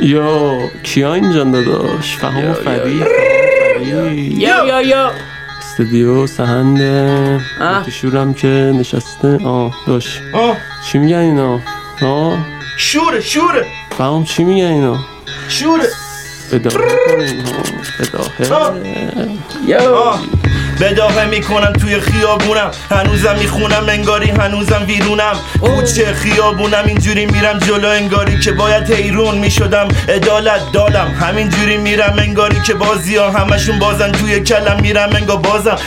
یا کیا اینجا داداش؟ فهم و فرید یا. یا یا. استودیو سهند شورم که نشسته. آه داش. آه. چی میگن اینا؟ آه. شوره شوره. فهم چی میگن اینا؟ شوره. ادامه کنیم ها آه. بداهه می‌کنم توی خیابونم. هنوزم می‌خونم انگاری هنوزم ویرونم. کوچه خیابونم اینجوری میرم جلو انگاری که باید حیرون می‌شدم. عدالت دادم همینجوری میرم انگاری که بازی ها همشون بازن. توی کلم میرم انگا بازم.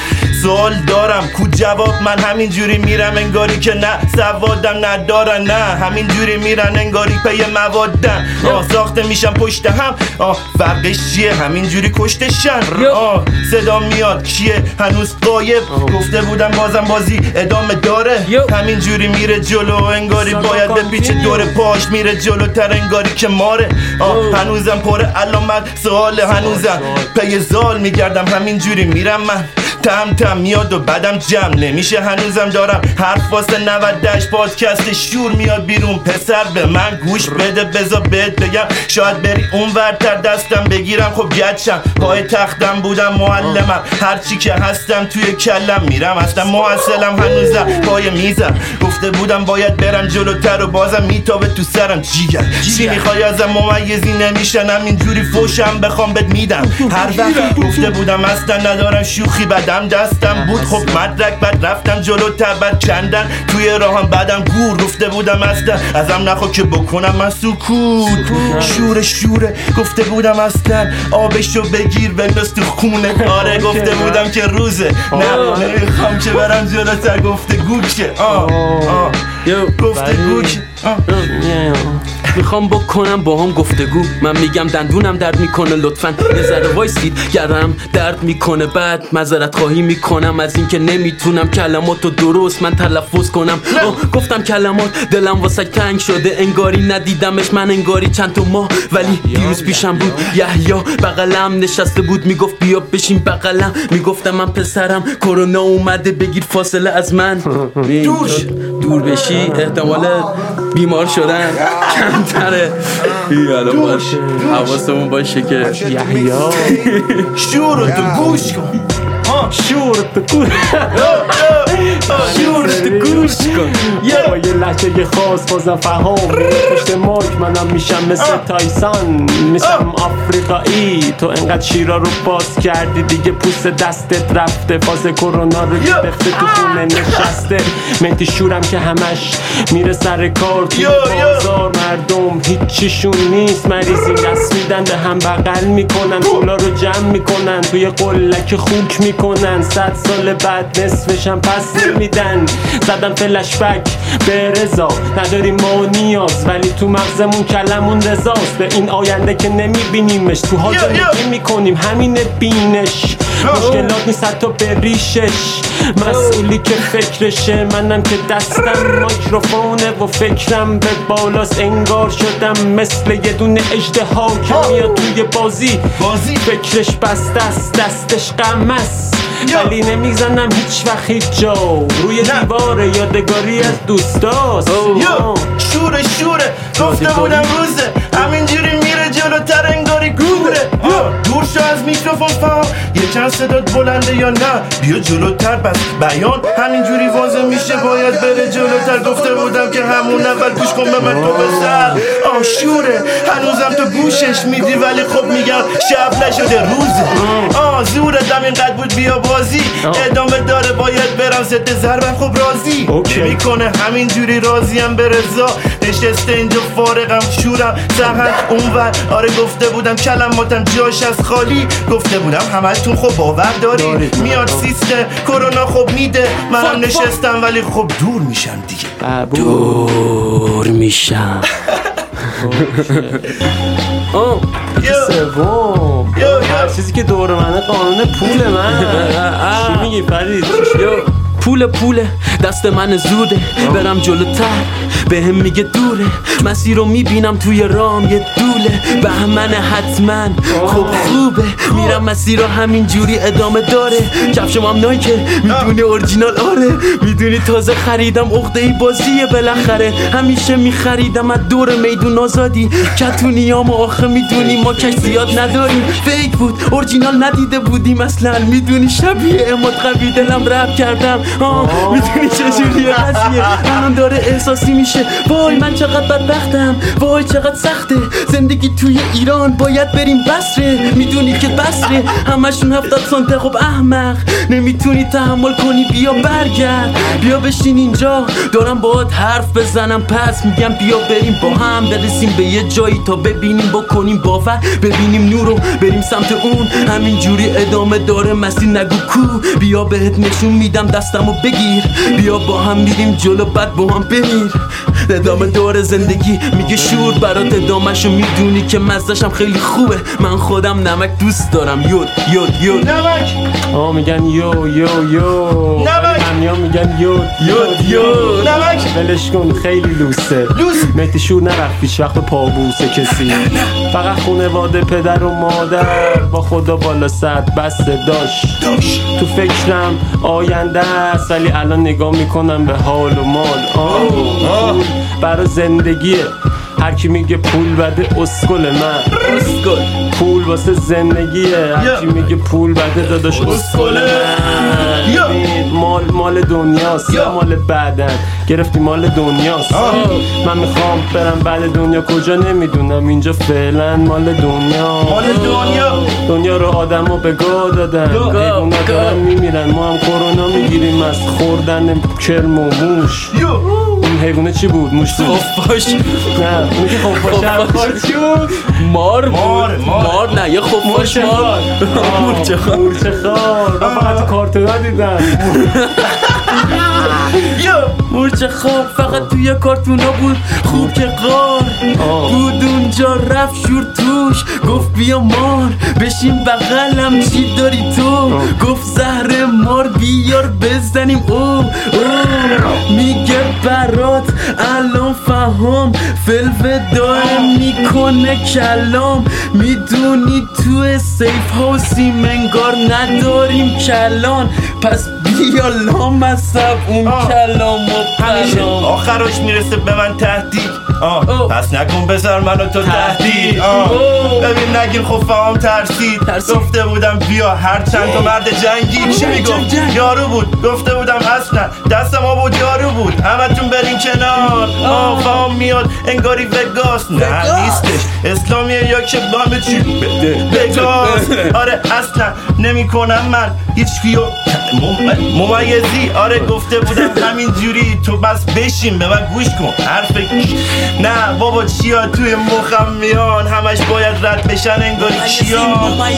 سوال دارم. کو جواب من همینجوری میرم؟ انگاری که نه سوادم ندارن. نه همینجوری میرن انگاری پی موادن آه ساخته میشم پشت هم. آه فرقش چیه؟ همینجوری کشتشن آه صدا میاد. کیه؟ هنوز قایب گفته بودم بازم بازی ادامه داره. یو. همینجوری میره جلو انگاری باید به پیچ. دور پاش میره جلوتر انگاری که ماره. آه هنوزم پر علامت. سوال هنوزم. پی زال میگردم همینجوری میرم من. تم تم میاد و بدم جمع نمیشه هنوزم دارم حرف واسه 98 پادکست شور میاد بیرون. پسر به من گوش بده. بزا بهت بگم شاید بری اون ورتر دستم بگیرم. خب گچم. پای تختم بودم معلمم. هرچی که هستم توی کلم میرم. اصلا محصلم هنوزم پای میزم. گفته بودم باید برم جلوتر و بازم میتابه تو سرم. جیگر. چی می‌خوای ازم ممیزی؟ نمیشنم. اینجوری فوشم بخوام بهت میدم. هر وقت گفته بودم اصلا ندارم شوخی بدم. دستم بود. خب مدرک بعد رفتم جلوتر بعد چندن توی راهم بعدم گور گفته بودم اصلا ازم نخوا که بکنم من سکوت. شوره شوره گفته بودم اصلا آبشو بگیر بنداز تو خونه. آره گفته بودم که روزه. نه نمی‌خوام که برم جلوتر گفته گوشه آه آه. گفته گوش آه. می‌خوام بکنم با هم گفتگو. من میگم دندونم درد می‌کنه لطفا. یه ذره وایسید. گرم درد می‌کنه. بعد مذارت خواهی می‌کنم. از اینکه نمی‌تونم کلماتو درست من تلفظ کنم. آه، گفتم کلمات دلم واسه تنگ شده. انگاری ندیدمش. من انگاری چند تا ماه. ولی دیروز پیشم بود. یحیا بغلم نشسته بود. می‌گفت بیا بشین بغلم. می‌گفتم من پسرم. کرونا اومده. بگیر فاصله از من. دور دور بشی. احتمال بیمار شدن. کمتره یالا باشه. حواسمون باشه که یحیا شور تو گوش کن. آه شور تو گوش شور تو گوش کن با یه لحجه خاص بازم فهم پشت ماک منم میشم مثل تایسان. میشم آفریقایی. تو انقدر شیرا رو باز کردی دیگه پوست دستت رفته. فاز کرونا رو گرفته تو خونه نشسته. مهدی شورم که همش میره سر کار. تو. بازار مردم هیچیشون نیست. مریضی دست میدن به هم بغل می‌کنن. پولا رو جمع می‌کنن. توی قلک خوک می‌کنن. صد سال بعد نصفشم پس نمیدن زدم فلش بک به رضا. نداریم ما نیاز ولی تو مغزمون کلمون رضاست. به این آینده که نمیبینیمش. تو یو. زندگی می‌کنیم. همین بینش. مشکلات نیست حتی به ریشش. مسئولی که فکرشه منم که دستم میکروفونه و فکرم به بالاست. انگار شدم مثل یه دونه اجده که میاد توی بازی. بازی. فکرش بسته است دستش غم است. ولی نمی‌زنم هیچ وقت هیچ جا. روی. دیوار یادگاری از دوستاست. یو شوره شوره. گفته بودم روزه. همینجوری میره جلوتر انگاری گوره دور شو از میکروفون فهم. یه چند صدات بلنده یا نه. بیا جلوتر بس. بیان. همینجوری واضح میشه. باید بره جلوتر. گفته بودم که همون اول گوش کن به من. تو بسر آه شوره. هنوزم تو گوشش میدی. ولی خب میگم شب نشده. روزه دم اینقدر بود. بیا بازی. ادامه داره. باید برم. ضد ضربم. خب راضی. می‌کنه. همینجوری راضیم به رضا. نشسته اینجا. فارغم. شورم. سهن اونور. آره گفته بودم کلماتم جاش از خالی. گفته بودم همتون خب باور داری. دارید. میاد سیستم کرونا خب میده. منم نشستم ولی خب دور میشم دیگه. دور میشم. سوم. یو هر یو چیزی که دور منه قانون پول من. چی میگی فرید؟ پول پوله دست من زوده برم جلوتر به هم میگه دوره. مسیر رو می‌بینم توی رام یه دوله. بهمن حتما خب خوبه. میرم مسیر رو همین جوری ادامه داره. کفشم هم نایکه می‌دونی اورجینال آره. می‌دونی تازه خریدم عقده ای بازیه بالاخره. همیشه میخریدم از دور میدون آزادی. کتونیام آخه می‌دونی ما کش زیاد نداریم. فیک بود اورجینال ندیده بودیم. اصلا می‌دونی شبیه اماد قوی دلم رب کردم. می‌دونی چجوریه قضیه؟ الان داره احساسی میشه. وای من چقدر بدبختم. وای چقدر سخته. زندگی توی ایران باید بریم بسره می‌دونی که بسره همشون هفتاد سانته خب احمق. نمی‌تونی تحمل کنی. بیا برگرد. بیا بشین اینجا. دارم باهات حرف بزنم. پس میگم بیا بریم با هم برسیم به یه جایی تا ببینیم بکنیم باور. ببینیم نورو بریم سمت اون. همین جوری ادامه داره. مسیر نگو کو. بیا بهت نشون میدم. دستمو بگیر. بیا با هم میریم جلو بعد با هم بمیر. ادامه دور زندگی میگه شور برات ادامهشو می‌دونی که مزدشم خیلی خوبه. من خودم نمک دوست دارم. یود یود یود. نمک! آه میگن یو یو یو. نمک. منیا میگن یود یود یود نمک. ولش کن خیلی لوسه. لوس. مهدی شور نرفت پیش وقت پابوسه کسی. فقط خونواده پدر و مادر. با خدا بالا سر بسته داشت داش. تو فکرم آینده است ولی الان نگاه می‌کنم به حال و مال. آه. آه. پول برا زندگیه هر کی میگه پول بده اسکل من. اسکل. واسه زندگیه. هر کی میگه پول بده داداش اسکل من. یا. ببین، مال مال دنیاست یا. مال بعدن. گرفتی مال دنیاست. من می‌خوام برم بعد دنیا. کجا نمی‌دونم. اینجا فعلا مال دنیا. مال دنیا. دنیا رو آدمو به گاه دادن. گاه. دارن میمیرن. ما هم می‌گیریم از خوردن کرم و موش. این حیوانه چی بود؟ موش بود. خفاش. نه اون که خفاش. خفاش. چی بود؟ مار. بود مار، مار. نه یه خفاش مار. مورچه خار. مورچه خار. من فقط تو کارتونا دیدم مورچه خواب فقط توی کارتونا بود. خوب که قار. بود اونجا رفت شور توش. گفت بیا مار بشین بغلم چی داری تو؟ گفت زهر مار بیار بزنیم. او او. میگه برات الان فهم فلو داره می‌کنه کلام. می‌دونی تو سیف هاوسیم انگار نداریم کلان. پس بیا لام اصب اون. کلام و پیام آخرش می‌رسه به من تهدید. آه. پس نکن بذار منو تو تهدید. آه. اوه. ببین نگین خفام ترسید. ترسید. گفته بودم بیا هر چند تا مرد جنگی. چی می‌گفت جنگ. یارو بود. گفته بودم اصلا دست ما بود یارو بود. همتون برین کنار. آه. فام میاد. انگاری وگاس. نه. نیستش. اسلامیه یا که با چی؟ بده وگاس. آره اصلا نمی کنم من. هیچ کیو ممیزی آره گفته بودم همین جوری تو بس بشین به من گوش کن حرف نه بابا چیا توی مخم میان؟ همش باید رد بشن انگاری کیان.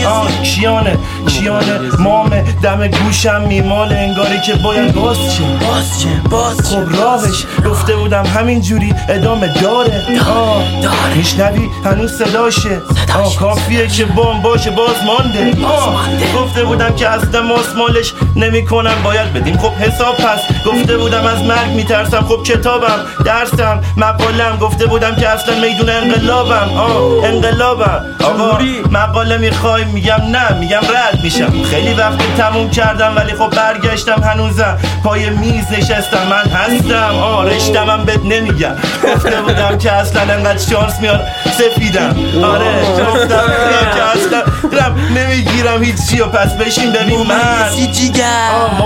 آه، کیانه کیانه ممیزی. مامه دم گوشم میماله انگاری که باید باز چه باز چه باز چه خب راهش گفته بودم همین جوری ادامه داره. آه داره. میشنوی؟ هنوز صداشه آه کافیه که بام باشه باز مانده. آه. گفته بودم که اصلا ماسمالش نمی‌کنم باید بدیم. خب حساب پس. گفته بودم از مرگ میترسم. خب کتابم درسم مقالم. گفته بودم که اصلا میدون انقلابم. آه انقلابم. آقا. مقاله می‌خوای میگم نه میگم رد میشم. خیلی وقت تموم کردم ولی خب برگشتم هنوزم. پای میز نشستم. من هستم. آه رشتمم بهت نمیگم. گفته بودم که اصلا انقدر شانس میاد. سفیدم. آره گفتم که اصلا رم نمی‌گیرم هیچی و پس بشین ببین من.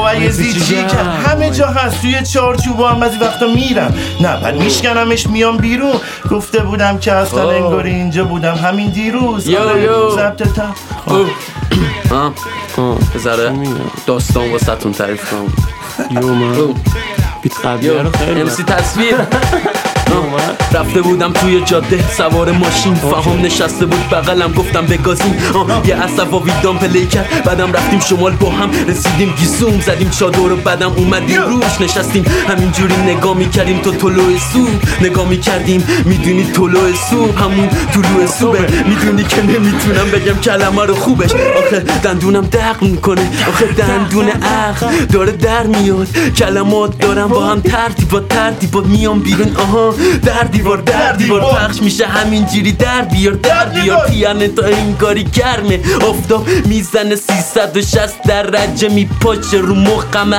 ممیزی چی. که همه جا هست توی چارچوب هم بعضی وقتا میرم. نه بعد میشکنمش میام بیرون. گفته بودم که اصلا آه. انگاری اینجا بودم. همین دیروز یو، آره، یو. یه ذره میگم؟ داستان واسه تون تعریف کنم. یو من. بیت قبلیه رو خیلی امسی تصویر. رفته بودم توی جاده سوار ماشین. فهم نشسته بود بغلم گفتم بگازیم یه اصفا ویدام پلی کرد. بعدم رفتیم شمال با هم رسیدیم گیسوم. زدیم چادر و بعدم اومدیم روش نشستیم. همینجوری نگاه می‌کردیم تو طلوع صبح نگاه می‌کردیم می‌دونی طلوع صبح همون طلوع صبح می‌دونی که نمی‌تونم بگم کلمه رو خوبش آخه دندونم دق می‌کنه. آخه دندون عقل داره در میاد. کلمات دارم با هم ترتیبا ترتیبا میام بیرون. آها. در دیوار در دیوار پخش میشه همینجوری در بیار در بیار. پیانه تا انگاری گرمه. افتاب می‌زنه 360 درجه میپاچه رو مخمه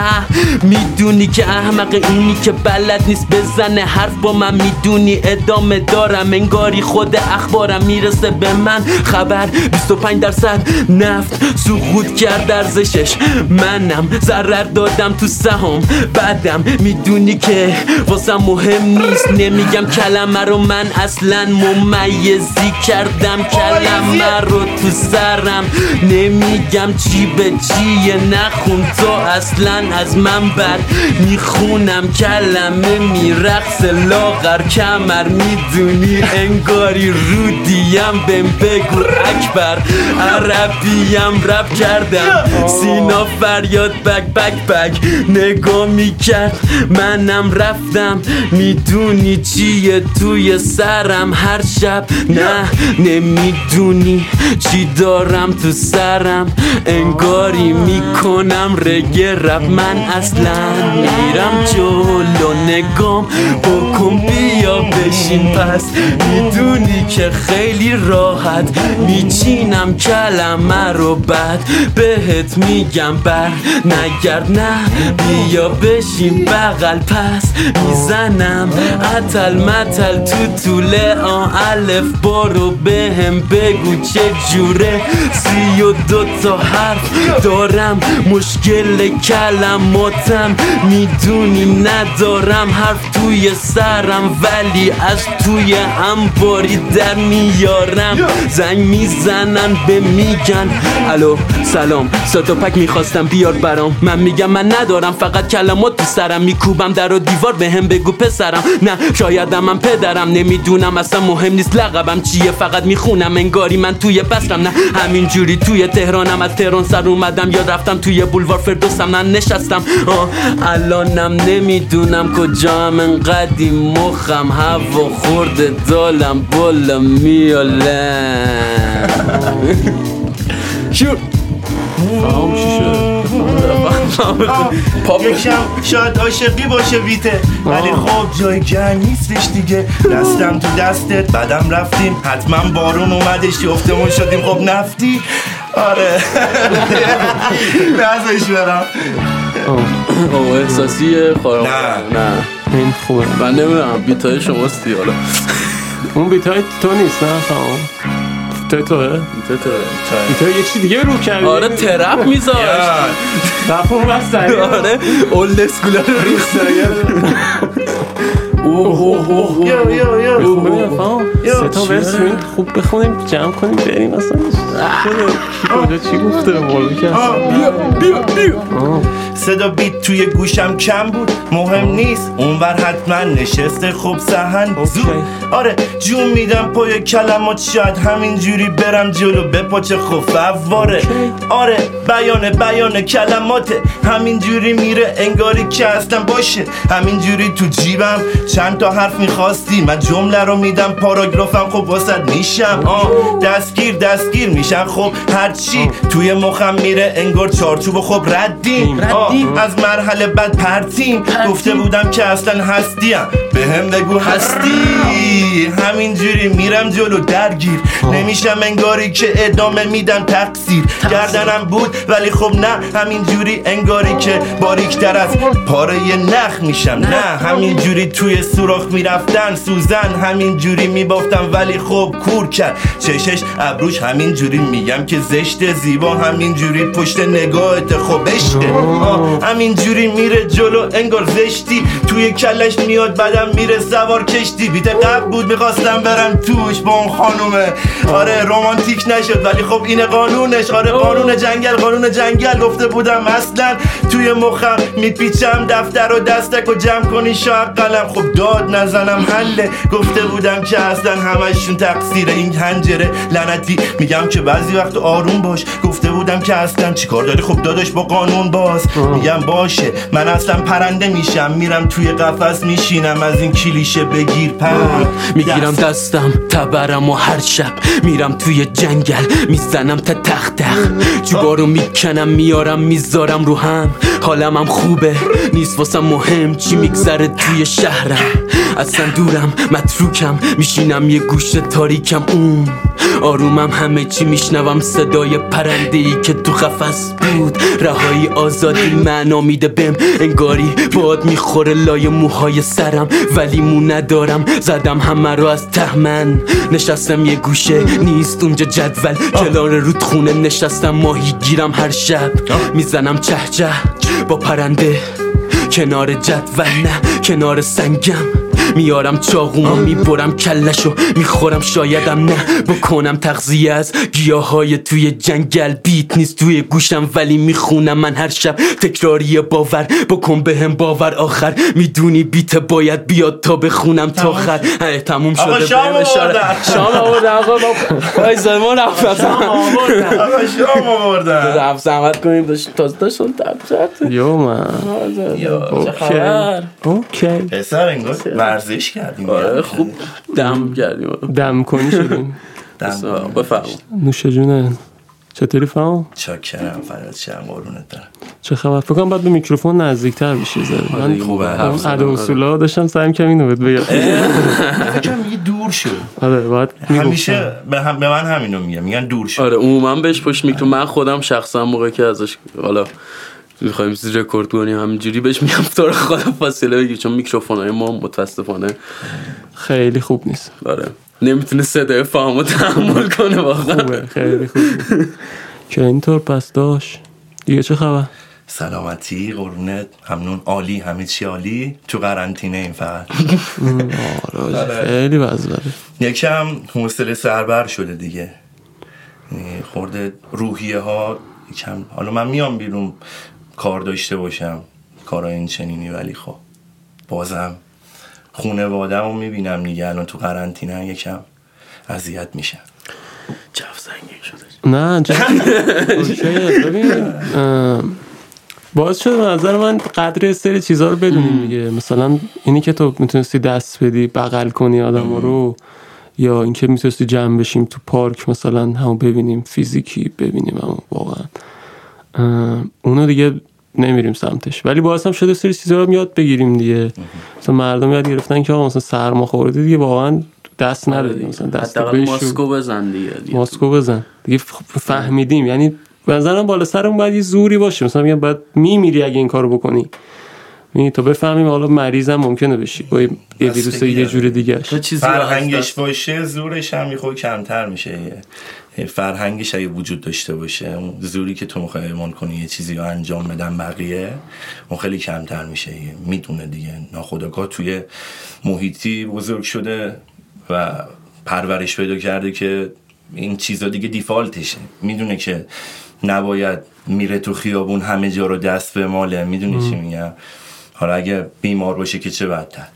می‌دونی که احمق اینی که بلد نیست بزنه. حرف با من می‌دونی ادامه دارم. انگاری خود اخبارم می‌رسه به من. خبر 25 درصد نفت سقوط کرد ارزشش. منم ضرر دادم تو سهام. بعدم می‌دونی که واسه مهم نیست. نمیگم کلمه رو من اصلا ممیزی کردم. کلمه رو تو سرم. نمیگم چی به چیه نخون. تو اصلا از من بر می‌خونم. کلمه میرقص لاغر کمر. می‌دونی انگاری رودیم بهم بگو اکبر. عربیم رب کردم. سینا فریاد بک بک بک نگاه می‌کرد. منم رفتم. می‌دونی چیه توی سرم هر شب؟ نه نمی‌دونی چی دارم تو سرم. انگاری می‌کنم رگه رب من اصلا میرم جلو. نگام بکن بیا بشین. پس می‌دونی که خیلی راحت میچینم کلمه رو. بعد بهت میگم بر نگرد. نه بیا بشین. بغل پس می‌زنم. اتل متل تو طوله. آن الف بارو بهم بگو چه جوره. سی و دو تا حرف دارم. مشکل کلماتم می‌دونی ندارم. حرف توی سرم ولی از توی انباری در میارم. زنگ می‌زنن به میگن الو سلام. ساتا پک می‌خواستم بیار برام. من میگم من ندارم. فقط کلمات تو سرم میکوبم. در و دیوار به هم بگو پسرم. نه شایدم من پدرم نمی‌دونم اصلا مهم نیست لقبم چیه. فقط می‌خونم انگاری من توی بسرم نه همینجوری توی تهرانم. از تهران سر اومدم یا رفتم توی بولوار فردوسم. نه نشستم. آه الانم نمی‌دونم کجام انقدی مخم. هوا خورده دالم بالا میالم شور فهم چی شد پاپ. یکم شاید عاشقی باشه ویته ولی خب جای جنگ نیستش دیگه. دستم تو دستت بعدم رفتیم. حتما بارون اومدش جفتمون شدیم. خب نفتی. آره. نزش برم. او احساسیه خواهر نه. نه. این خوبه. من نمی‌دونم بیتای شماستی حالا. اون بیتای تو نیست نه؟ فهم بیتای توه بیتای تو بیتای یه چی دیگه رو کردی؟ آره ترپ میذاش رفت اون آره اولد اسکولا رو ریخت. سه تا ورس خوب بخونیم جمع کنیم بریم اصلا. کجا چی گفته؟ مولو که بیا بیا بیا. صدا بیت توی گوشم کم بود. مهم نیست. اونور حتما نشسته. خوب سهن زود. آره جون میدم پای کلمات. شاید همینجوری برم جلو. بپاچه خب فواره آره بیان بیان کلماته همینجوری میره. انگاری که اصلا باشه. همینجوری تو جیبم. چند تا حرف می‌خواستی من جمله رو میدم پاراگرافم خب واسد میشم. آه دستگیر دستگیر میشم. خب هرچی توی مخم میره انگار چارچوب خب ردیم. آه از مرحله بعد پرتیم. گفته بودم که اصلا هستیم. به هم بگو هستی. همینجوری میرم جلو درگیر. نمیشم انگاری که ادامه میدم تقصیر. گردنم بود ولی خب نه. همینجوری انگاری که باریکتر از پاره نخ میشم. نه همینجوری توی سوراخ می‌رفتن سوزن همینجوری میبافتم ولی خب کور کرد. چشش ابروش همینجوری میگم که زشت زیبا همینجوری پشت نگاهت خب عشقه آه، همینجوری میره جلو انگار زشتی. توی کلش میاد بعدم میره سوار کشتی. بیت قبل بود می‌خواستم برم توش با اون خانومه. آره رومانتیک نشد ولی خب اینه قانونش. آره قانون جنگل قانون جنگل. گفته بودم اصلا توی مخم میپیچم دفتر و دستک و جمع کنی شاید قلم. خب داد نزنم حله. گفته بودم که اصلا همشون تقصیر این هنجره. لعنتی میگم که بعضی وقت آروم باش. گفته بودم که اصلا چیکار داری؟ خب داداش با قانون باز. میگم باشه. من اصلا پرنده میشم. میرم توی قفس میشینم. از این کلیشه بگیر پر می‌گیرم دستم تبرم و هر شب. میرم توی جنگل می‌زنم تا تخت تخت. جوبارو می‌کنم میارم می‌ذارم رو هم. حالم هم خوبه. نیست واسم مهم چی میگذره توی شهرم. اصلا دورم متروکم میشینم یه گوش تاریکم. اون آرومم همه چی میشنوم. صدای پرنده ای که تو قفس بود. رهایی آزادی معنا میده بهم. انگاری باد می‌خوره لای موهای سرم. ولی مو ندارم زدم همه رو از تهمن نشستم یه گوشه نیست اونجا جدول. کنار رودخونه نشستم ماهی گیرم هر شب. می‌زنم چه چه با پرنده. کنار جدول نه کنار سنگم. میارم چاقومو می‌برم کلشو می‌خورم شایدم نه. بکنم تغذیه از گیاهای توی جنگل. بیت نیست توی گوشم ولی می‌خونم من هر شب. تکراری باور بکن به هم باور. آخر می‌دونی بیت باید بیاد تا بخونم تا خر تموم شده. آقا شام آوردن. شام آوردن. آقا وای زمان رفت آقا شام آوردن. رفت زحمت کنیم. داشت تازه داشتون تب یو من چه خبر؟ اوکی. پسر انگار ورزش کردیم آره خوب دم کردیم. دم کنی شدیم. دم بفرم نوش جونه. چطوری فهم؟ چاکرم فراد شم قرونت دارم چه خبر؟ فکر کنم باید به میکروفون نزدیکتر بشی زره من خوبه اون ادا اصولا داشتم سعی کردم اینو بهت بگم. فکرم یه دور شد. آره باید همیشه به, هم به من همینو میگم میگن دور شد. آره عموما بهش پشت میکرو. من خودم شخصا موقع که ازش حالا می‌خوایم رکورد کنیم همینجوری بهش میگم تو رو خدا فاصله بگیر چون میکروفون های ما متاسفانه خیلی خوب نیست. آره. نمی‌تونه صدای فهمو تحمل کنه واقعا. خوبه خیلی خوب. که اینطور پس داشت دیگه چه خبر؟ سلامتی قرونت ممنون. عالی. همه چی عالی؟ تو قرنطینه این فقط. آره خیلی وضع بده یکم حوصله سربر شده دیگه. یعنی خورده روحیه ها یکم حالا من میام بیرون. کار داشته باشم. کارای این چنینی ولی خب بازم خونوادم رو می‌بینم دیگه. الان تو قرنطینه یکم اذیت میشم. جف زنگین شده. نه ام، باعث شده به نظر من قدر سری چیزها رو بدونیم دیگه. مثلا اینی که تو می‌تونستی دست بدی بغل کنی آدم رو یا اینکه می‌تونستی جمع بشیم تو پارک مثلا همون ببینیم فیزیکی ببینیم همون واقعا. اونو دیگه نمیریم سمتش. ولی باعث هم شده سری چیزا رو یاد بگیریم دیگه. مثلا مردم یاد گرفتن که آقا مثلا سرما خورده دیگه واقعا دست ندادی. مثلا دست. ماسکو بزن دیگه دیگه. ماسکو بزن. دیگه فهمیدیم. یعنی به نظرم بالا سرمون باید یه زوری باشه. مثلا میگم باید میمیری اگه این کارو بکنی. یعنی تا بفهمیم حالا مریض هم ممکنه بشی. با یه ویروس یه. جور دیگه چیزی فرهنگش باشه زورش هم خود کمتر میشه. فرهنگش اگه وجود داشته باشه اون زوری که تو می‌خوای ایمان کنی یه چیزی رو انجام بدن بقیه اون خیلی کمتر میشه. می‌دونه دیگه. ناخداگاه توی محیطی بزرگ شده و پرورش پیدا کرده که این چیزا دیگه دیفالتشه. می‌دونه که نباید میره تو خیابون همه جا رو دست به ماله. می‌دونی چی میگم؟ حالا اگه بیمار باشه که چه بدتر؟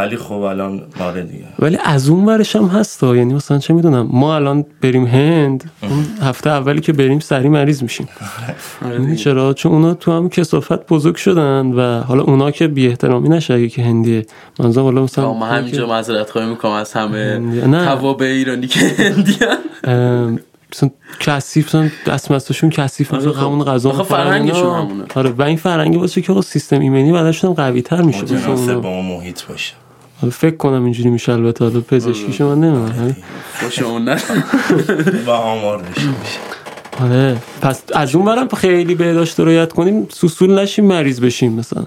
ولی خب الان آره دیگه ولی از اون ورش هم هست. یعنی مثلا چه می‌دونم ما الان بریم هند اون هفته اولی که بریم سری مریض میشیم می‌دونی چرا چون اونا تو هم کسافت بزرگ شدن و حالا اونا که بی احترامی نشه اگه که هندیه منظورم حالا مثلا ما همینجا معذرت خواهی می‌کنم از همه. توابع ایرانی که هندیان مثلا کثیف مثلا دستمستشون کثیف مثلا خب. همون غذا آخه فرهنگشون اینا. همونه. آره و این فرهنگی واسه که آقا سیستم ایمنی بعدشون هم قوی تر میشه. با محیط باشه حالا فکر کنم اینجوری میشه البته حالا پزشکیشو من نمی‌دونم خوش اون نه. و آمار میشه. آره. پس از اون برم خیلی بهداشت رعایت کنیم سوسول نشیم مریض بشیم مثلا.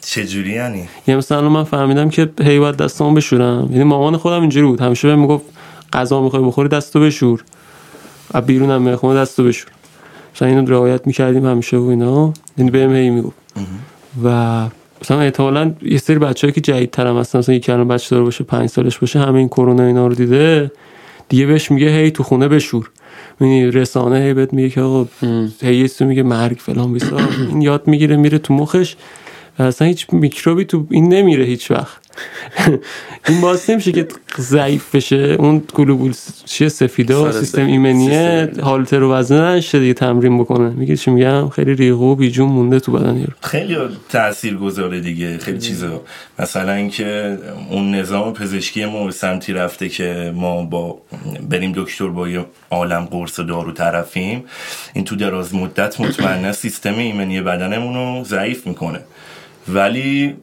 چجوری یعنی؟ یه مثلا من فهمیدم که هی باید دستامو بشورم. یعنی مامان خودم اینجوری بود. همیشه بهم می‌گفت غذا می‌خوای بخوری دستو بشور. و بیرونم میره خونه دستو بشور. مثلا اینو رعایت می‌کردیم همیشه و اینا. یعنی بهم هی می‌گفت. و مثلا احتمالا یه سری بچه‌ای که جدیدتر هم هستن مثلا یکی الان بچه دار باشه پنج سالش باشه همه این کرونا اینا رو دیده دیگه بهش میگه هی تو خونه بشور. یعنی رسانه هی بهت میگه که آقا هی چیزی میگه مرگ فلان بیسا این یاد می‌گیره میره تو مخش. اصلا هیچ میکروبی تو این نمیره هیچ وقت. این باعث نمیشه که ضعیف بشه اون گلوبول چیه؟ سر سیستم. ایمنیه. سیستم حالتر و وزنه نشه دیگه تمرین بکنه. میگه چی میگم؟ خیلی ریغو و بیجون مونده تو بدن یارو. خیلی تأثیر گذاره دیگه. خیلی چیزا. مثلا اینکه اون نظام پزشکی ما به سمتی رفته که ما با بریم دکتر با یه عالم قرص و دارو طرفیم. این تو دراز مدت مطمئنا سیستم ایمنی بدنمون رو ضعیف می‌کنه. ولی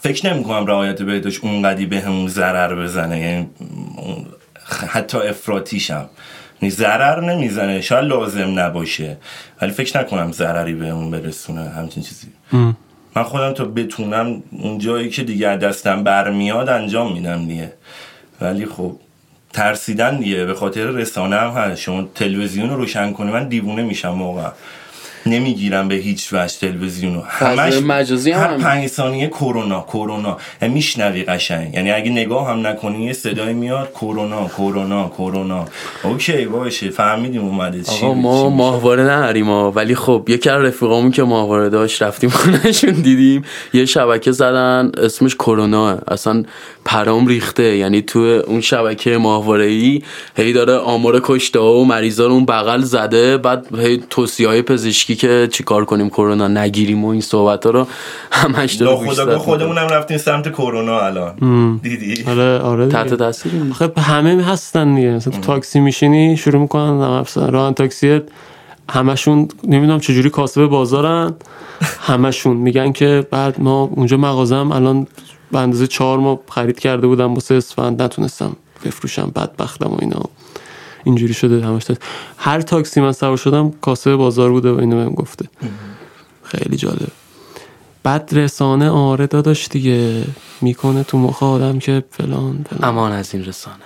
فکر نمی کنم رعایت بهداشت اونقدی به همون ضرر بزنه یعنی حتی افراتیشم یعنی ضرر نمی‌زنه شاید لازم نباشه ولی فکر نکنم ضرری به اون برسونه همچین چیزی. من خودم تا بتونم اون جایی که دیگه دستم برمیاد انجام میدم دیگه. ولی خب ترسیدن دیگه به خاطر رسانه هم هست. شما تلویزیون رو روشن کنی من دیوونه میشم موقع نمی‌گیرم به هیچ وجه تلویزیون رو همش مجازی هم هر. پنج ثانیه کرونا کرونا. یعنی میشنوی قشنگ. یعنی اگه نگاه هم نکنی یه صدای میاد کرونا کرونا کرونا. اوکی باشه. فهمیدیم اومده چی آقا ما. ماهواره نداریم ها. ولی خب یکی از رفیقامون که ماهواره داشت رفتیم خونهشون دیدیم. یه شبکه زدن اسمش کرونا. اصلا پرام ریخته. یعنی تو اون شبکه ماهواره ای هی داره آمار کشته و مریضا رو اون بغل زده بعد هی توصیه های پزشکی که چیکار کنیم کرونا نگیریم و این صحبت ها رو همش داره ناخداگاه زد خودمونم رفتیم سمت کرونا الان. دیدی؟ آره آره. تحت تاثیر خب همه هستن دیگه. مثلا تو تاکسی میشینی شروع می‌کنن مثلا راه تاکسی همشون نمی‌دونم چجوری کاسب بازارن. همشون میگن که بعد ما اونجا مغازم الان به اندازه چهار ماه خرید کرده بودم واسه اسفند. نتونستم بفروشم بدبختم و اینا. اینجوری شده همش هر تاکسی من سوار شدم کاسب بازار بوده و اینو بهم گفته. خیلی جالب. بعد رسانه آره داداش دیگه می‌کنه تو مخ آدم که فلان فلان. امان از این رسانه.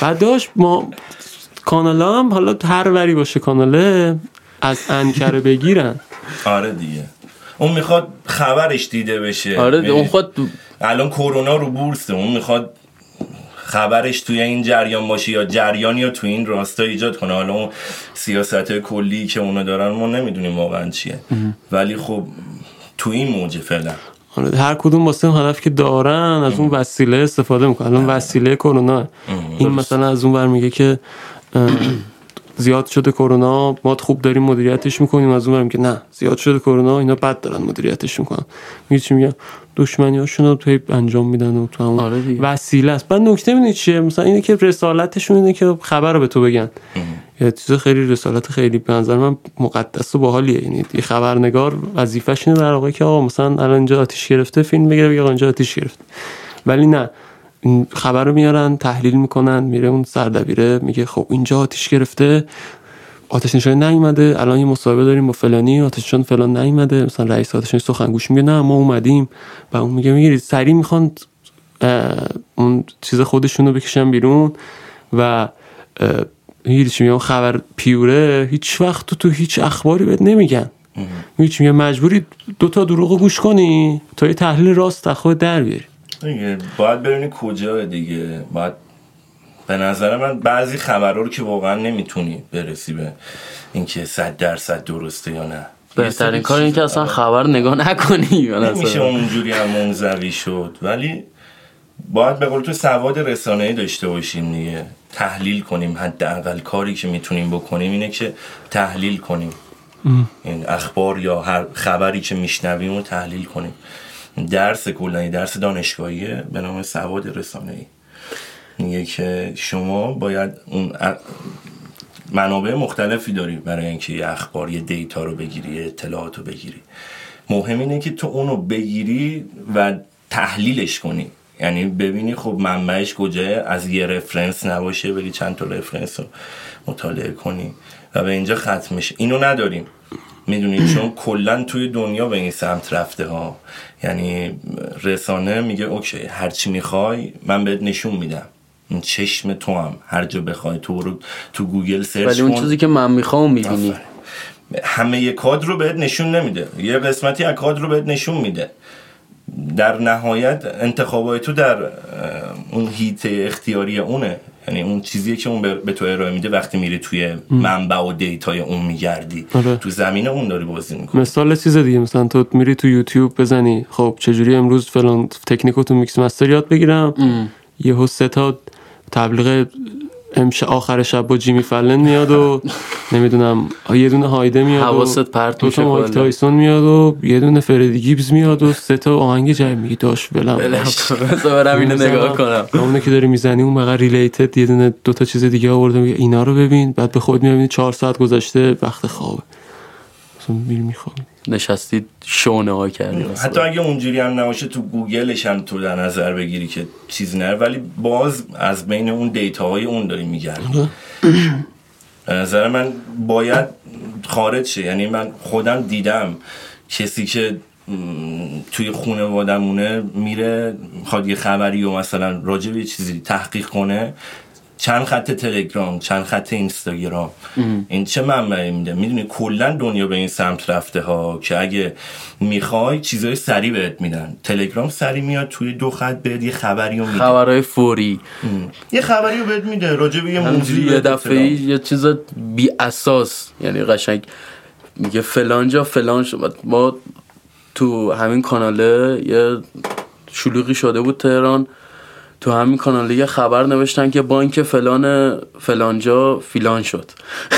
بعد داشت ما کانال هم حالا هر وری باشه کاناله از انکره بگیرن. آره دیگه. اون می‌خواد خبرش دیده بشه. آره؟ اون خود الان کرونا رو بورسه اون می‌خواد خبرش توی این جریان باشه یا جریانی یا توی این راستا ایجاد کنه. حالا اون سیاست کلی که اونو دارن ما نمی‌دونیم واقعا چیه. ولی خب تو این موجه فعلا. هر کدوم واسه اون هدف که دارن از اون وسیله استفاده می‌کنن. الان وسیله کرونا. این مثلا از اون ور میگه که زیاد شده کرونا ما خوب داریم مدیریتش می‌کنیم. از اون میگه نه زیاد شده کرونا اینا بد دارن مدیریتش می‌کنن. میگه چی میگم دشمنی هاشون رو توی انجام میدن و تو همون آره. وسیله است. بعد نکته می‌دونی چیه؟ مثلا اینه که رسالتشون اینه که خبر رو به تو بگن. یه چیز خیلی رسالت خیلی به نظر من مقدس و باحالیه. یعنی یه خبرنگار وظیفش اینه در واقع که آقا مثلا الان اینجا آتیش گرفته فیلم بگیره بگه اینجا آتیش گرفته. ولی نه. خبر رو میارن تحلیل می‌کنن میره اون سردبیره میگه خب اینجا آتیش گرفته آتش نشانی نیومده الان یه مصاحبه داریم با فلانی آتش نشان فلان نیومده مثلا رئیس آتش نشانی سخنگوش میگه نه ما اومدیم. و اون میگه می‌گیرید سریع می‌خوان اون چیز خودشون رو بکشن بیرون و چی میگم خبر پیوره هیچ وقت تو, تو هیچ اخباری بهت نمیگن. میگم مجبوری دوتا دروغ گوش کنی تا یه تحلیل راست خود در بیاری. دیگه باید ببینی کجا دیگه. باید به نظر من بعضی خبرها رو که واقعا نمی‌تونی برسی به اینکه صد درصد درسته یا نه. بهترین کار اینه که اصلا خبر نگاه نکنی نمیشه. اونجوری هم منزوی شد. ولی باید به قول تو سواد رسانه‌ای داشته باشیم دیگه. تحلیل کنیم. حداقل کاری که می‌تونیم بکنیم اینه که تحلیل کنیم. این اخبار یا هر خبری که میشنویم رو تحلیل کنیم. درس کلانی درس دانشگاهیه به نام سواد رسانه‌ای. میگه که شما باید اون منابع مختلفی داری برای اینکه یه اخبار یه دیتا رو بگیری یه اطلاعات رو بگیری. مهم اینه که تو اونو بگیری و تحلیلش کنی. یعنی ببینی خب منبعش کجاه از یه رفرنس نباشه بری چند تا رفرنس رو مطالعه کنی و به اینجا ختم میشه اینو نداریم. می‌دونی؟ چون کلا توی دنیا به این سمت رفته ها. یعنی رسانه میگه اوکی هرچی می‌خوای من بهت نشون میدم. این چشم تو هم. هر جا بخوای تو رو تو Google search ولی اون کن. چیزی که من می‌خوام می‌بینی. همه ی کادر رو بهت نشون نمیده. یه قسمتی از کادر رو بهت نشون میده. در نهایت انتخابات تو در اون حیطه اختیاری اونه. یعنی اون چیزیه که اون به به تو ارائه میده وقتی میری توی منبع و data ی اون میگردی. آره. تو زمین اون داری بازی می‌کنی. مثال چیز دیگه مثلا تو میری تو یوتیوب بزنی. خب چجوری امروز فلان تکنیکو تو mix master یاد بگیرم. یهو سه تا تبلیغ امشب آخر شب با جیمی فلن میاد و نمی‌دونم یه دونه هایده میاد حواست و پرت میشه مایک تایسون میاد و یه دونه فردی گیبز میاد و سه تا آهنگ جای میگی داش بلم برم اینو نگاه کنم. اونه که داری می‌زنی اون بغل ریلیتد یه دونه دو تا چیز دیگه آورده میگه اینا رو ببین. بعد به خود می‌بینی چهار ساعت گذشته وقت خوابه. میری میخوابی نشستید شونه ها کردی حتی اگه اونجوری هم نباشه تو گوگلش هم تو در نظر بگیری که چیزی نره ولی باز از بین اون دیتاهای اون داری میگردی به نظر من باید خارج شه. یعنی من خودم دیدم کسی که توی خونه میره می‌خواد یه خبری و مثلا راجع به یه چیزی تحقیق کنه. چند خط تلگرام چند خط اینستاگرام. این چه منبعی میده؟ می‌دونی کلا دنیا به این سمت رفته ها که اگه می‌خوای چیزای سریع بهت میدن. تلگرام سریع میاد توی دو خط بهت یه خبری رو میده. خبرهای فوری. یه خبری رو بهت میده راجع به یه همجوری یه دفعه. یه چیز بی اساس یعنی قشنگ میگه فلان جا فلان شد. ما تو همین کاناله یه شلوغی شده بود تهران. تو همین کاناله یه خبر نوشتن که بانک فلان فلانجا فیلان شد.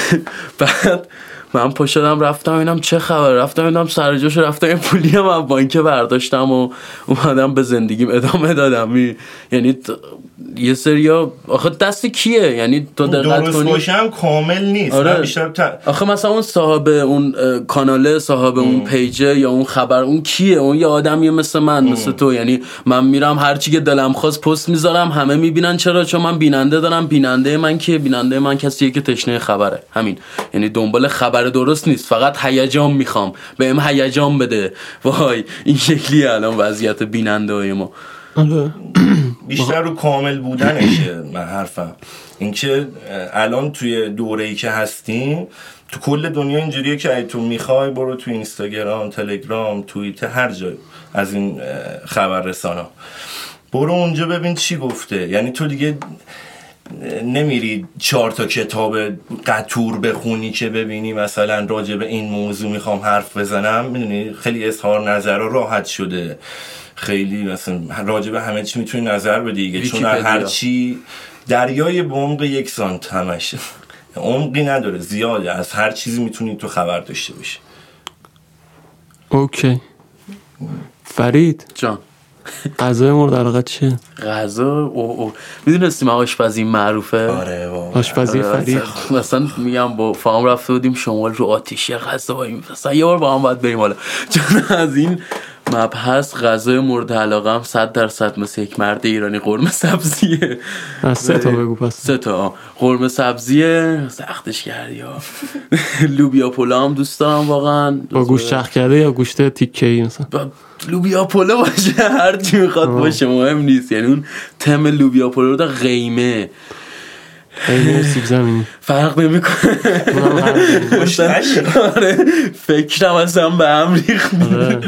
بعد من پا شدم رفتم اینم چه خبر. رفتم اینم سر جاش رفتم یه پولی هم از بانک برداشتم و اومدم به زندگیم ادامه دادم. می- یعنی ت- یه سریا آخه دست کیه؟ یعنی تو دقت درست کنی؟ باشه هم کامل نیست. آره. بیشتر ت... آخه مثلا اون صاحب اون کاناله صاحب اون پیجه یا اون خبر اون کیه؟ اون یه آدمیه مثل من مثل تو. یعنی من میرم هر چی که دلم خواست پست می‌ذارم همه می‌بینن چرا؟ چون من بیننده دارم. بیننده من کیه؟ بیننده من کسیه که تشنه خبره. همین. یعنی دنبال خبر درست نیست. فقط هیجان می‌خوام. بهم هیجان بده. وای این شکلی الان وضعیت بیننده های ما. آره. بیشتر رو کامل بودنشه من حرفم. اینکه الان توی دوره ای که هستیم تو کل دنیا اینجوریه که اگه تو می‌خوای برو تو اینستاگرام تلگرام توییتر هر جای از این اه، خبررسانا. برو اونجا ببین چی گفته. یعنی تو دیگه نمیری چهار تا کتاب قطور بخونی که ببینی. مثلا راجع به این موضوع می‌خوام حرف بزنم. می‌دونی خیلی اظهار نظر راحت شده. خیلی مثلا راجع به همه چی می‌تونی نظر بدی دیگه چون ویکی‌پدیا. هر چی دریای به عمق یک سانت همش عمقی نداره زیاده. از هر چیزی می‌تونی تو خبر داشته باشی. اوکی. فرید. جان. غذای مورد علاقه چیه؟ غذا؟ او او. می‌دونستیم آشپزی معروفه؟ آره آشپزی آره، فرید. مثلا میگم با فام رفته بودیم شمال رو آتیشی غذایی مثلا یه بار با هم باید بریم حالا. چون از این مبحث غذای مورد علاقه هم صد درصد مثل یک مرد ایرانی قرمه سبزیه. از سه تا بگو پس. سه تا. قرمه سبزیه سختش کردی ها لوبیا پلو هم دوست دارم واقعا. با گوشت چرخ کرده یا گوشت تیکه ای مثلا؟ با لوبیا پلو باشه هر چی می‌خواد باشه مهم نیست. یعنی اون تم لوبیا پلو رو قیمه. سیب زمینی. فرق نمی‌کنه؟ آره فکرم اصلا به هم ریخت. آره.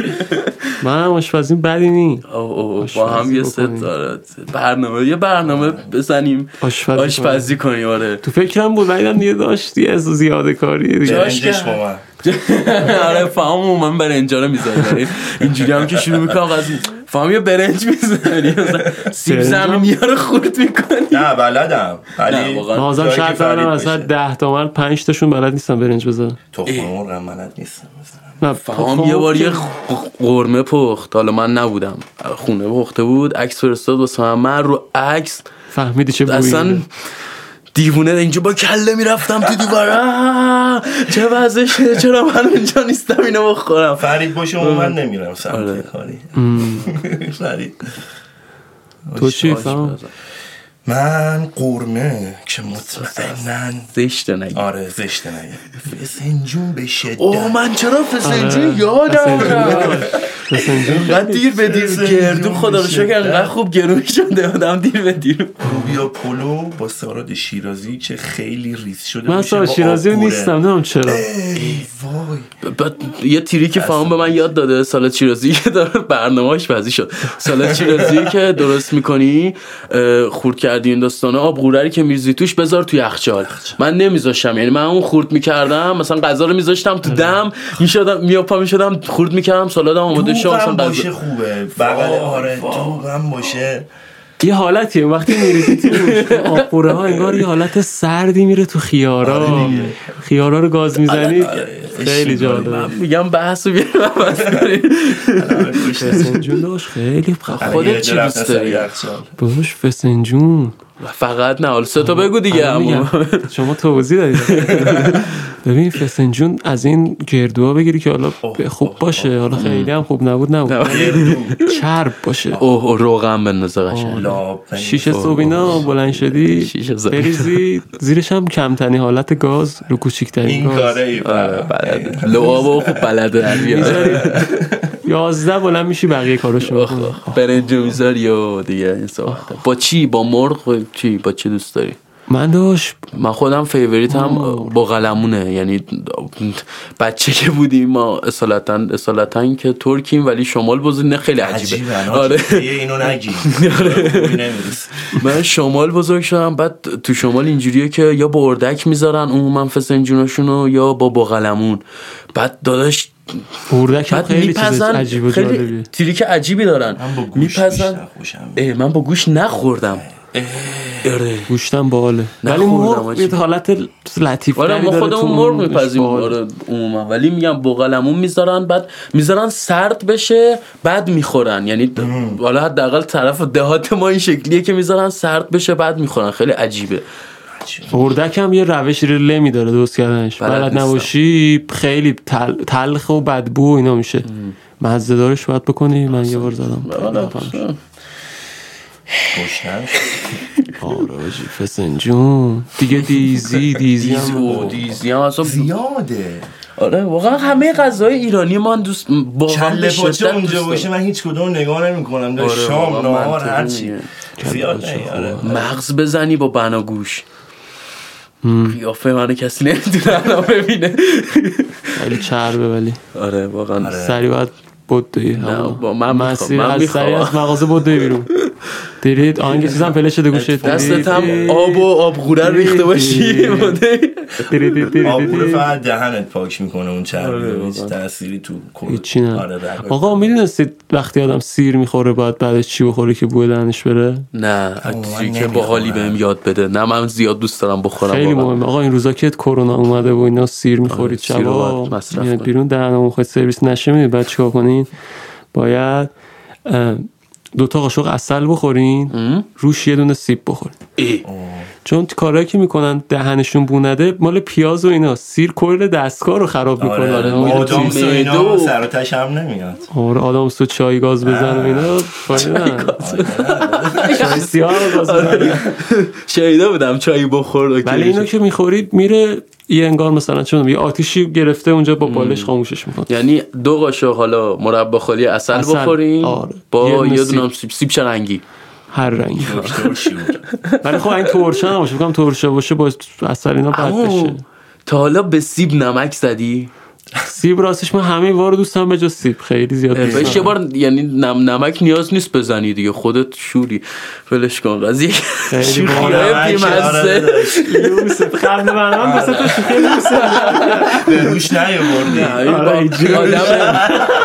من هم آشپزی بدی نی. او- او- با هم یه ست. آره. برنامه یه برنامه بزنیم. آشپزی کنیم. آره. تو فکرم بود ولی دیگه داشت یه از زیاده کاری دیگه. برنجش با من؟ آره فهمم من برنجا رو می‌ذاریم اینجوری هم که شروع می‌کنم از فهم یه برنج می‌ذاری. سیب زمینی ها رو خورد می‌کنی. نه بلدم. نه، ولی که شرط دارم. ده تا مرد پنج تاشون بلد نیستم برنج بذارم. تخم مرغ هم بلد نیستم مثلا نه فهم یه بار یه قرمه پخت. حالا من نبودم. خونه پخته بود عکس فرستاد واسه من. من رو عکس فهمیدی چه بویی اصلا؟ دیوونه اینجا با کله می‌رفتم تو دیوار. آه، چه وضعشه؟ چرا من اونجا نیستم؟ اینو بخورم. فرید باشه اون من نمیرم آره. سمت کاری. فرید. تو چی فهم؟ من قرمه که مطمئنن زشته نگی. آره زشته نگه فسنجون به شدت. اوه من چرا فسنجون آره. یادم فسنجون رفت؟ فسنجون انقدر دیر به دیر گردو خدا رو شکر انقدر. خوب گرون شده آدم دیر به دیر. لوبیا پلو با ساراد شیرازی که خیلی ریز شده من با شیرازی نیستم نمی‌دونم چرا. ای وای. بعد یه تیری که فهم به من یاد داده سالت شیرازی که داره برنامه‌اش بازی شد. سالت شیرازی که درست می‌کنی خورد کردی این داستانه؟ آب قورری که میریزی توش بذار تو یخچال. من نمیذاشم یعنی من اون خورد می‌کردم مثلا غذا رو میذاشتم تو دم می‌شدم میاپا می‌شدم خورد می‌کردم سالادم آماده شد مثلا باشه غذا. خوبه. بغل آره دوغم باشه. یه حالتیه وقتی میریزی تو آبپوره ها انگار یه حالت سردی میره تو خیارا. خیارا رو گاز می‌زنی خیلی جالبه. من میگم بحث رو فسنجون داشت خیلی خودت چی دوست داری؟ باش فسنجون. فقط نه حالا سه تا بگو دیگه. شما توضیح دادید. ببین فسنجون از این گردوها بگیری که حالا خوب باشه. حالا خیلی هم خوب نبود نبود. چرب باشه. اوه روغن بندازه قشنگ. شیشه اینا بلند شدی. بریزی زیرش هم کمتنی حالت گاز رو کوچیکترین این گاز. کاره ای آره بلده. لعابو خوب بلده. یازده بلند میشی بقیه بکنی. آخ. برنج و می‌ذاری و دیگه این صحبت. با چی؟ با مرغ؟ با چی؟ با چی دوست داری؟ من داشت من خودم فیوریت هم با قلمونه. یعنی بچه که بودیم ما اصالتا اصالتا که ترکیم ولی شمال بزرگ نه خیلی عجیبه. عجیبه آره. آره اینو نگی. نمی‌رسی. من شمال بزرگ شدم بعد تو شمال اینجوریه که یا با اردک می‌ذارن عموما فسنجوناشونو یا با بغلمون بعد داداش اردک هم خیلی چیز میپزن عجیب و خیلی جالبیه. تریک عجیبی دارن. من با گوشت میپزن. من با گوش نخوردم. آره. گوشتم باله. ولی مرغ. یه حالت لطیف آره ما خودمون مرغ میپزیم. آره عموما. ولی میگم بغلمون می‌ذارن بعد می‌ذارن سرد بشه بعد می‌خورن. یعنی حالا حداقل طرف دهات ما این شکلیه که می‌ذارن سرد بشه بعد می‌خورن. خیلی عجیبه. اردک هم یه روش له داره درست کردنش. بلد. نباشی خیلی تل... تلخ و بدبو و اینا میشه. مزه دارش باید بکنی من یه بار زدم. آره. گشنم آره آجی فسنجون دیگه دیزی دیزی دیزی هم و دیزی هم اصلا زیاده. آره واقعا همه غذای ایرانی من دوست واقعا کله به پاچه شدت اونجا دوست باشه. من هیچ کدوم نگاه نمی کنم آره، شام نهار هرچی میگه. زیاد آره مغز بزنی با بناگوش قیافه منو کسی نمی‌تونه الان ببینه. خیلی چربه ولی. آره واقعا. سری باید بدوی با من می‌خوام، من می‌خوام. از مغازه بدوی بیرون. دیرید آهنگ چیزم پله شده گوشه دستت هم آب و آبغوره ریخته باشی. آبوره فقط دهنت پاک می‌کنه اون چربی هیچ تأثیری تو کل هیچی نه. آره آقا می‌دونستید وقتی آدم سیر می‌خوره باید بعدش چی بخوره که بوی دهنش بره؟ نه چیزی که باحالی بهم یاد بده. نه من زیاد دوست دارم بخورم خیلی. مهمه. آقا این روزا که کرونا اومده و اینا سیر می‌خورید آره، شبا میاد کنید. بیرون دهنمون خواهد سرویس نشه می‌دید بعد چیکار کنین؟ باید دو تا قاشق اصل بخورین روش یه دونه سیب بخورین. چون کارهایی که می‌کنن دهنشون بونده مال پیاز و اینا. سیر کل دستگاه رو خراب می‌کنه. آره. آره آدم سو اینا و- سر و تش هم نمیاد. آره آدم تو چای گاز بزن و اینا. نداره. چای سیاه رو گاز بزن. شنیده بودم چایی بخور ولی اینو که می‌خورید میره یه انگار مثلا چون یه آتیشی گرفته اونجا با بالش خاموشش می‌کنه. یعنی دو قاشق حالا مربا خالی اصل اصل، بخورین آره. با یه دونه سیب. سیب سیب چه رنگی. هر رنگی ولی خب این ترشه نباشه بگم ترشه باشه با اصل اینا بد بشه. تا حالا به سیب نمک زدی؟ سیب راستش من همه وار دوست دارم به جز سیب. خیلی زیاد دوست بهش یه. بار یعنی نم نمک نیاز نیست بزنی دیگه خودت شوری. ولش کن قضیه خیلی باحال. بی‌مزه. یوسف قبل برنامه دو سه تا شوخی یوسف به روش نیاوردی. آره،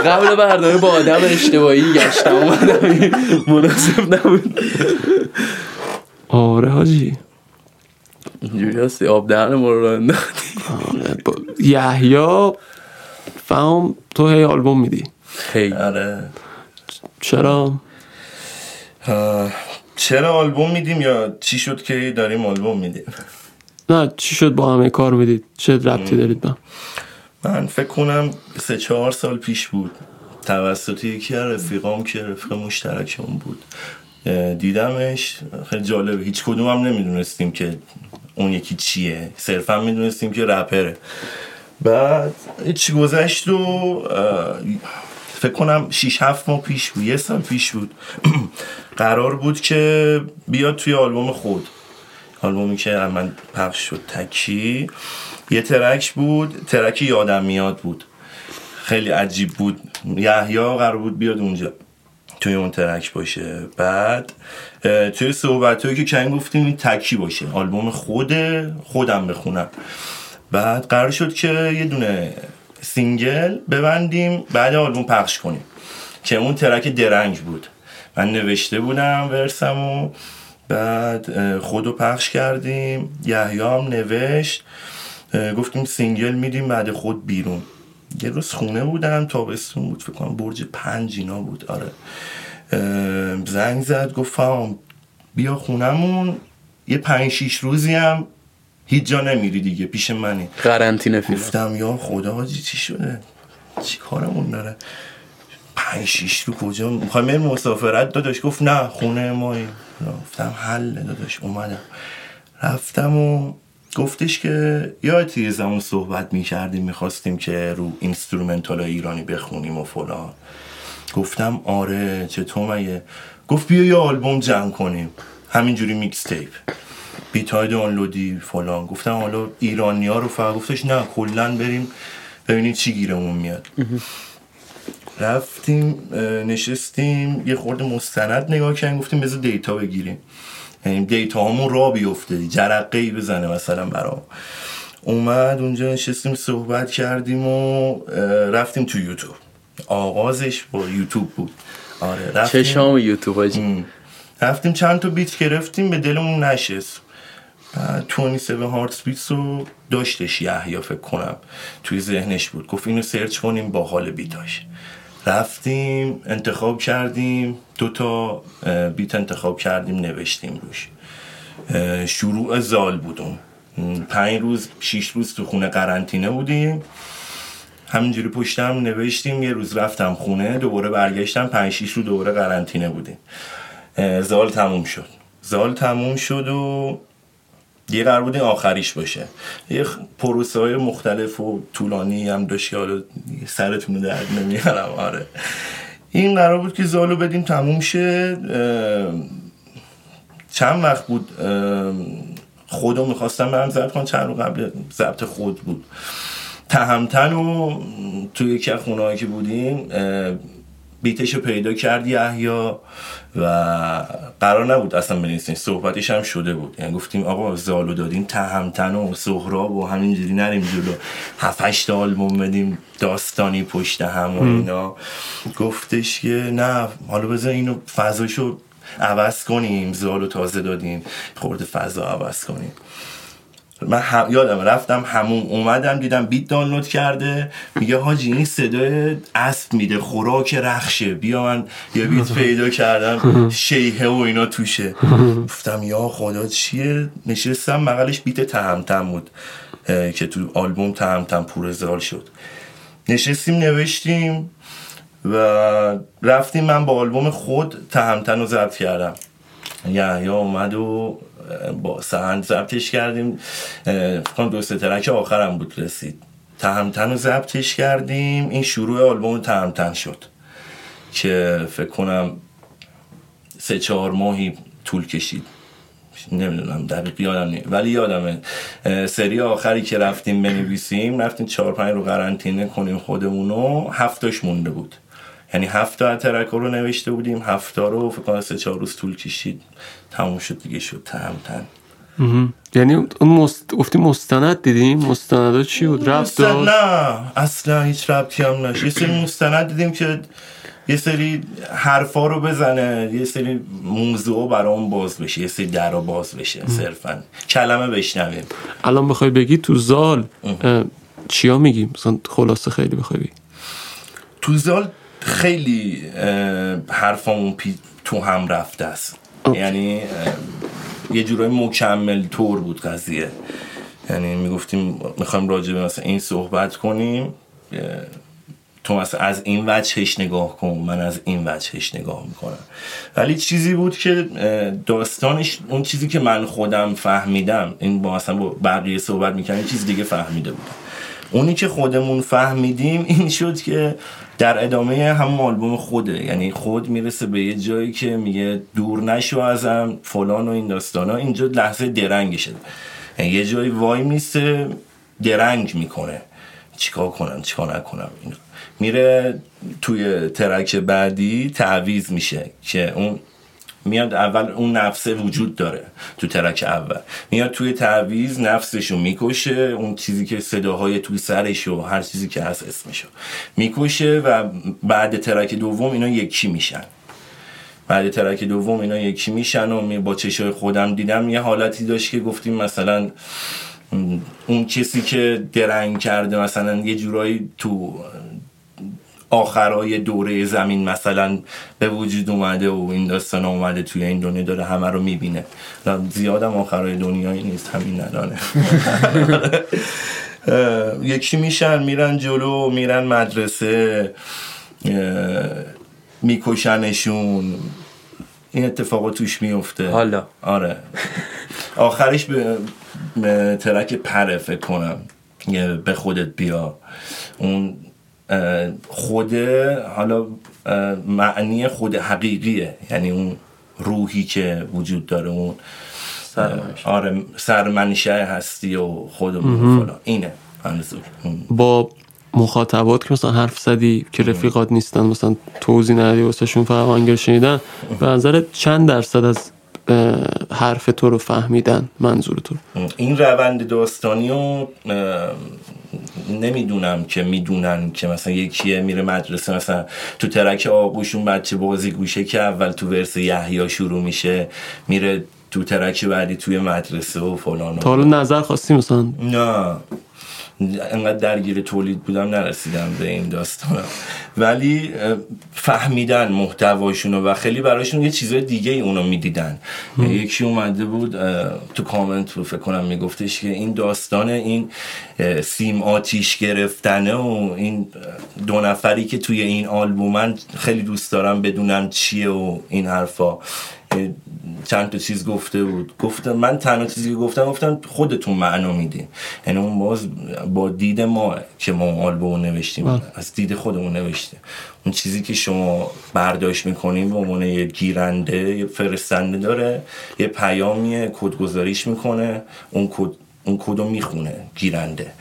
قبل برنامه با آدم اشتباهی گشتم اومدم. مناسب نبود. آره حاجی. اینجوری هستی آب دهن ما رو انداختی. آره، یحیی فهم تو هی آلبوم میدی. خیلی آره. چرا؟ چرا آلبوم میدیم یا چی شد که داریم آلبوم میدیم؟ نه چی شد با همه کار می‌دید چه ربطی دارید با؟ من فکر کنم سه چهار سال پیش بود. توسط یکی از رفیقام که رفیق مشترکمون بود. دیدمش. خیلی جالبه هیچ کدوم هم نمی‌دونستیم که اون یکی چیه. صرفا می‌دونستیم که رپره. بعد چی گذشت و فکر کنم 6 7 ماه پیش بود یه سال پیش بود. قرار بود که بیاد توی آلبوم خود. آلبومی که من پخش شد تکی. یه track بود track یادم میاد بود. خیلی عجیب بود. یحیی قرار بود بیاد اونجا توی اون track باشه. بعد توی صحبت که کردیم گفتیم این تکی باشه. آلبوم خود خودم بخونم. بعد قرار شد که یه دونه single ببندیم بعد آلبوم پخش کنیم که اون track درنگ بود. من نوشته بودم verse مو بعد خودو پخش کردیم یحیی هم نوشت گفتیم single میدیم بعد خود بیرون. یه روز خونه بودم تابستون بود فکر کنم برج پنج اینا بود آره. زنگ زد گفت فهم بیا خونمون. یه پنج شیش روزی هم هیچ جا نمیری دیگه پیش منی. قرنطینه فیلم. گفتم یا خدا حاجی چی شده؟ چی کارمون داره؟ پنج شیش رو کجا؟ می‌خوایم بریم مسافرت؟ داداش گفت نه خونه ما گفتم حله داداش اومدم. رفتم و گفتش که یادتی یه زمان صحبت می‌کردیم می‌خواستیم که رو instrumental ایرانی بخونیم و فلان. گفتم آره چطور مگه؟ گفت بیا یه آلبوم جمع کنیم. همینجوری mixtape. beat های دانلودی فلان. گفتم حالا ایرانی ها رو فقط گفتش نه کلا بریم ببینید چی گیرمون میاد. رفتیم نشستیم یه خورده مستند نگاه کردیم گفتیم بذار دیتا بگیریم. یعنی دیتا همون را بیفته جرقه ای بزنه مثلا برام. اومد اونجا نشستیم صحبت کردیم و رفتیم تو یوتیوب. آغازش با یوتیوب بود. آره رفتیم. چشام یوتیوب. رفتیم چند تا بیت گرفتیم به دلمون نشست. 27 هارت بیتس رو داشتش یحیا فکر کنم. توی ذهنش بود. گفت اینو سرچ کنیم با حال بیتاش. رفتیم انتخاب کردیم. دو تا بیت انتخاب کردیم نوشتیم روش. شروع زال بودم. پنج روز شیش روز تو خونه قرنطینه بودیم. همینجوری پشتم نوشتیم یه روز رفتم خونه دوباره برگشتم پنج شیش رو دوباره قرنطینه بودیم. زال تموم شد. زال تموم شد و یه قرار بود آخریش باشه. یه پروسه های مختلف و طولانی هم داشت که حالا سرتون رو درد نمیارم آره. این قرار بود که زالو بدیم تموم شه. چند وقت بود؟ خودو می‌خواستم برم ضبط کنم چند رو قبل ضبط خود بود. تهمتن و توی یکی از خونه که بودیم بیتش پیدا کرد یحیا و قرار نبود اصلا بنویسیم صحبتش هم شده بود. یعنی گفتیم آقا زالو دادیم تهمتن و سهراب و همینجوری نریم جلو. هفتش تا آلبوم بدیم داستانی پشت هم و اینا. گفتش که نه حالا بذار اینو فضاشو عوض کنیم زالو تازه دادیم. خورده فضا عوض کنیم. من هم... یادم رفتم همون اومدم دیدم بیت دانلود کرده. میگه حاجی این صدای اسب میده خوراک رخشه. بیا من یه بیت پیدا کردم شیهه و اینا توشه. گفتم یا خدا چیه؟ نشستم بغلش بیت تهمتم بود که تو آلبوم تهمتم پورزال شد. نشستیم نوشتیم و رفتیم. من با آلبوم خود تهمتن رو ضبط کردم. یا اومد و با سهند ضبطش کردیم. اه، فکر کنم دو سه ترک آخرم بود رسید. تهمتن رو ضبطش کردیم. این شروع آلبوم تهمتن شد که فکر کنم سه چهار ماهی طول کشید. نمی‌دونم دقیق یادم نیست ولی یادمه. سری آخری که رفتیم بنویسیم رفتیم چهار پنج رو قرنطینه کنیم خودمونو هفتاش مونده بود. یعنی هفت تا ترک رو نوشته بودیم هفت رو فکر کنم سه چهار روز طول کشید. تموم شد دیگه شد تهمتن. یعنی اون مست... گفتی مستند دیدیم؟ مستندا چی بود؟ رفت مستند- داد نه. اصلا هیچ ربطی هم نشد. یه سری مستند دیدیم که یه سری حرفا رو بزنه. یه سری موضوع برام باز بشه. یه سری درا باز بشه. صرفا. کلمه بشنویم. الان بخوای بگی تو زال چیا میگی مثلا خلاصه خیلی بخوای بگی. تو زال خیلی حرفامون پی تو هم رفته است. یعنی یه جورای مکمل طور بود قضیه. یعنی می‌گفتیم می‌خوایم راجع به مثلا این صحبت کنیم. تو مثلا از این وجهش نگاه کن من از این وجهش نگاه می‌کنم. ولی چیزی بود که داستانش اون چیزی که من خودم فهمیدم این با مثلا با بقیه صحبت می‌کنم چیز دیگه فهمیده بودم. اونی که خودمون فهمیدیم این شد که در ادامه همون آلبوم خوده. یعنی خود می‌رسه به یه جایی که میگه دور نشو ازم فلان و این داستانا اینجا لحظه درنگشه یعنی یه جایی وای میسته درنگ می‌کنه. چیکار کنم چیکار نکنم اینا میره توی ترک بعدی تعویز میشه که اون میاد اول اون نفسه وجود داره تو ترک اول. میاد توی تعویز نفسشو می‌کشه اون چیزی که صداهای توی سرش و هر چیزی که هست اسمشو می‌کشه و بعد ترک دوم اینا یکی میشن. بعد ترک دوم اینا یکی میشن و با چشای خودم دیدم یه حالتی داشت که گفتیم مثلا اون کسی که درنگ کرده مثلا یه جورایی تو آخرای دوره زمین مثلا به وجود اومده و این داستان اومده توی این دنیا داره همه رو می‌بینه. زیادم آخرای دنیایی نیست همین ندانه یکی میشن؟ میرن جلو میرن مدرسه میکشنشون. این اتفاقا توش میفته. حالا. آره. آخرش به ترک پره فکر کنم. به خودت بیا. اون خود حالا معنی خود حقیقیه. یعنی اون روحی که وجود داره اون آره سرمنشه هستی و خودمون فلان. اینه. منظور با مخاطبات که مثلا حرف زدی که رفیقات نیستن مثلا توضیح ندی واسه شون فقط آهنگر شنیدن به نظر چند درصد از حرف تو رو فهمیدن منظور تو این روند داستانی رو نمی‌دونم که می‌دونن که مثلا یکیه میره مدرسه مثلا تو ترک آغوشون بچه بازی گوشه که اول تو ورس یحیا شروع میشه میره تو ترک بعدی توی مدرسه و فلان تا حالا نظر خواستی مثلا؟ نه. انقدر درگیر تولید بودم نرسیدم به این داستانم. ولی فهمیدن محتواشونو و خیلی براشون یه چیزای دیگه اونو می‌دیدن. یکی اومده بود تو کامنت رو فکر کنم میگفتش که این داستان این سیم آتیش گرفتنه و این دو نفری که توی این آلبومن خیلی دوست دارم بدونم چیه و این حرفا. چند تا چیز گفته بود. گفتم من تنها چیزی که گفتم گفتم خودتون معنا میدین. یعنی اون باز با دید ما که ما آلبوم نوشتیم از دید خودمون نوشتیم اون چیزی که شما برداشت می‌کنیم به عنوان یه گیرنده یه فرستنده داره یه پیامیه کدگذاریش می‌کنه اون کد اون کدو می‌خونه گیرنده.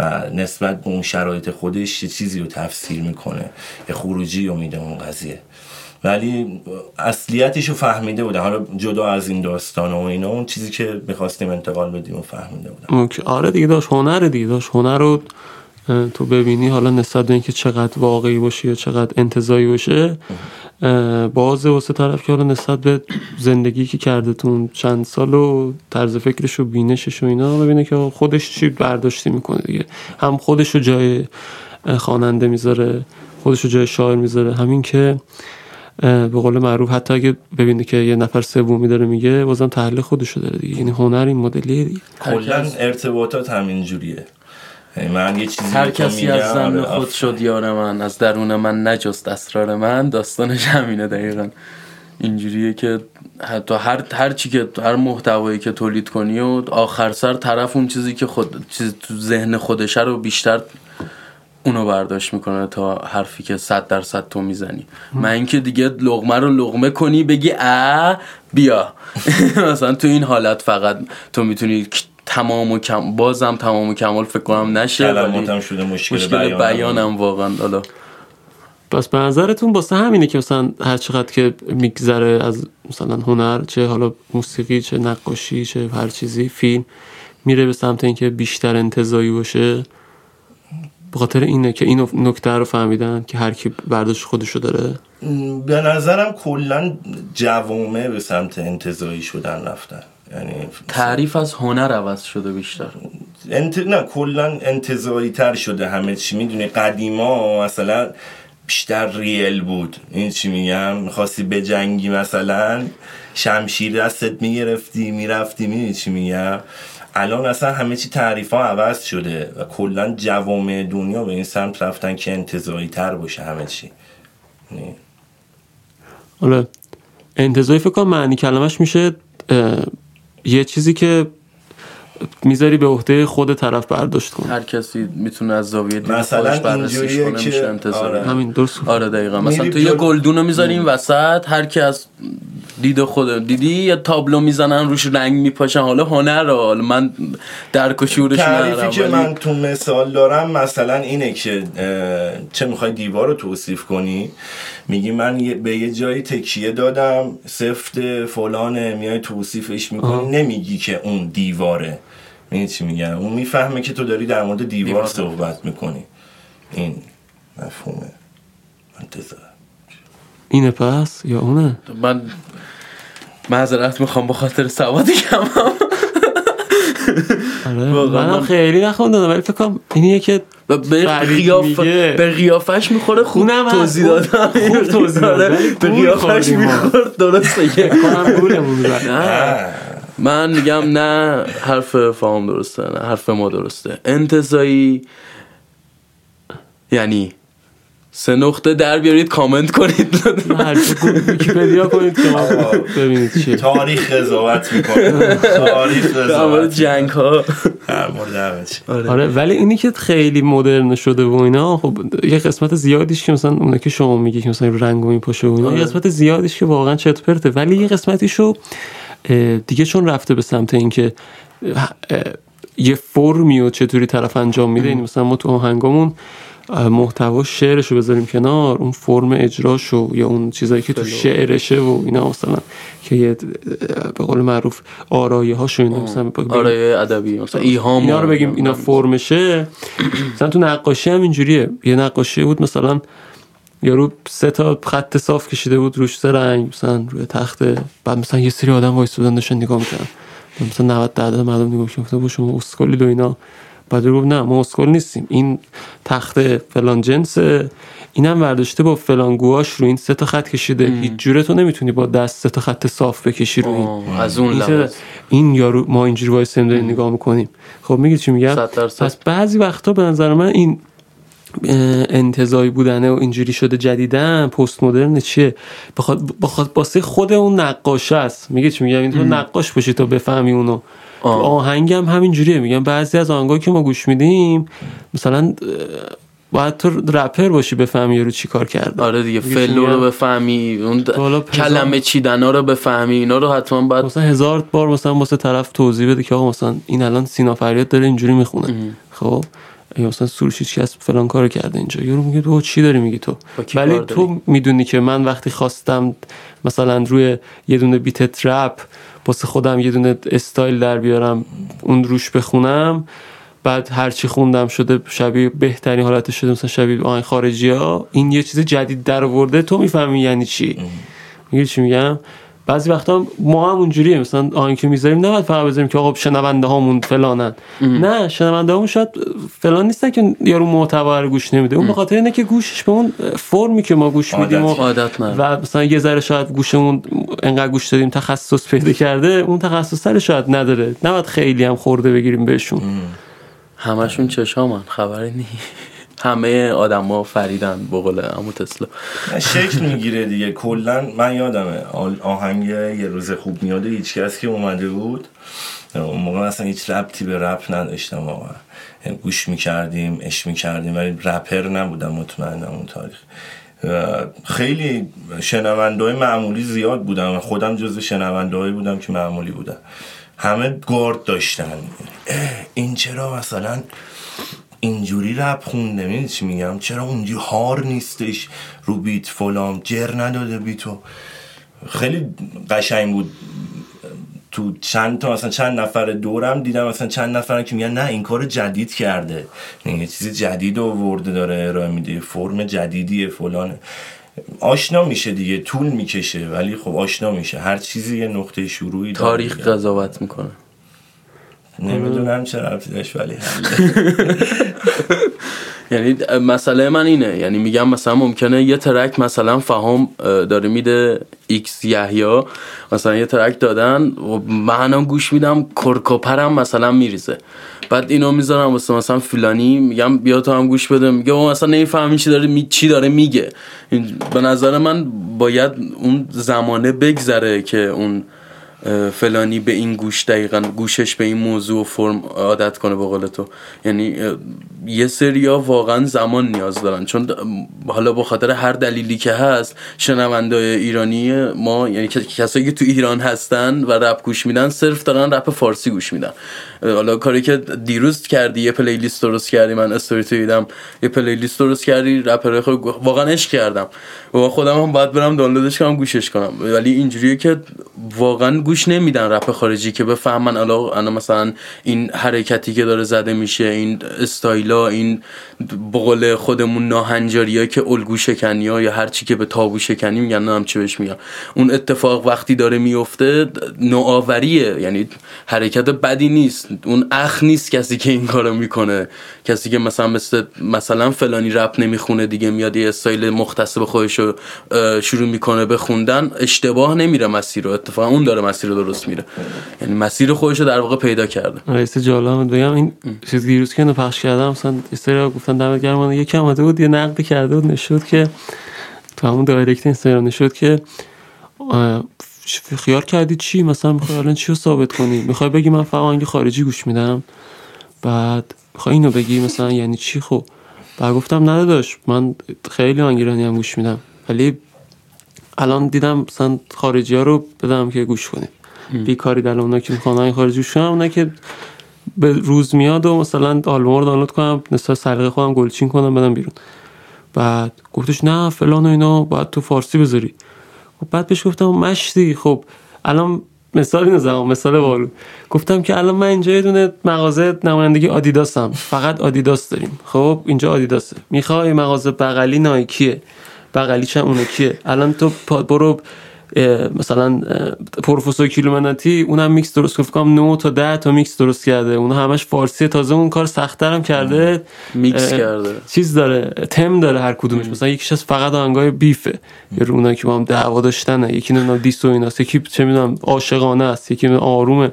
و نسبت به اون شرایط خودش یه چیزی رو تفسیر می‌کنه. یه خروجی رو میده اون قضیه. ولی اصلیتش رو فهمیده بودن حالا جدا از این داستان و اینا اون چیزی که می‌خواستیم انتقال بدیم و فهمیده بودن آره دیگه داشت هنر دیگه داشت هنر رو تو ببینی حالا نسبت به اینکه چقدر واقعی باشه یا چقدر انتظایی باشه باز واسه طرف که حالا نسبت به زندگی که کرده تون چند سال و طرز فکرش و بینشش و اینا ببینه که خودش چی برداشتی می‌کنه دیگه. هم خودش رو جای خواننده می‌ذاره خودش رو جای شاعر می‌ذاره. همین که به قول معروف حتی اگه ببینه که یه نفر سومی داره میگه بازم تحلیل خودشو داره دیگه. یعنی هنر این مدلیه دیگه. کلا ارتباطات همین جوریه. یعنی من یه چیزی هر کسی از زن آره، خود شد یار من از درون من نجست اسرار من داستانش همینه دقیقا. اینجوریه که حتی هر هر چی که هر محتوایی که تولید کنی و آخر سر طرف اون چیزی که خود چیز تو ذهن خودشه رو بیشتر اونو برداشت می‌کنه تا حرفی که صد درصد تو می‌زنی. من اینکه دیگه لغمه رو لغمه کنی بگی ا بیا. مثلا تو این حالت فقط تو می‌تونی تمام و کم بازم تمام و کمال فکر کنم نشه ولی شده مشکل, مشکل بیانم واقعا. حالا پس به نظرتون باسه همینه که مثلا هر چقدر که میگذره از مثلا هنر چه حالا موسیقی چه نقاشی چه هر چیزی فیلم میره به سمت اینکه بیشتر انتظایی باشه. به خاطر اینه که این نکته رو فهمیدن که هر کی برداشت خودشو داره؟ به نظرم کلا جوامع به سمت انتظایی شدن رفتن. یعنی تعریف از هنر عوض شده بیشتر. انت... نه کلا انتظایی تر شده همه چی. می‌دونی قدیما مثلا بیشتر ریل بود. این چی میگم؟ می‌خواستی به جنگی مثلا شمشیر دستت می‌گرفتی می‌رفتی. می‌دونی چی میگم؟ الان اصلا همه چی تعریف ها عوض شده و کلا جوامع دنیا به این سمت رفتن که انتظایی تر باشه همه چی. حالا انتظایی فکر معنی کلمش میشه یه چیزی که می‌ذاری به عهده خود طرف برداشت کن هر کسی می‌تونه از زاویه دید مثلا بررسیش کنه میشه آره. همین درست. آره دقیقا. مثلا تو یه گلدون می‌ذاری این وسط هر کی از دید خود دیدی؟ یه تابلو می‌زنن روش رنگ میپاشن. حالا هنر حالا من درک و شعورش تعریفی که من تو مثال دارم مثلا اینه که چه می‌خوای دیوار رو توصیف کنی؟ میگی من به یه جایی تکیه دادم سفت فلانه میای توصیفش می‌کنی نمیگی که اون دیواره. این چی میگم؟ اون می‌فهمه که تو داری در مورد دیوار, صحبت می‌کنی. این مفهومه. انتظار. اینه پس یا اونه؟ من معذرت می‌خوام به خاطر سوادی کمم منم خیلی نخوندم. ولی فکر کنم اینیه که و به قیاف. به قیافش می‌خوره خوب توضیح دادم خوب توضیح داد. آره، به قیافش. می‌خورد درسته که. من میگم نه حرف فام درسته نه حرف ما درسته. انتظایی یعنی سه نقطه در بیارید کامنت کنید. ویکیپدیا کنید که ما ببینید چیه. تاریخ قضاوت می‌کنه. تاریخ قضاوت. جنگ ها چی. آره. ولی اینی که خیلی مدرن شده و اینا خب یه قسمت زیادیش که مثلا اونه که شما میگی که مثلا رنگ و این پاشه و اینا آره. یه قسمت زیادیش که واقعا چت پرته. ولی یه قسمتیشو دیگه چون رفته به سمت اینکه یه فرمی و چطوری طرف انجام میده یعنی مثلا ما تو آهنگامون محتوا شعرش رو بذاریم کنار اون فرم اجراشو یا اون چیزایی که تو شعرشه و اینا مثلا که یه به قول معروف آرایه هاشو اینا مثلا آره ادبی مثلا ایهام اینا رو بگیم اینا فرمشه. مثلا تو نقاشی هم اینجوریه. یه نقاشی بود مثلا یارو سه تا خط صاف کشیده بود روش سه رنگ مثلا روی تخته بعد مثلا یه سری آدم وایسادن داشتن نگاه می‌کردن. مثلا 90 درصد مردم نگاه می‌کردن. با شما اسکلید و اینا. بعد گفت نه ما اسکل نیستیم. این تخت فلان جنسه اینم برداشته با فلان گواش رو این سه تا خط کشیده. هیچ جوره تو نمی‌تونی با دست سه تا خط صاف بکشی رو این. از اون این, این یارو ما اینجوری داریم نگاه می‌کنیم. خب میگی چی میگم. پس بعضی وقتا به نظر من این اه، انتظایی بودنه و اینجوری شده جدیدن پست مدرن چیه؟ بخواد بخواد واسه خود اون نقاشه است. میگه چی میگم؟ این تو نقاش باشی تا بفهمی اونو. آه. آهنگ هم همین جوریه میگم بعضی از آهنگایی که ما گوش میدیم مثلا باید تو رپر باشی بفهمی یارو چی کار کرده. آره دیگه flow رو؟ بفهمی اون د- کلمه چیدن ها رو بفهمی اینا رو حتما باید مثلا هزار بار مثلا واسه طرف توضیح بده که آقا مثلا این الان سینا فریاد داره اینجوری می‌خونه. خب؟ یا مثلا سروش کس فلان کارو کرده اینجا. یارو میگه تو چی داری میگی تو؟ ولی تو؟ می‌دونی که من وقتی خواستم مثلا روی یه دونه beat trap واسه خودم یه دونه استایل در بیارم اون روش بخونم. بعد هرچی خوندم شده شبیه بهترین حالت شده مثلا شبیه آهنگ خارجی ها این یه چیز جدید در آورده تو می‌فهمی یعنی چی. میگی چی میگم؟ بعضی وقتا ما هم اونجوریه مثلا آهنگ که می‌ذاریم نباید فقط بذاریم که آقا شنونده هامون فلانن نه شنونده هامون شاید فلان نیستن که یارو محتوا رو گوش نمیده. اون به خاطر اینه که گوشش به اون فرمی که ما گوش میدیم و, عادت. و مثلا یه ذره شاید گوشمون انقدر گوش دادیم تخصص پیدا کرده اون تخصص سر شاید نداره. نباید خیلی هم خورده بگیریم بهشون. همشون چشامن خبری نی همه آدما فریدن بقول عمو تسلا. شکل می‌گیره دیگه. کلا من یادمه آهنگ یه روز خوب میاده هیچ کس که اومده بود اون موقع اصلا هیچ ربطی به رپ نداشتم واقعا. یعنی گوش می‌کردیم اش می‌کردیم ولی رپر نبودم مطمئنم اون تاریخ. خیلی شنونده معمولی زیاد بودم خودم جز شنونده بودم که معمولی بودم همه گارد داشتن. این چرا مثلا اینجوری رپ خونده می‌دونی چی میگم؟ چرا اونجوری هار نیستش؟ رو بیت فلان جر نداده بیتو خیلی قشنگ بود. تو چند تا مثلا چند نفر دورم دیدم مثلا چند نفر که میگن نه این کار جدید کرده. یه چیز جدید آورده داره ارائه میده. فرم جدیدیه فلانه. آشنا میشه دیگه طول می‌کشه ولی خب آشنا میشه. هر چیزی یه نقطه شروعی داره تاریخ. قضاوت می‌کنه. نمی‌دونم چه ربطی داشت ولی. یعنی مسئله من اینه یعنی میگم مثلا ممکنه یه track مثلا فهم داره میده X یحیا مثلا یه track دادن و منم گوش میدم کرک و پرم مثلا میریزه بعد اینو می‌ذارم واسه مثلا فلانی میگم بیا تو هم گوش بده میگه او مثلا نمی‌فهمی چی داره می... چی داره میگه به نظر من باید اون زمانه بگذره که اون فلانی به این گوش دقیقا گوشش به این موضوع و فرم عادت کنه به قول تو. یعنی یه سریا واقعا زمان نیاز دارن. چون حالا به خاطر هر دلیلی که هست شنونده ایرانی ما یعنی کس- کسایی که تو ایران هستن و رپ گوش میدن صرف دارن رپ فارسی گوش میدن. حالا کاری که دیروز کردی یه پلیلیست درست کردی من استوری تو دیدم. یه پلیلیست درست کردی رپر خود واقعا عشق کردم. و خودم هم باید برم دانلودش کنم گوشش کنم. ولی اینجوریه که واقعا گوش نمیدن رپ خارجی که بفهمن الان مثلا این حرکتی که داره زده میشه این استایلا این بقول خودمون ناهنجاری که الگو شکنی یا هر چی که به تابو شکنی میگن نام چی بهش میگن. اون اتفاق وقتی داره میفته نوآوریه. یعنی حرکت بدی نیست. اون اخ نیست کسی که این کارو می‌کنه. کسی که مثلا مثل مثلا فلانی رپ نمی‌خونه دیگه میاد یه استایل مختص به خودش رو شروع می‌کنه به خوندن اشتباه نمیره مسیر رو. اتفاقا اون داره مسیر رو درست میره. یعنی مسیر خودش رو در واقع پیدا کرده. رئیس جالب بگم این چیز دیروز که پخش کردم مثلا استریا گفتن دمت گرم. یکی اومده بود یه نقد کرده بود نشد که تو همون دایرکت اینستاگرام نشد که خیال کردی چی؟ مثلا می‌خوای الان چی رو ثابت کنی؟ می‌خوای بگی من فقط آهنگ خارجی گوش میدم؟ بعد می‌خوای اینو بگی مثلا یعنی چی؟ خب بعد گفتم نداداش من خیلی آهنگ هم گوش میدم. ولی الان دیدم مثلا خارجی ها رو بدم که گوش کنید بیکاری در اونا که می‌خوان خارجی گوش کنم اونا که به روز میاد و مثلا آلبوم رو دانلود کنم نسبت سلیقه خودم گلچین کنم بدم بیرون. بعد گفتش نه فلان و اینا باید تو فارسی بذاری. خب بعد بهش گفتم مشتی خب الان مثال اینو مثال وارو گفتم که الان من اینجا یه دونه مغازه نمایندگی آدیداسم فقط آدیداس داریم. خب اینجا آدیداسه. می‌خوای مغازه بغلی نایکیه. بغلی چه اونه کیه الان تو برو مثلا پروفسور کیلومناتی اونم میکس درست گفت کنم 9 تا 10 تا میکس درست کرده. اون همش فارسی تازه اون کار سختتر هم کرده میکس کرده. چیز داره تم داره هر کدومش. مثلا یکیش از فقط آهنگای بیفه. یا اونایی که با هم دعوا داشتنه. یکی نه دیس و ایناست. یکی چه می‌دونم عاشقانه است. یکی آرومه.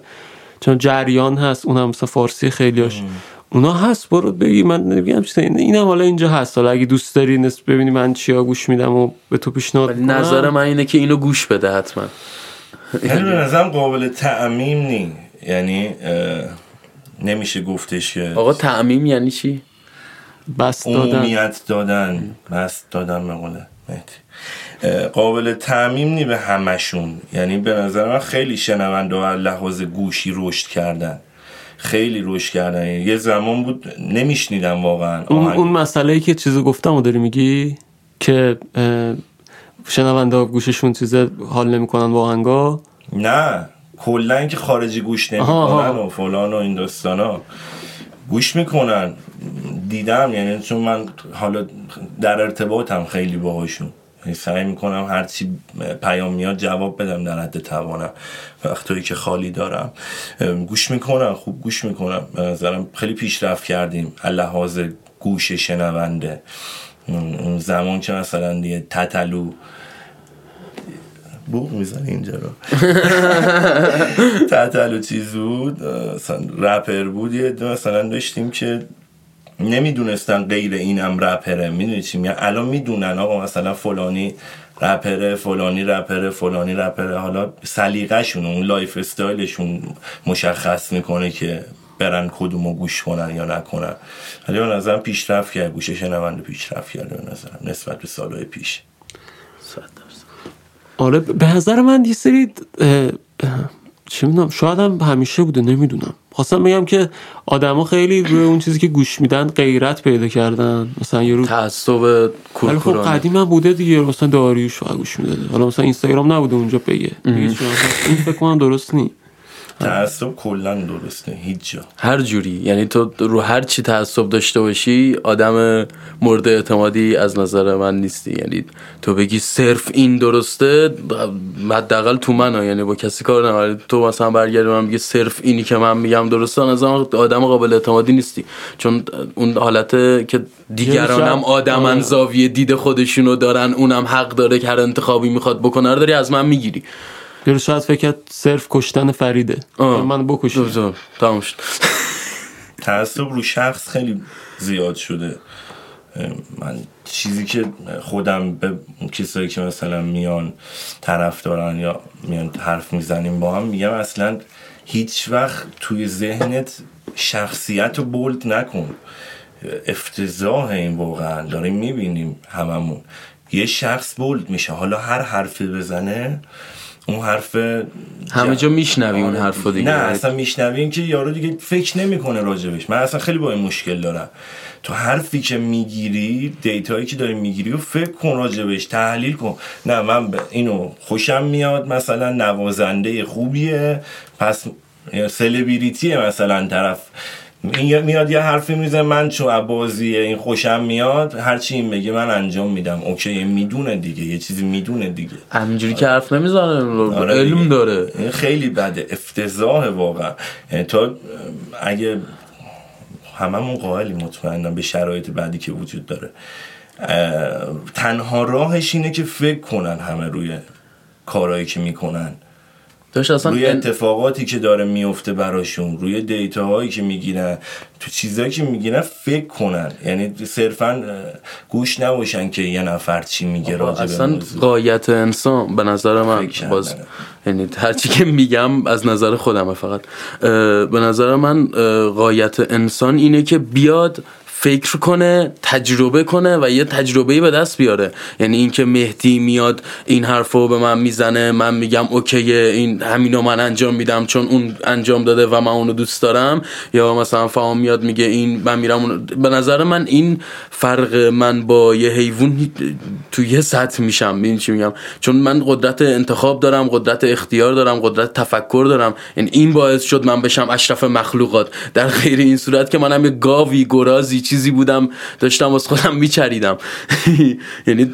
چون جریان هست. اونم مثلا فارسی خیلیاش اونا هست برو بگی. من نمیگم چیزی. اینم حالا اینجا هست. حالا اگه دوست داری نسبت ببینی من چیا گوش میدم و به تو پیشنهاد نظر من اینه که اینو گوش بده حتما. یعنی به نظرم قابل تعمیم نی. یعنی نمیشه گفتش که آقا تعمیم یعنی چی؟ بس دادن. عمومیت دادن. بس دادن مقاله قابل تعمیم نی به همشون. یعنی به نظر من خیلی شنونده و لحاظ گوشی رشد کردن. خیلی روش کردن. یه زمان بود نمیشنیدم واقعا اون, اون مسئله ای که چیزو گفتم و داری میگی که شنونده گوششون چیز حال نمی‌کنن واقعا نه. کلا اینکه خارجی گوش نمی‌کنن و فلان و این داستانا گوش می‌کنن. دیدم یعنی چون من حالا در ارتباطم خیلی باهاشون. سعی می‌کنم هرچی پیام میاد جواب بدم در حد توانم وقتایی که خالی دارم. گوش می‌کنم خوب گوش می‌کنم. نظرم خیلی پیشرفت کردیم. لحاظ گوش شنونده. اون زمان که مثلا دیگه تتلو. بوق می‌زنه اینجا رو. تتلو چیز بود؟ مثلا رپر بود. یه مثلا داشتیم که نمی‌دونستن غیر اینم رپره. می‌دونی چی میگن؟ الان می‌دونن آقا مثلا فلانی رپره فلانی رپره فلانی رپره. حالا سلیقه‌شون اون lifestyle شون مشخص می‌کنه که برن کدومو گوش کنن یا نکنن. ولی به نظرم پیشرفت کرد. گوش شنونده پیشرفت کرد به نظرم نسبت به سالهای پیش. آره به نظر من یه سری چی می‌دونم شاید هم همیشه بوده نمی‌دونم. خواستم بگم که آدما خیلی روی اون چیزی که گوش میدن غیرت پیدا کردن. مثلا یه رو تعصب کورکورانه. خب قدیم هم بوده دیگه مثلا داریوش گوش می‌داده. حالا مثلا اینستاگرام نبوده اونجا بگه. این فکر کنم درست نیست. تعصب کلا درسته هیچ جا. هر جوری. یعنی تو رو هر چی تعصب داشته باشی آدم مورد اعتمادی از نظر من نیستی. یعنی تو بگی صرف این درسته حداقل تو من یعنی با کسی کار نداری تو مثلا برگردی من میگی صرف اینی که من میگم درسته از آدم قابل اعتمادی نیستی. چون اون حالت که دیگرانم آدمن آره. زاویه دید خودشونو دارن اونم حق داره که هر انتخابی می‌خواد بکنه رو داری از من می‌گیری. یا شاید فکر صرف کشتن فریده. من بکشم. تمام شد. تعصب رو شخص خیلی زیاد شده. من چیزی که خودم به کسایی که مثلا میان طرف دارن یا میان حرف می‌زنیم با هم میگم اصلا هیچ وقت توی ذهنت شخصیت رو بولد نکن. افتضاح این واقعا. داریم می‌بینیم هممون. یه شخص bold میشه. حالا هر حرفی بزنه اون حرف همه جا میشنوی اون حرفو دیگه. نه اصلا میشنویم که یارو دیگه فکر نمی‌کنه راجبش. من اصلا خیلی با این مشکل دارم. تو حرفی که می‌گیری data یی که داری می‌گیری و فکر کن راجبش تحلیل کن. نه من اینو خوشم میاد مثلا نوازنده خوبیه پس سلبریتیه مثلا طرف. این میاد یه حرفی میزنه من چون بازی این خوشم میاد هرچی این بگه من انجام میدم. okay می‌دونه دیگه یه چیزی می‌دونه دیگه. همینجوری که حرف نمی‌زنه آره علم. داره. این خیلی بده افتضاح واقعا. تا اگه هممون قائلی مطمئنم به شرایط بعدی که وجود داره. تنها راهش اینه که فکر کنن همه روی کارهایی که می‌کنن. داشت اصلا روی اتفاقاتی که داره میفته براشون روی دیتاهایی که می‌گیرن تو چیزایی که می‌گیرن فکر کنن یعنی صرفا گوش نباشن که یه نفر چی میگه راجع اصلا. قایت انسان به نظر من باز. یعنی هرچی که میگم از نظر خودمه فقط به نظر من قایت انسان اینه که بیاد فکر کنه تجربه کنه و یه تجربه به دست بیاره. یعنی اینکه مهدی میاد این حرفو به من می‌زنه من میگم اوکیه این همینو من انجام میدم چون اون انجام داده و من اونو دوست دارم. یا مثلا فهم میاد میگه این من میرم اونو. به نظر من این فرق من با یه حیوان تو یه سطح میشم. ببین چی میگم؟ چون من قدرت انتخاب دارم قدرت اختیار دارم قدرت تفکر دارم. یعنی این باعث شد من بشم اشرف مخلوقات. در غیر این صورت که منم یه گاوی گرازی چیزی بودم داشتم از خودم میچریدم. یعنی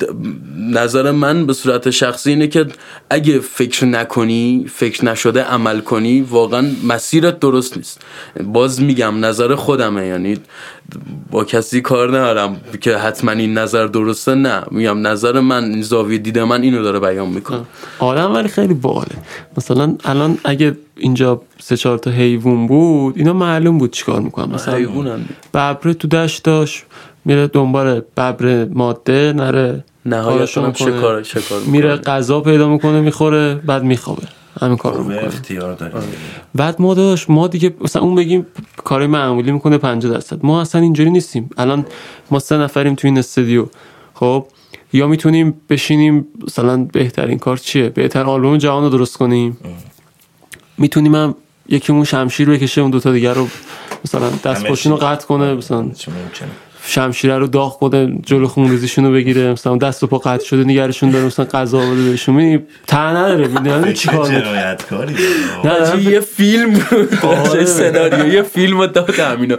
نظر من به صورت شخصی اینه که اگه فکر نکنی فکر نشده عمل کنی واقعا مسیرت درست نیست. باز میگم نظر خودمه. یعنی با کسی کار ندارم که حتما این نظر درسته نه میگم نظر من زاویه دید من اینو داره بیان می‌کنه آدم ولی خیلی باله مثلا الان اگه اینجا سه چهار تا حیوان بود اینا معلوم بود چیکار می‌کنن مثلا حیوانن. ببره تو دشت داشت میره دنبال ببر ماده نره نهایتا هم می‌کنه. شکار شکار می‌کنه. میره غذا پیدا می‌کنه می‌خوره بعد میخوابه همین کار رو می‌کنه. اختیار داریم. بعد ما داشت ما دیگه مثلا اون بگیم کار معمولی می‌کنه 50 درصد. ما اصلا اینجوری نیستیم. الان ما سه نفریم تو این استودیو. خب یا می‌تونیم بشینیم مثلا بهترین کار چیه؟ بهتر آلبوم جهان رو درست کنیم. می‌تونیم هم یکیمون شمشیر بکشه اون دوتا دیگر رو مثلا دست پاشون رو. قطع کنه مثلا. چه ممکنه. شمشیره رو داغ کنه جلو خونریزیشون رو بگیره مثلا دست و پا قطع شده نگرشون داره مثلا غذا بده بهشون. می‌بینی ته نداره. می‌دونی چی کار. جنایتکاری؟ نه یه فیلم. آره. چه سناریو. یه فیلم داد همینا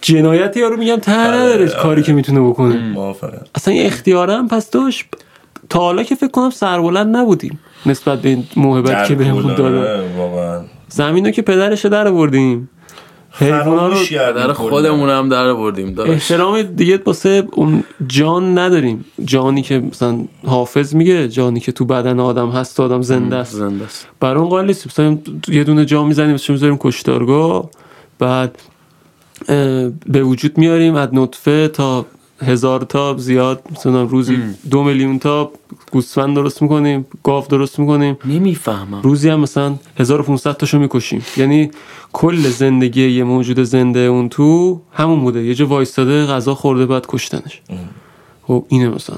جنایتی یارو میگم ته نداره. کاری که می‌تونه بکنه. موافقم. اصلا یه اختیارم پس داشت. تا حالا که فکر کنم سربلند نبودیم. نسبت به این موهبت که بهمون داده. آره، واقعا. زمین رو که پدرش در بردیم حیونا رو در. خودمون هم در بردیم داشت احترام دیگه واسه اون جان نداریم. جانی که مثلا حافظ میگه جانی که تو بدن آدم هست آدم زنده است. زنده است. برای اون قائل نیستیم. مثلا یه دونه جا می‌زنیم مثلا می‌ذاریم کشتارگاه بعد به وجود میاریم از نطفه تا هزار تا زیاد مثلا روزی دو میلیون تا گوسفند درست می‌کنیم گاو درست می‌کنیم. نمی‌فهمم. روزی هم مثلا 1500 تاشو می‌کشیم. یعنی کل زندگی یه موجود زنده اون تو همون بوده. یه جا وایستاده غذا خورده بعد کشتنش. خب اینه مثلا.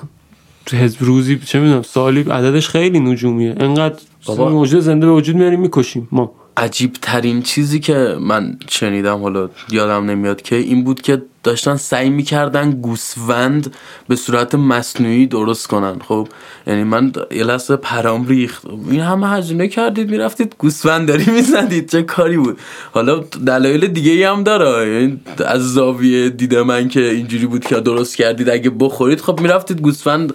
حزب روزی چه می‌دونم سالی عددش خیلی نجومیه. انقدر بابا. موجود زنده به وجود میاریم می‌کشیم. ما. عجیب ترین چیزی که من شنیدم حالا یادم نمیاد که این بود که داشتن سعی می‌کردن گوسفند به صورت مصنوعی درست کنن. خب یعنی من یه لحظه پرام ریخت. این همه هزینه کردید می‌رفتید گوسفند داری می‌زدید. چه کاری بود؟ حالا دلایل دیگه ای هم داره. یعنی از زاویه دیده من که اینجوری بود که درست کردید. اگه بخورید خب می‌رفتید گوسفند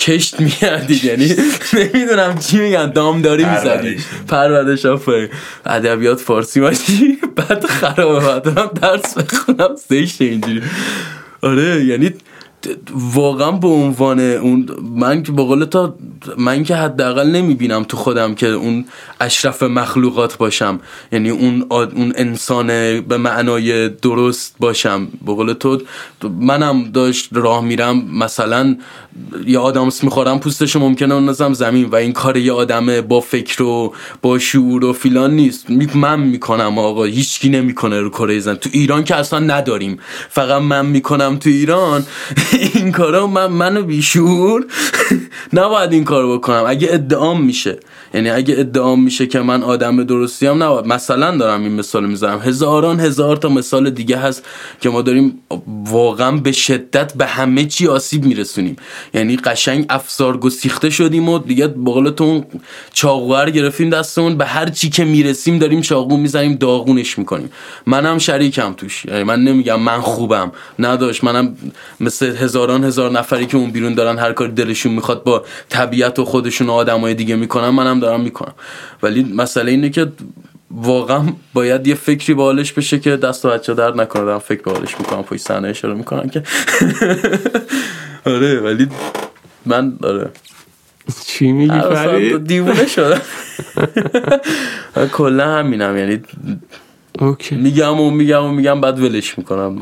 کشت می‌کردید. یعنی نمی‌دونم چی میگن دامداری می‌زدید. پرورش. آفرین. ادبیات فارسی باشی؟ بعد خرابه بعد درس بخونم زشت اینجوری. آره یعنی واقعا به عنوان اون من که بقول تا من که حداقل نمی‌بینم تو خودم که اون اشرف مخلوقات باشم. یعنی اون اون انسان به معنای درست باشم. بقول تو منم داشت راه میرم. مثلا یه آدامس می‌خورم پوستش ممکنه اندازم زمین و این کار یه آدم با فکر و با شعور و فیلان نیست. من می‌کنم آقا. هیچکی نمی‌کنه رو کره زن. تو ایران که اصلا نداریم. فقط من می‌کنم تو ایران. این کارا من منو بیشور نباید این کارو بکنم. اگه ادعام میشه. یعنی اگه ادعام میشه که من آدم درستی هم نباید. مثلا دارم این مثال می‌زنم. هزاران هزار تا مثال دیگه هست که ما داریم واقعا به شدت به همه چی آسیب میرسونیم. یعنی قشنگ افسار گسیخته شدیم و دیگه بقولتون چاقوهر گرفتیم دستمون. به هر چی که می‌رسیم داریم چاقو می‌زنیم داغونش می‌کنیم. منم شریکم توش. یعنی من نمیگم من خوبم. نداشت. منم مثل هزاران هزار نفری که اون بیرون دارن هر کاری دلشون می‌خواد با طبیعت و خودشون و آدمای دیگه می‌کنن منم دارم می‌کنم. ولی مسئله اینه که واقعا باید یه فکری به حالش بشه که دست و بچه درد نکنه. دارم فکر به حالش می‌کنم پشت صحنه اشاره می‌کنم که. آره ولی من آره. چی میگی فرید؟ دیوونه شدم. کلا همینم یعنی اوکی. میگم و میگم و میگم بعد ولش می‌کنم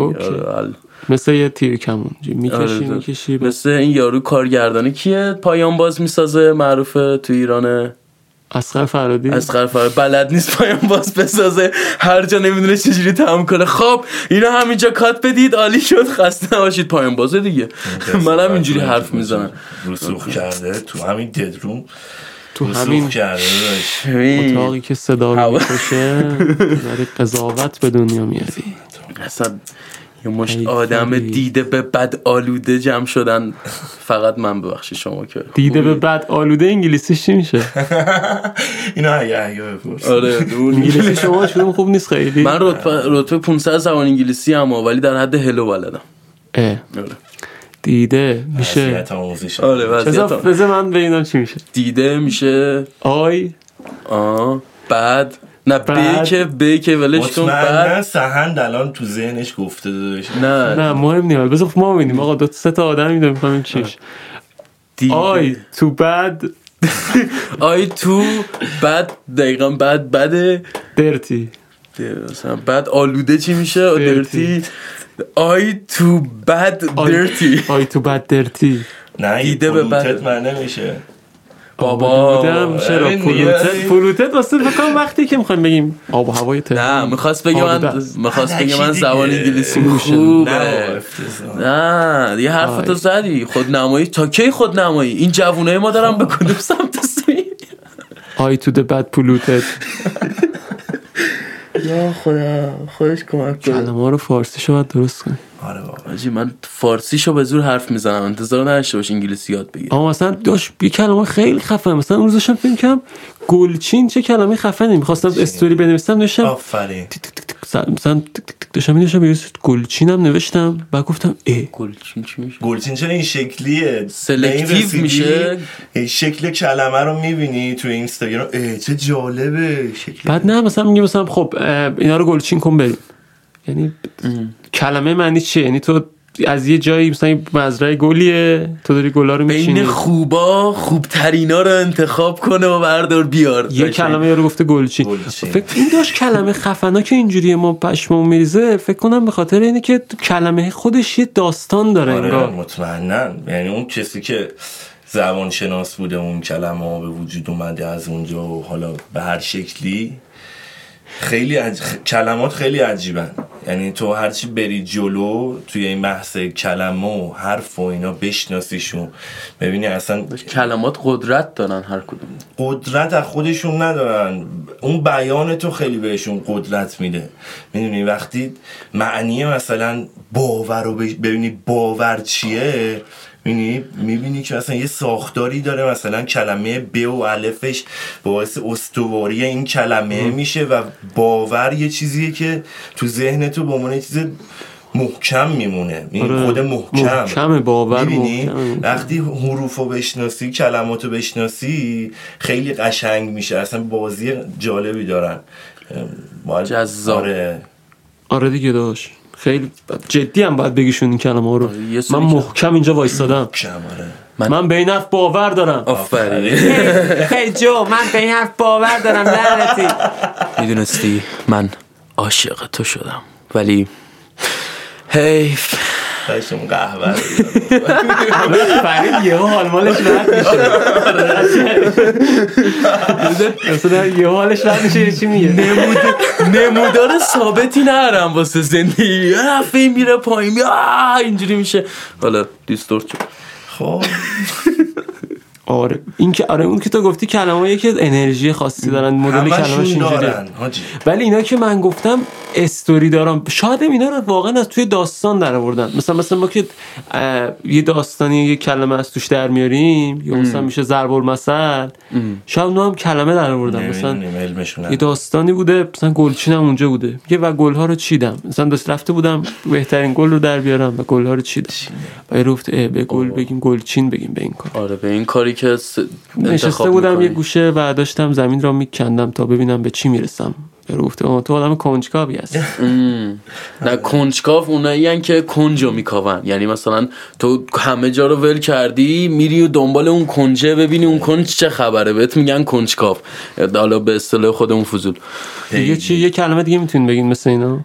آره،. مثل یه تیر کمون می‌کشی آره، می‌کشی مثل این یارو کارگردانه کیه؟ پایان باز می‌سازه معروفه تو ایرانه اسقر فرادی. از فرار بلد نیست پایان باز بسازه. هر جا نمی‌دونه چجوری تمام کنه. خب اینا همینجا کات بدید. عالی شد. خسته نباشید. پایان بازه دیگه. منم اینجوری حرف می‌زنم. رسوخ کرده تو همین ددروم تو همین اتاقی که صدا رو. می‌کشه داری قضاوت به دنیا میاری اصلا یه مشت آدم. دیده به بد آلوده جمع شدن. فقط من ببخشید شما که دیده به بعد آلوده انگلیسیش چی میشه؟ اینو اگه اگه بپرس آره انگلیسی شما شروع خوب نیست خیلی. من رتبه رتبه 500 زبان انگلیسی هم ولی در حد هلو بلدم. اه، آره. دیده میشه. آره بذار بذار من ببینم چی میشه. دیده میشه. آی. آه بعد نه بعد. ب که ب که ولش کن بعد سهند الان تو ذهنش گفته داشت نه نه مهم نیست بذار ما ببینیم آقا دو سه تا آدم می‌دونم می‌خوام چیش. آی تو بد آی تو بعد دقیقا بعد بده درتی مثلا بعد آلوده چی میشه درتی. درتی آی تو بد آی. درتی آی تو بد درتی نه دیده به بعد. من نمیشه بابا بودم چرا دیگه. پولوتت واسه فکر کنم وقتی که می‌خوایم بگیم آب و هوای نه تهران می‌خواست بگه من. می‌خواست بگه من. زبان انگلیسی نه خوبه. نه یه حرف تو. زدی خود نمایی تا کی خود نمایی این جوونه ما دارن به کدوم سمت سوی آی تو د بد پولوتت یا خدا خودش کمک کنه. کلمه رو فارسی شو باید درست کنی. آره بابا. من فارسیشو به زور حرف می‌زنم. انتظار نداشته باش انگلیسی یاد بگیر اما مثلا داشت یه کلمه خیلی خفن مثلا اون روز داشتم فکر کنم گلچین چه کلمه خفنی. می‌خواستم استوری بنویسم نوشتم آفرین. مثلا داشتم می نوشتم گلچین هم نوشتم. بعد گفتم اه. گلچین چی میشه؟ گلچین چرا این شکلیه؟ selective؟ میشه؟ این شکل کلمه رو می‌بینی تو اینستاگرام؟ اه چه جالبه شکل. بعد نه مثلا میگه مثلا خب اینا رو گلچین کن بریم. یعنی کلمه معنی چیه؟ یعنی تو از یه جایی مثلا مزرعه گلیه تو داری گلا رو بین میچینی خوبا خوبترینا رو انتخاب کنه و بردار بیار. یه کلمه رو گفته گلچین. گلچین. فکر این داشت کلمه خفنا که اینجوری ما پشممون میریزه. فکر کنم به خاطر اینه که کلمه خودش یه داستان داره آره انگار. مطمئنا. یعنی اون کسی که زبان شناس بوده اون کلمه ها به وجود اومده از اونجا و حالا به هر شکلی خیلی عج... کلمات خیلی عجیبن. یعنی تو هرچی بری جلو توی این بحث کلمه و حرف و اینا بشناسیشون. ببینی اصلا کلمات قدرت دارن هر کدوم. قدرت از خودشون ندارن. اون بیان تو خیلی بهشون قدرت میده. می‌دونی وقتی معنی مثلا باور رو ببینی باور چیه؟ می‌بینی می‌بینی که مثلا یه ساختاری داره مثلا کلمه ب و الفش باعث استواری این کلمه میشه و باور یه چیزیه که تو ذهن تو به عنوان یه چیز محکم میمونه می‌دونی؟ آره. خود محکم محکمه، باور می‌بینی؟ وقتی حروف رو بشناسی کلمات رو بشناسی خیلی قشنگ میشه اصلا بازی جالبی دارن ام، باید- جذاب. آره آره دیگه داشت خیلی جدی هم باید بگیشون این کلمه رو. من محکم اینجا وایستادم. آره. من به این حرف باور دارم. آفرین. هی جو من به این حرف باور دارم لعنتی. می‌دونستی من عاشق تو شدم. ولی حیف داشتم قهوه فرید یه حال مالش رد میشه. مثلا یه حالش رد میشه چی میگه؟ نمود... نمودار ثابتی ندارم واسه زندگی. رفته میره پایین اینجوری میشه. حالا دیستورت شد. خب. آره. این که آره اون که تو گفتی کلمه‌ای که انرژی خاصی دارن مدل کلمش همشون اینجوریه. ولی اینا که من گفتم استوری دارم. شاید اینا رو واقعا از توی داستان در آوردن مثلا مثلا ما که یه داستانی یه کلمه از توش در میاریم یا مثلا میشه ضرب المثل شاید اونا هم کلمه در آوردن مثلا یه داستانی بوده مثلا گلچین هم اونجا بوده. یه و گلها رو چیدم. مثلا دست رفته بودم بهترین گل رو در بیارم و گلها رو چیدم. و اه، به گل بگیم گلچین بگیم به این کار. آره به این کاری که س... نشسته بودم می‌کنی. یه گوشه و داشتم زمین را میکندم تا ببینم به چی می‌رسم. گفته آه، تو آدم کنجکاوی هست. نه کنجکاو اونایی که کنجو میکاون. یعنی مثلا تو همه جا رو ول کردی میری و دنبال اون کنجه ببینی اون کنج چه خبره. بهت میگن کنجکاو. حالا به اصطلاح خودمون فضول. دیگه چی یه کلمه دیگه می‌تونین بگین مثل اینا؟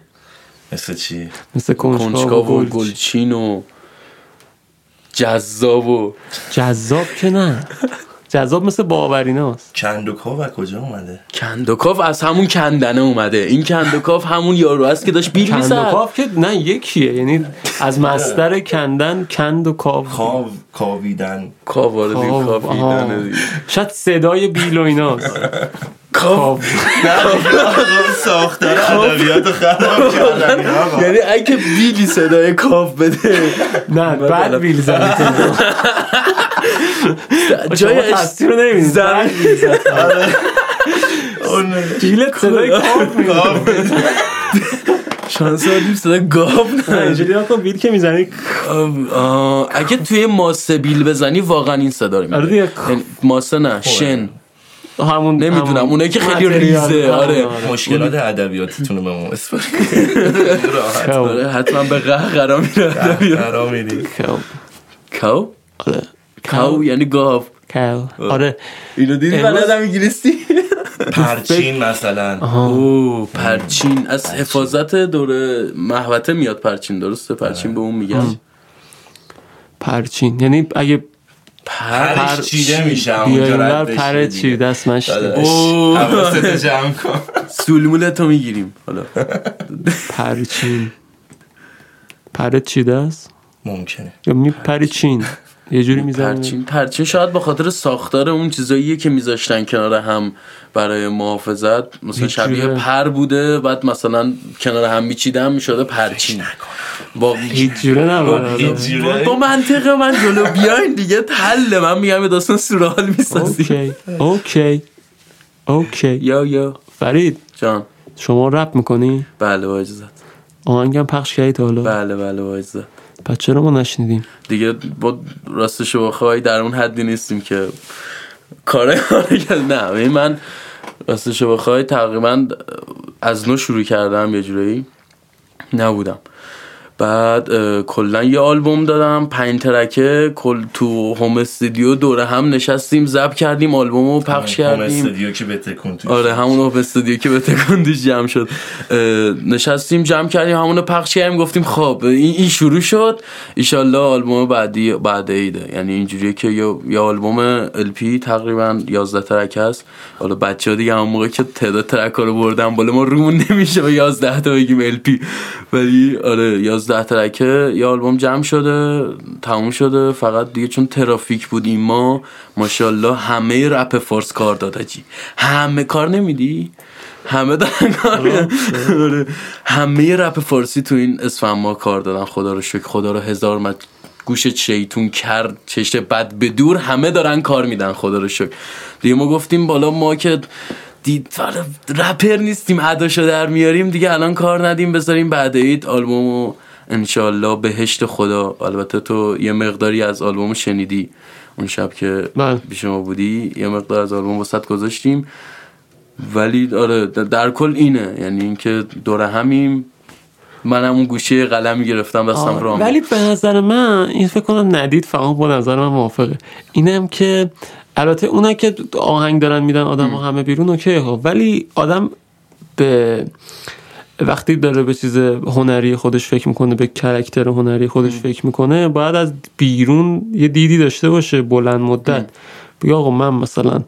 مثل چی؟ مثل کنجکاو و و گل گلچین و جذاب و جذاب که نه. جذاب مثل باوریناست. کندوکا و کجا اومده؟ کندوکاو از همون کندنه اومده. این کندوکاو همون یارو است که داشت بیل می‌زد. کندوکاف که نه یکیه. یعنی از مصدر کندن کند و کاو کاو کاویدن کاواره دیگه کاو، کافی آها. دانه دیگه. شاید صدای بیل و ایناست. کاو کاو ساختار ادبیات خراب کردن. یعنی اگه بیلی صدای کاف بده. نه بعد بیل زدی. جای شما تصویر رو. اون بیلت صدای کاو میده شانس آدیم صدای گاو نه اینجوری نکن بیل که می‌زنی. اگه توی ماسه بیل بزنی واقعا این صدا رو آره میده. یعنی ماسه نه شن. همون نمی‌دونم همون اونایی که خیلی. ریزه، آره. مشکلات ادبیاتتون رو به ما اسپری راحت کاو. آره، حتما به قهقرا میره قرار میدی. کاو. کاو؟ آره. کاو یعنی گاو. کاو. آره. اینو دیدی؟ بلدم انگلیسی. پرچین مثلا. اوه پرچین. از حفاظت دوره محوطه میاد پرچین درسته؟ پرچین به اون میگن. پرچین. یعنی اگه پرش چیده میشه بیا اونجا پر دیگه. چی دست مشته داداش، اوه. حواست جمع کن. سولمولتو می‌گیریم. حالا. پرچین پرت چیده است ممکنه. یا میپری چین. یه جوری می‌زنی پرچین پرچین شاید به خاطر ساختار اون چیزاییه که میذاشتن کنار هم برای محافظت. مثلا شبیه. پر بوده بعد مثلا کنار هم میچیدن می‌شده پرچین با هیچ جوره جوره. با منطق من جلو بیاین دیگه تله. من میگم یه داستان سورئال می‌سازی okay. okay. okay. yeah yeah. فرید. جان. شما رپ می‌کنی؟ بله با اجازت آهنگم پخش کردی تا حالا؟ بله بله با اجازت پس چرا ما نشنیدیم؟ دیگه با راستشو بخوای در اون حدی نیستیم که کار نه ببین من راستشو بخوای تقریبا از نو شروع کردم یه جورایی نبودم. بعد کلا یه آلبوم دادم پنج ترکه کل تو هوم استودیو دوره هم نشستیم زب کردیم آلبوم رو پخش هوم کردیم. استودیو که به تکون. آره همون هوم استودیو که به جمع شد. نشستیم جمع کردیم همونو پخش کردیم گفتیم خب این, این شروع شد. ایشالله آلبوم بعدی بعد ایده. یعنی اینجوریه که یه, آلبوم LP تقریبا 11 ترک هست حالا بچه ها دیگه همون موقع که تعداد ترک رو بردن بالا ما رومون نمیشه با 11 تا بگیم LP ولی آره 11 ترکه یه آلبوم جمع شده تموم شده. فقط دیگه چون ترافیک بود این ما ماشاءالله همه رپ فارس کار داد جی همه کار نمیدی؟ همه دارن کار میدن. آره. همه رپ فارسی تو این اسفند ما کار دادن. خدا رو شکر خدا رو هزار مد گوش شیطون کرد چشت بد به دور همه دارن کار میدن. خدا رو شکر. دیگه ما گفتیم بالا ما که دید رپر نیستیم اداشو در میاریم. دیگه الان کار ندیم بذاریم بعد عید آلبومو انشالله بهشت خدا. البته تو یه مقداری از آلبوم شنیدی اون شب که بله. ما بودی. یه مقدار از آلبوم وسط گذاشتیم. ولی آره در- کل اینه. یعنی اینکه دور همیم. منم اون گوشه قلمی گرفتم دستم آره، راه ولی به نظر من این فکر کنم ندید فقط با نظر من موافقه. اینم که البته اونا که آهنگ دارن میدن آدم ها همه بیرون okay خب ولی آدم به وقتی داره به چیز هنری خودش فکر می‌کنه به character هنری خودش فکر می‌کنه باید از بیرون یه دیدی داشته باشه بلند مدت. بگه آقا من مثلا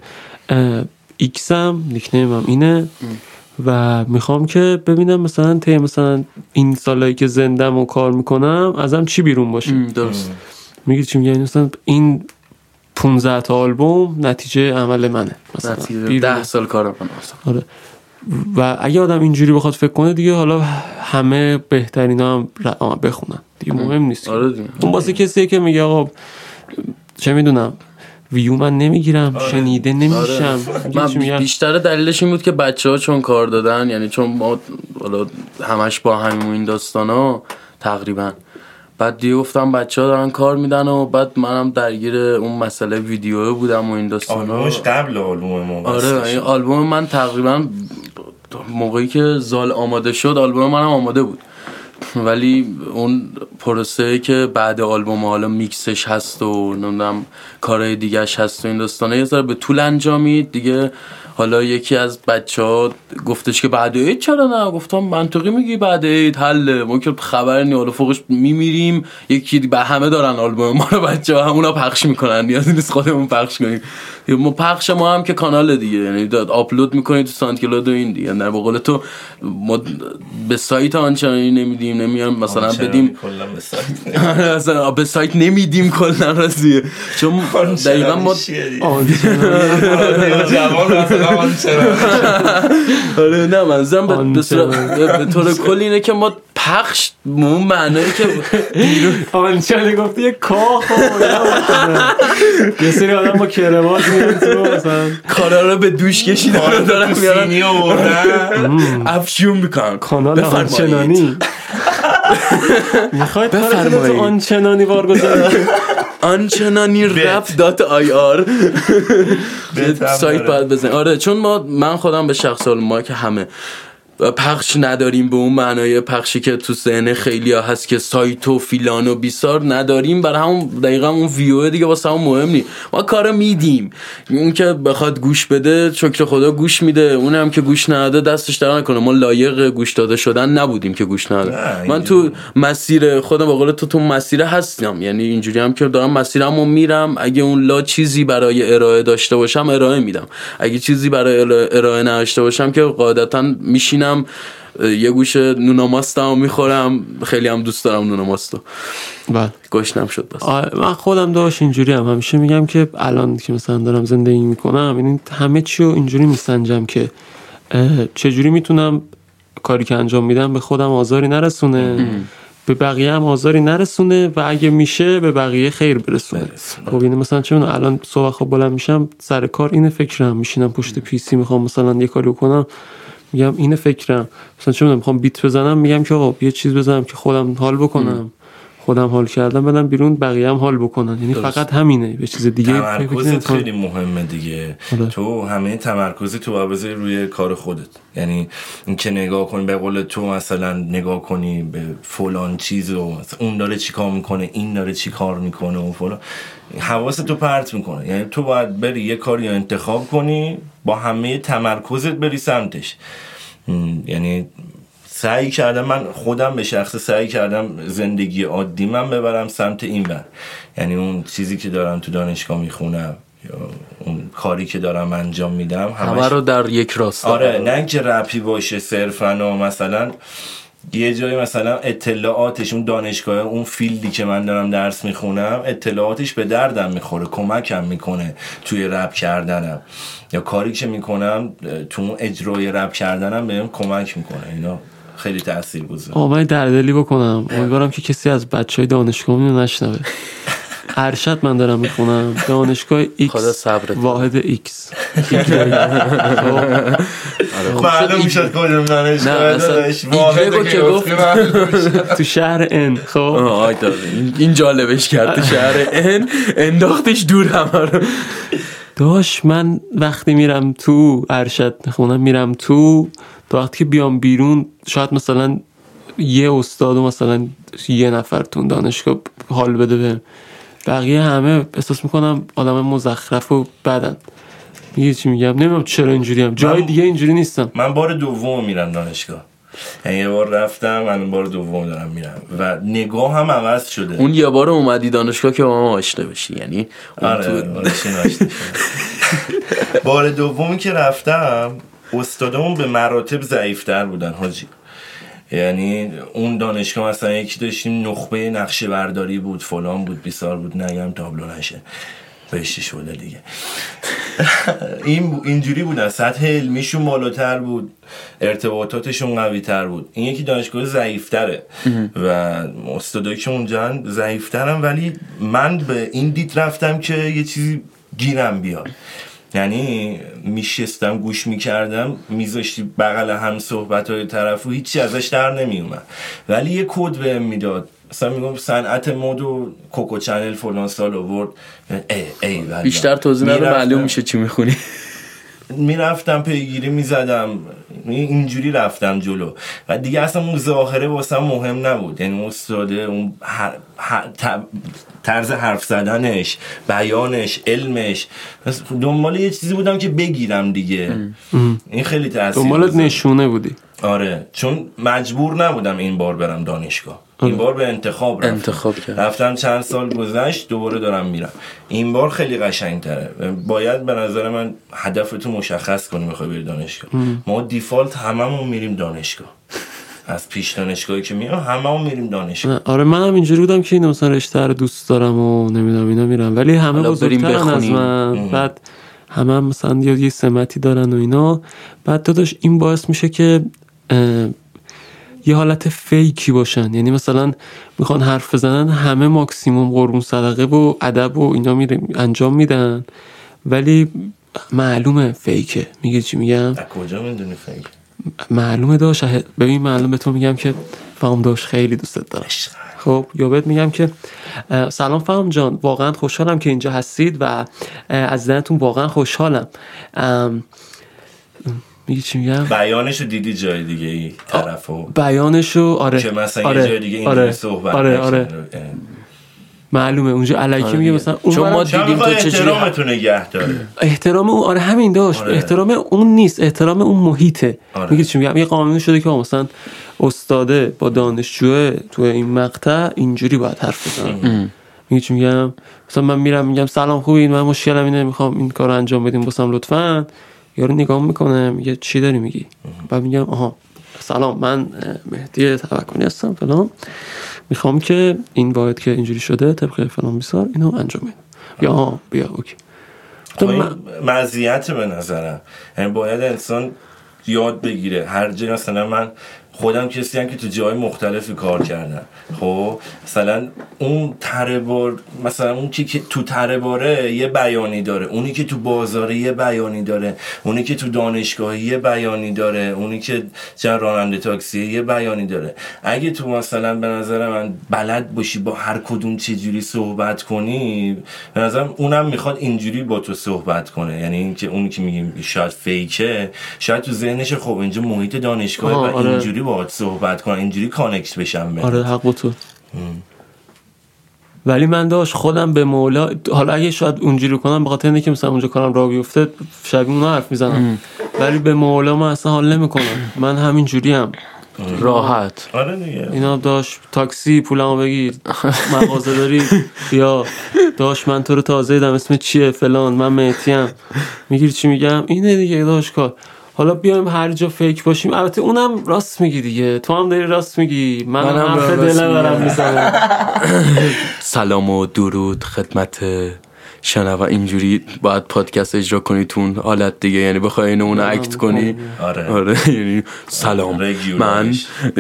X م nickname م اینه و می‌خوام که ببینم مثلا طی مثلا این سالایی که زندم و کار می‌کنم ازم چی بیرون باشه. درست. میگی چی میگه مثلا این 15 تا آلبوم نتیجه عمل منه مثلا. نتیجه بیرون. ده سال کار کنم. آره. و اگه آدم اینجوری بخواد فکر کنه دیگه حالا همه بهترین هم بخونن. دیگه مهم نیست. آره دیگه. اون واسه کسیه که میگه آقا چه می‌دونم ویو من نمی‌گیرم شنیده نمیشم. من بی- بیشتر دلیلش این بود که بچه ها چون کار دادن یعنی چون ما همش با همین این داستان ها تقریبا بعد دیگه گفتم بچه ها دارن کار میدن و بعد منم درگیر اون مسئله ویدیو بودم و این داستان آلبومش قبل آلبوم ما آره این آلبوم من تقریبا موقعی که زال آماده شد آلبوم منم آماده بود. ولی اون پروسه که بعد آلبوم حالا میکسش هست و نمی‌دونم کارهای دیگهش هست و این داستانه یه ذره به طول انجامید. دیگه حالا یکی از بچه ها گفتش که بعد عید چرا نه؟ گفتم منطقی میگی بعد عید حله. ما که خبر نی حالا فوقش میمیریم. یکی به همه دارن آلبوم ما رو بچه ها همونا پخش می‌کنن. نیازی نیست خودمون پخش کنیم. ما پخش ما هم که کانال دیگه. یعنی داد آپلود می‌کنید تو SoundCloud و این دیگه. در قول تو ما به سایت آنچنانی نمیدیم نمیام مثلا بدیم کلا به سایت مثلا به سایت نمیدیم کلا راضیه. چون دقیقا ما آره نه منظورم به- به صورت- آنچنان. به طور کلی اینه که ما پخش به اون معنایی که بیرون آنچنانی گفتی یه کاخ. یه سری آدم با کروات کارا رو به دوش کشیدن رو دارن میارن. افشون می‌کنن. کانال. آنچنانی. می‌خواید کارتون آنچنانی بارگذاری کنید؟ آنچنانی رپ دات آی آر سایت. باید بزنیم آره چون ما من خودم به شخص حال ما که همه پخش نداریم به اون معنای پخشی که تو ذهن خیلی ها هست که سایت و فیلان و بیسار نداریم. برای همون دقیقا اون ویو دیگه واسه همون مهم نی ما کارو میدیم. اون که بخواد گوش بده شکر خدا گوش میده. اون هم که گوش نده دستش در نکنه. ما لایق گوش داده شدن نبودیم که گوش نده. من تو مسیر خودم به قول تو تو مسیر هستم. یعنی اینجوری هم که دارم مسیرمو میرم. اگه اون لا چیزی برای ارائه داشته باشم ارائه میدم. اگه چیزی برای ارائه- ارائه نداشته باشم که قاعدتا میشینم یه گوشه نوناماستم می‌خورم. خیلی هم دوست دارم نوناماستو بله. گشنم شد بس. آره، من خودم داشت اینجوری هم. همیشه میگم که الان که مثلا دارم زندگی می‌کنم یعنی همه چی رو اینجوری میسنجم که چجوری می‌تونم کاری که انجام میدم به خودم آزاری نرسونه به بقیه هم آزاری نرسونه و اگه میشه به بقیه خیر برسونه. برسونه. خب یعنی مثلا چه الان صبح خواب بلند میشم سر کار اینه فکرم. میشینم پشت پیسی می‌خوام مثلا یه کاری کنم میگم اینه فکرم. مثلا چه می‌دونم می‌خوام بیت بزنم میگم که آقا یه چیز بزنم که خودم حال بکنم. خودم حال کردم بدم بیرون بقیه هم حال بکنن. یعنی درست. فقط همینه به چیز دیگه تمرکزت نمی‌کنم. خیلی مهمه دیگه. آره. تو همه تمرکزی تو باید روی کار خودت. یعنی اینکه نگاه کنی به قول تو مثلا نگاه کنی به فلان چیز و اون داره چی کار می‌کنه این داره چی کار می‌کنه و فلان. حواست تو پرت می‌کنه. یعنی تو باید بری یه کاری رو انتخاب کنی با همه تمرکزت بری سمتش. یعنی سعی کردم من خودم به شخص سعی کردم زندگی عادی من ببرم سمت این بر. یعنی اون چیزی که دارم تو دانشگاه می‌خونم یا اون کاری که دارم انجام میدم همه رو در یک راستا. آره نه اینکه رپی باشه صرفا و مثلا یه جایی مثلا اطلاعاتش اون دانشگاه اون فیلدی که من دارم درس می‌خونم اطلاعاتش به دردم می‌خوره کمکم می‌کنه توی رپ کردنم. یا کاری که می‌کنم تو اون اجرای رپ کردنم بهم کمک می‌کنه. اینا خیلی تاثیر گذاره. آقا من درد دلی بکنم. امیدوارم که کسی از بچه های دانشگاه اینو نشنوه. ارشد من دارم می‌خونم. دانشگاه X. واحد X معلوم شد کدوم دانشگاه نه، اصلا داداش. ایگرگو واحده که گفت. معلوم. تو شهر N خب. این- این جالبش کرد تو شهر N انداختش دور همه رو داش من وقتی میرم تو ارشد می‌خونم میرم تو تا وقتی که بیام بیرون شاید مثلا یه استاد و مثلا یه نفر تو اون دانشگاه حال بده بهم بقیه همه احساس می‌کنم آدم مزخرف و بدن میگه چی میگم؟ نمی‌دونم چرا اینجوری هم. جای دیگه اینجوری نیستم. من بار دوم میرم دانشگاه. یعنی یه بار رفتم من بار دوم دارم میرم. و نگاه هم عوض شده. اون یه بار اومدی دانشگاه که با ما آشنا بشی. یعنی اون آره تو- آره، شدم. بار دومی که رفتم استادمون به مراتب ضعیفتر بودن حاجی. یعنی اون دانشگاه مثلا یکی داشتیم نخبه نقشه برداری بود فلان بود بیسار بود نگم تابلو نشه. بهشتی شده دیگه. این اینجوری بودن سطح علمیشون بالاتر بود ارتباطاتشون قوی تر بود. این یکی دانشگاه ضعیفتره و استادایی که اونجا ضعیفترم ولی من به این دید رفتم که یه چیزی گیرم بیاد. یعنی میشستم گوش می‌کردم میذاشتی بغل هم صحبت های طرف و هیچی ازش در نمیومد ولی یه کد بهم می‌داد. مثلا میگم صنعت مد و کوکو چنل فلان سال آورد. ای ای. بیشتر توضیح نده میرفتم- معلوم میشه چی می‌خونی. می‌رفتم پیگیری می‌زدم. اینجوری رفتم جلو. و دیگه اصلا اون ظاهره واسم مهم نبود. یعنی اون استاده اون هر- هر- ت- طرز حرف زدنش بیانش علمش. دنبال یه چیزی بودم که بگیرم دیگه. این خیلی تاثیر دنبالت. نشونه بودی. آره. چون مجبور نبودم این بار برم دانشگاه. این بار به انتخاب رفتم. انتخاب کرد. رفتم چند سال گذشت دوباره دارم میرم. این بار خیلی قشنگ تره باید به نظر من هدفتو مشخص کنی می‌خوای بری دانشگاه. ما دیفالت هممون میریم دانشگاه. از پیش دانشگاهی که میام هممون میریم دانشگاه. آره منم اینجوری بودم که اینو مثلا رشته رو دوست دارم و نمی‌دونم اینا میرم. ولی همه بزرگترن از بخونیم. من. بعد همه هم مثلا یه یه سمتی دارن و اینا. بعد داداش این باعث میشه که یه حالت فیکی باشن. یعنی مثلا می‌خوان حرف بزنن همه ماکسیموم قربون صدقه و ادب و اینا میره انجام میدن. ولی معلومه فیکه. میگی چی میگم؟ کجا می‌دونی فکر معلومه داشت. ببین معلومه به تو میگم که فهم داشت. خیلی دوستت دارم. خب یا بهت میگم که سلام فهم جان. واقعا خوشحالم که اینجا هستید و از دیدنتون واقعا خوشحالم. میگی چی میگم؟ بیانشو دیدی جای دیگه ای طرفو؟ بیانشو آره که مثلا آره یه جای دیگه اینجوری آره صحبت آره. آره. معلومه اونجا علکی آره میگه. مثلا اون چون ما دیدیم تو چجوری احترامتو نگه داره؟ احترام اون آره همین داشت. آره. احترام اون نیست. احترام اون محیطه. آره. میگی چی میگم؟ یه قانونی شده که مثلا استاده با دانشجو تو این مقطع اینجوری باید حرف بزنه. میگی چی میگم؟ مثلا من میرم میگم سلام خوبین؟ من مشکلم اینه می‌خوام این کار انجام بدیم. باسم لطفا. یارو نگاه می‌کنه میگه چی داری میگی؟ بعد میگم آها سلام من مهدی توکلی هستم فلان. می‌خوام که این باید که اینجوری شده طبق فلان بیسار اینو انجام بدیم یا آها بیا اوکی. خب مزیت به نظرم. یعنی باید انسان یاد بگیره. هر جای مثلا من خودم کسی هم که تو جای مختلفی کار کردم. خب مثلا اون تره بار مثلا اون که که تو تره باره یه بیانی داره. اونی که تو بازاره یه بیانی داره. اونی که تو دانشگاهی یه بیانی داره. اونی که چه راننده تاکسی یه بیانی داره. اگه تو مثلا به نظر من بلد باشی با هر کدوم چه جوری صحبت کنی به نظرم اونم می‌خواد اینجوری با تو صحبت کنه. یعنی اینکه اونی که میگیم شاید فیکه شاید تو ذهنش خب اینجا محیط دانشگاه و آره. اینجوری باهات صحبت کنه اینجوری کانکت بشم به آره حق با تو. ولی من داشت خودم به مولا حالا اگه شاید اونجوری کنم به خاطر اینه که مثلا اونجا کارم را بیفته شبیه اونا حرف می‌زنم. ولی به مولا من اصلا حال نمی‌کنم. من همین جوری هم راحت. آره دیگه. اینا داشت تاکسی پولمو بگیر. مغازه داری یا داشت من تو رو تازه دیدم اسم چیه؟ فلان. من مهتیم میگیر چی میگم؟ اینه دیگه داشت کار. حالا بیایم هر جا فیک باشیم. البته اونم راست میگی دیگه. تو هم داری راست میگی. من هم منم حرف دلم دارم می‌زنم سلام و درود خدمت شنوا. اینجوری باید پادکست اجرا کنی تو اون حالت دیگه. یعنی بخوای اینو اون اکت کنی. آره. آره. یعنی سلام. من.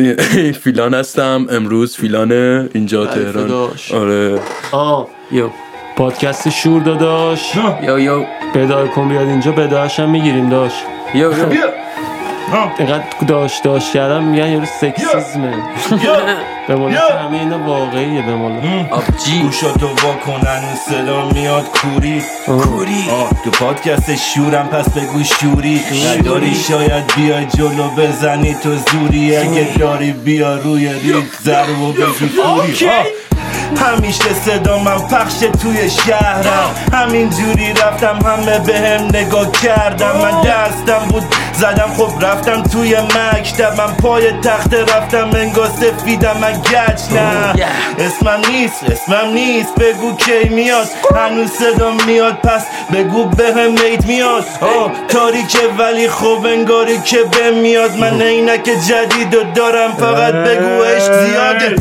فیلان هستم. امروز فیلان اینجا تهران. آره. آه یو. پادکست شور داداش. یو یو. بدای کن بیاد اینجا. بدایش هم می‌گیریم داش. یو یو اینقدر داش داش کردم میگن یارو سکسیزمه. به مولا یا. همه اینا واقعیه به مولا آبجی. گوشاتو وا کنن و صدا میاد کوری. کوری. آه. تو پادکست شورم پس بگو شوری. نداری شاید بیای جلو بزنی تو زوری. اگه داری بیا روی ریت زر و بگی فوری آه. همیشه صدا من پخش توی شهرم. همین جوری رفتم همه بهم به نگاه کردم من دستم بود زدم خب رفتم توی مکتب. من پای تخت رفتم انگار سفیدم من گچ نه. اسمم نیست اسمم نیست. بگو کی میاد. هنوز صدا میاد پس بگو به هم میت میاد. آه تاریکه ولی خوب انگاری که به میاد من عینک جدید و دارم فقط بگو عشق زیاده.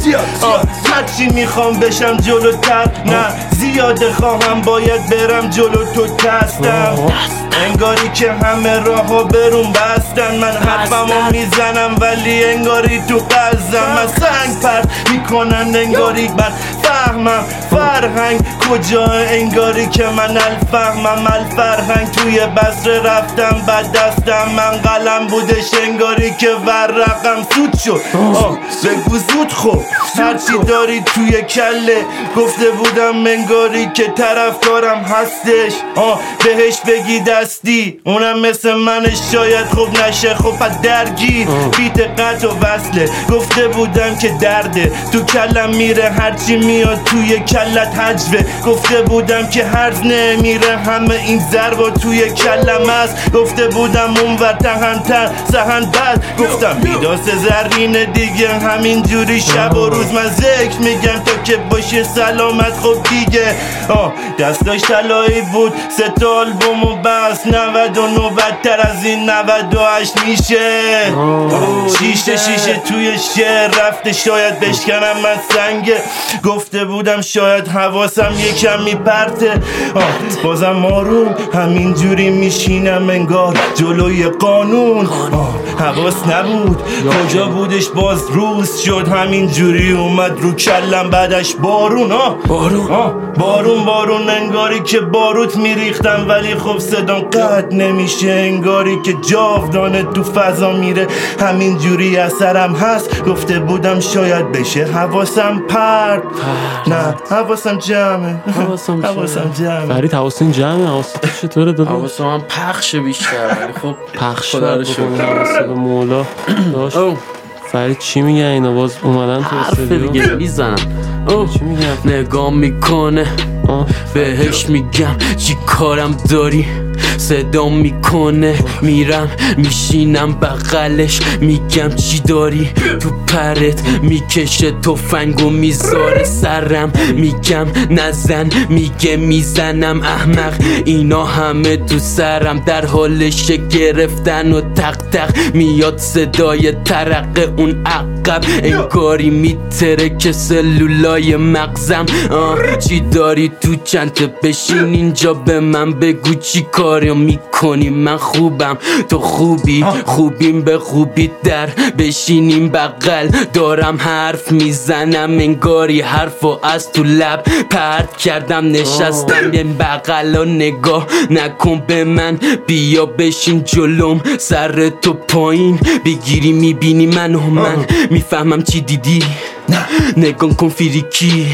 هرچی می‌خوام بشم جلوتر نه زیاده خواهم باید برم جلو تو تستم انگاری که همه راهو برون بستن. من حرفمو می‌زنم ولی انگاری تو قزم من سنگ پرد می‌کنن انگاری بر فهمم. فرهنگ کجا؟ انگاری که من الفهمم. الفرهنگ توی بسره رفتم بعد دستم. من قلم بودش انگاری که ورقم سود شد. بگو زود خب. هرچی داری توی کله. گفته بودم انگاری که طرفدارم هستش. آه بهش بگی دستی. اونم مثل من شاید خوب نشه. خب پس درگیر. بیت قطع و وصله. گفته بودم که درده. تو کلم میره هرچی میاد توی کلت حجوه. گفته بودم که هرز نمیره. همه این ضربا توی کلم است. گفته بودم اونور تهنتر سهن بد. گفتم میداس زرین دیگه. همین جوری شب و روز من ذکر میگم. تا که باشه سلامت خب دیگه. آه دستاش طلایی بود. سه تا آلبوم و بس. 99 بدتر از این 98 میشه. شیشه شیشه توی شعر رفته. شاید بشکنم من سنگه گفته بودم شاید حواسم یکم میپرته بازم آروم. همینجوری میشینم انگار جلوی قانون. حواس نبود. کجا بودش؟ باز روز شد. همینجوری اومد رو کلم. بعدش بارون ها بارون. بارون بارون انگاری که باروت میریختم ولی خب صدام قد نمیشه. انگاری که جاودانه تو فضا میره. همین جوری اثرم هست. گفته بودم شاید بشه حواسم پرد نه حواسم جمعه. حواسم جمعه. حواسم جمعه. فرید حواستون جمعه؟ حواست چطوره داده حواس من پخش بیشتر ولی خب پخش خدا رو مولا. داشت. فرید چی میگن اینا باز اومدن تو حرف دیگه می‌زنم. چی میگن نگاه می‌کنه. بهش میگم چی کارم داری؟ صدا می‌کنه. میرم میشینم بغلش میگم چی داری؟ تو پرت می‌کشه تفنگ و می‌ذاره سرم. میگم نزن میگه می‌زنم. احمق اینا همه تو سرم. در حالش گرفتن و تق تق میاد صدای ترق اون عقب انگاری میتره که سلولای مغزم. آه چی داری تو چنته بشین؟ اینجا به من بگو چی کاری می‌کنی؟ من خوبم. تو خوبی؟ خوبیم به خوبی در بشینیم بغل. دارم حرف می‌زنم انگاری حرف و از تو لب پرد کردم. نشستم یه بغل و نگاه نکن به من. بیا بشین جلوم سر تو پایین. بگیری می‌بینی من و من. می‌فهمم چی دیدی. نگاه کن فریکی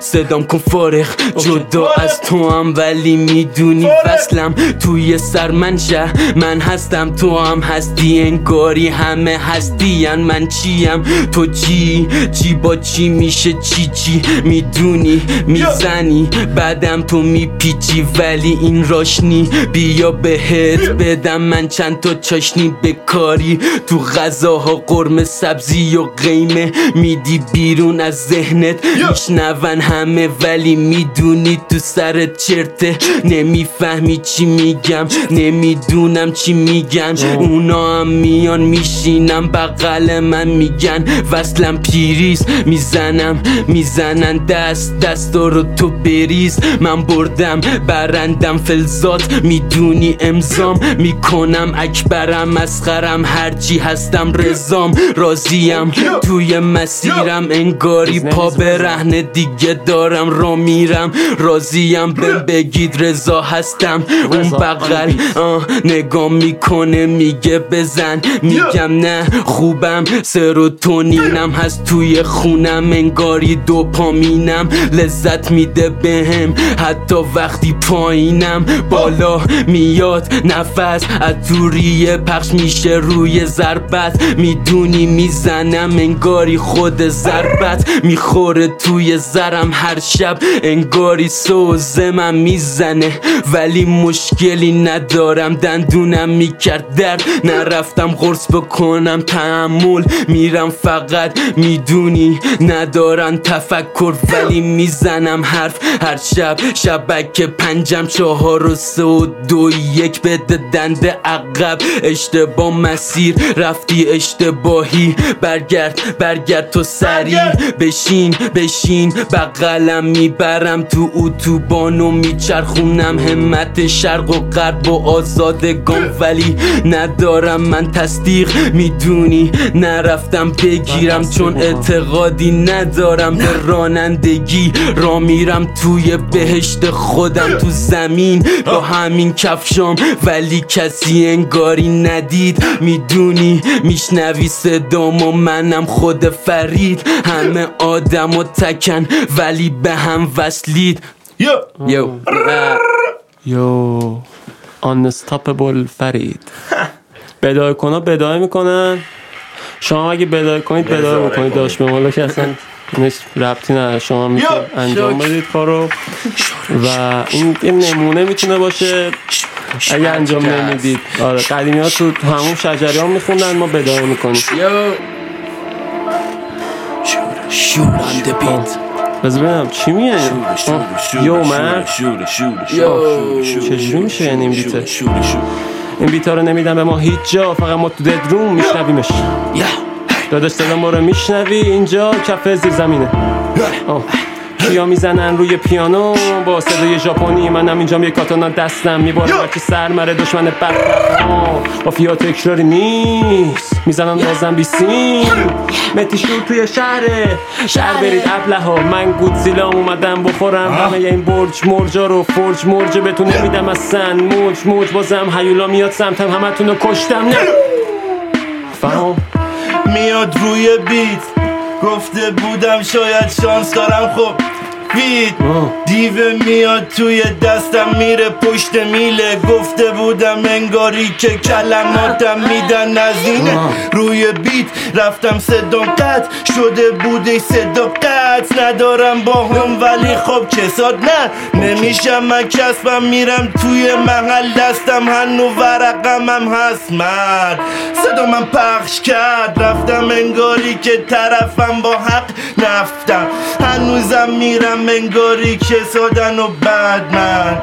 صدام کن فارغ جدا از تو هم ولی می‌دونی وصلم توی سر من هستم تو هم هستی انگاری همه هستین من چیم تو چی چی با چی میشه چی چی می‌دونی می‌زنی بعدم تو میپیچی ولی این راشنی بیا بهت بدم من چند تا چاشنی بکاری تو غذاها قرمه سبزی و قیمه میدی بیرون از ذهنت. میشنون همه ولی می‌دونی تو سرت چرته. نمی‌فهمی چی میگم نمی‌دونم چی میگن. اونا هم میان میشینم بغل من میگن. وصلم پیریز می‌زنم می‌زنن دست. دستا رو تو بریز. من بردم برندم فلزات. می‌دونی امضام می‌کنم اکبرم مسخرم. هرچی هستم رزام راضیم توی مسیرم انگاری پا به رهن دیگه دارم را میرم. راضیم به بگید رضا هستم. اون بغل آه نگاه می‌کنه میگه بزن. میگم نه خوبم. سروتونینم هست توی خونم انگاری دوپامینم لذت میده بهم. حتی وقتی پایینم بالا میاد نفس. از توریه پخش میشه روی ضربت. می‌دونی می‌زنم انگاری خود ضربت می‌خوره توی زرم هر شب. انگاری سوزه من می‌زنه ولی مشکلی ندارم. دندونم می‌کرد درد. نرفتم قرص بکنم تحمل میرم. فقط می‌دونی ندارن تفکر ولی می‌زنم حرف هر شب. شبکه پنجم چهار و سه و دو یک بده دنده عقب. اشتباه مسیر رفتی اشتباهی. برگرد برگرد تو سریع بشین بشین بغلم می‌برم تو اتوبان و میچرخونم همت شرق و غرب و آزادگان. ولی ندارم من تصدیق. می‌دونی نرفتم بگیرم چون اعتقادی ندارم به رانندگی. را میرم توی بهشت خودم تو زمین. با همین کفشام. ولی کسی انگاری ندید. می‌دونی میشنوی صدام و منم خود فرید. همه آدم و تکن ولی به هم وصلید. یو. یو. یو. unstoppable فرید. بدای کنا بدای می‌کنن. شما اگه بدای کنید بدای بکنید داشت به مولا که اصلا نیش ربطی نداره. شما می‌تونید انجام بدید کارو. و این یه نمونه می‌تونه باشه. اگه انجام نمی‌دید. آره قدیمی ها تو همون شجری ها میخوندن ما بدای می‌کنیم. The beat بذار ببینم چی میگه؟ یو من چجوری میشه یعنی این بیته این بیتا رو نمیدن به ما هیچ جا فقط ما تو دد روم میشنویمش. داداش صدا ما رو میشنوی اینجا کف زیر زمینه. آه. کیا می‌زنن روی پیانو؟ با صدای ژاپنی منم اینجا یه کاتانا دستم. میبارم هرکی سر مره دشمن بدبخت. با فیا تکراری نیست. می‌زنن بازم بیسیم. متی شور توی شهره. شهر برید ابله ها من گودزیلا اومدم بخورم. همه این برج مرجا رو فرج مرجه بهتون نمیدم اصلا. موج موج بازم هیولا میاد سمتم. همتون رو کشتم. نه. فهم میاد روی بیت. گفته بودم شاید شانس دارم. خب بیت دیوه میاد توی دستم میره پشت میله. گفته بودم انگاری که کلماتم میدن از اینه. روی بیت رفتم صدام قطع. شده بوده صدا قطع. ندارم با هم ولی خب کساد نه. نمیشم من کسبم میرم توی محل. دستم هنو ورقم هم هست مرد. صدا من پخش کرد. رفتم انگاری که طرفم با حق نفتم. هنوزم میرم انگاری که سادن و بعد من.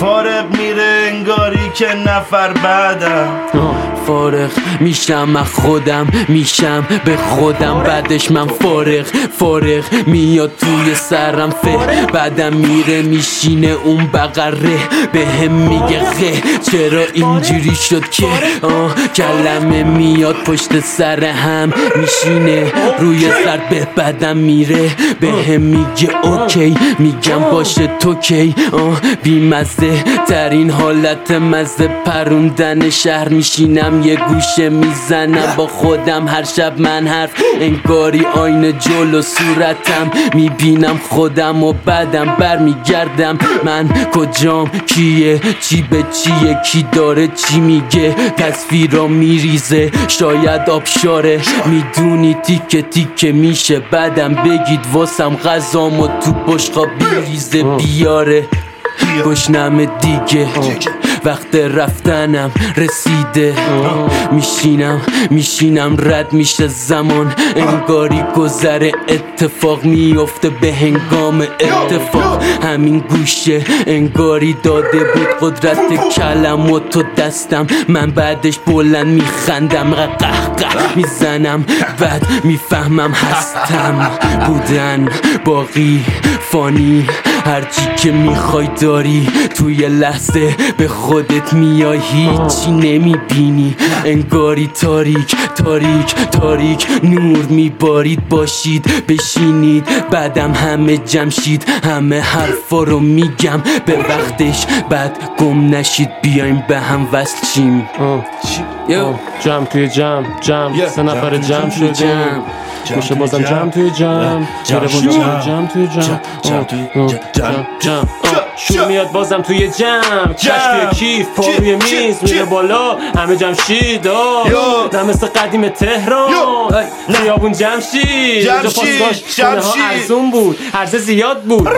فارغ میره انگاری که نفر بعدم. فارغ میشم از خودم میشم به خودم بعدش من فارغ. فارغ میاد توی سرم فه. بعدم میره میشینه اون بقره. به هم میگه غه چرا اینجوری شد که؟ آه کلمه میاد پشت سر هم. میشینه روی سر به بعدم میره. به هم میگه اوکی. میگم باشه تو کی؟ آه بیمزه ترین حالت مزه. پروندن شهر میشینم یه گوشه می‌زنم. با خودم هر شب من حرف انگاری آینه جلو صورتم. می‌بینم خودم و بعدم برمیگردم. من کجام؟ کیه؟ چی به چیه؟ کی داره چی میگه؟ تصویرا میریزه شاید آبشاره. می‌دونی تیکه تیکه میشه بعدم بگید واسم غذام و تو بشقا بیریزه بیاره. گشنم دیگه. وقت رفتنم رسیده. میشینم میشینم. رد میشه زمان. انگاری گذر اتفاق میفته به هنگام اتفاق. همین گوشه انگاری داده بود قدرت کلم و تو دستم. من بعدش بلند میخندم. قهقه می‌زنم. بعد می‌فهمم هستم. بودن باقی. فانی. هرچی که می‌خوای داری توی لحظه به خودت میای. هیچی نمی‌بینی. انگاری تاریک تاریک تاریک نور میبارید. باشید بشینید. بعدم همه جمشید همه حرفا رو میگم. به وقتش بعد گم نشید. بیایم به هم وصل شیم. یو. جمع توی جمع. جمع. سه نفر جمع شدیم. میشه بازم جمع توی جمع جمع توی جمع جمع توی جمع. جمع جمع آه. شور میاد بازم توی جمع. کش توی کیف پا روی میز میره بالا. همه جمشید. نه مثل قدیم تهران. خیابون جمشید جمشید، جمشید. ارزون بود. عرضه زیاد بود.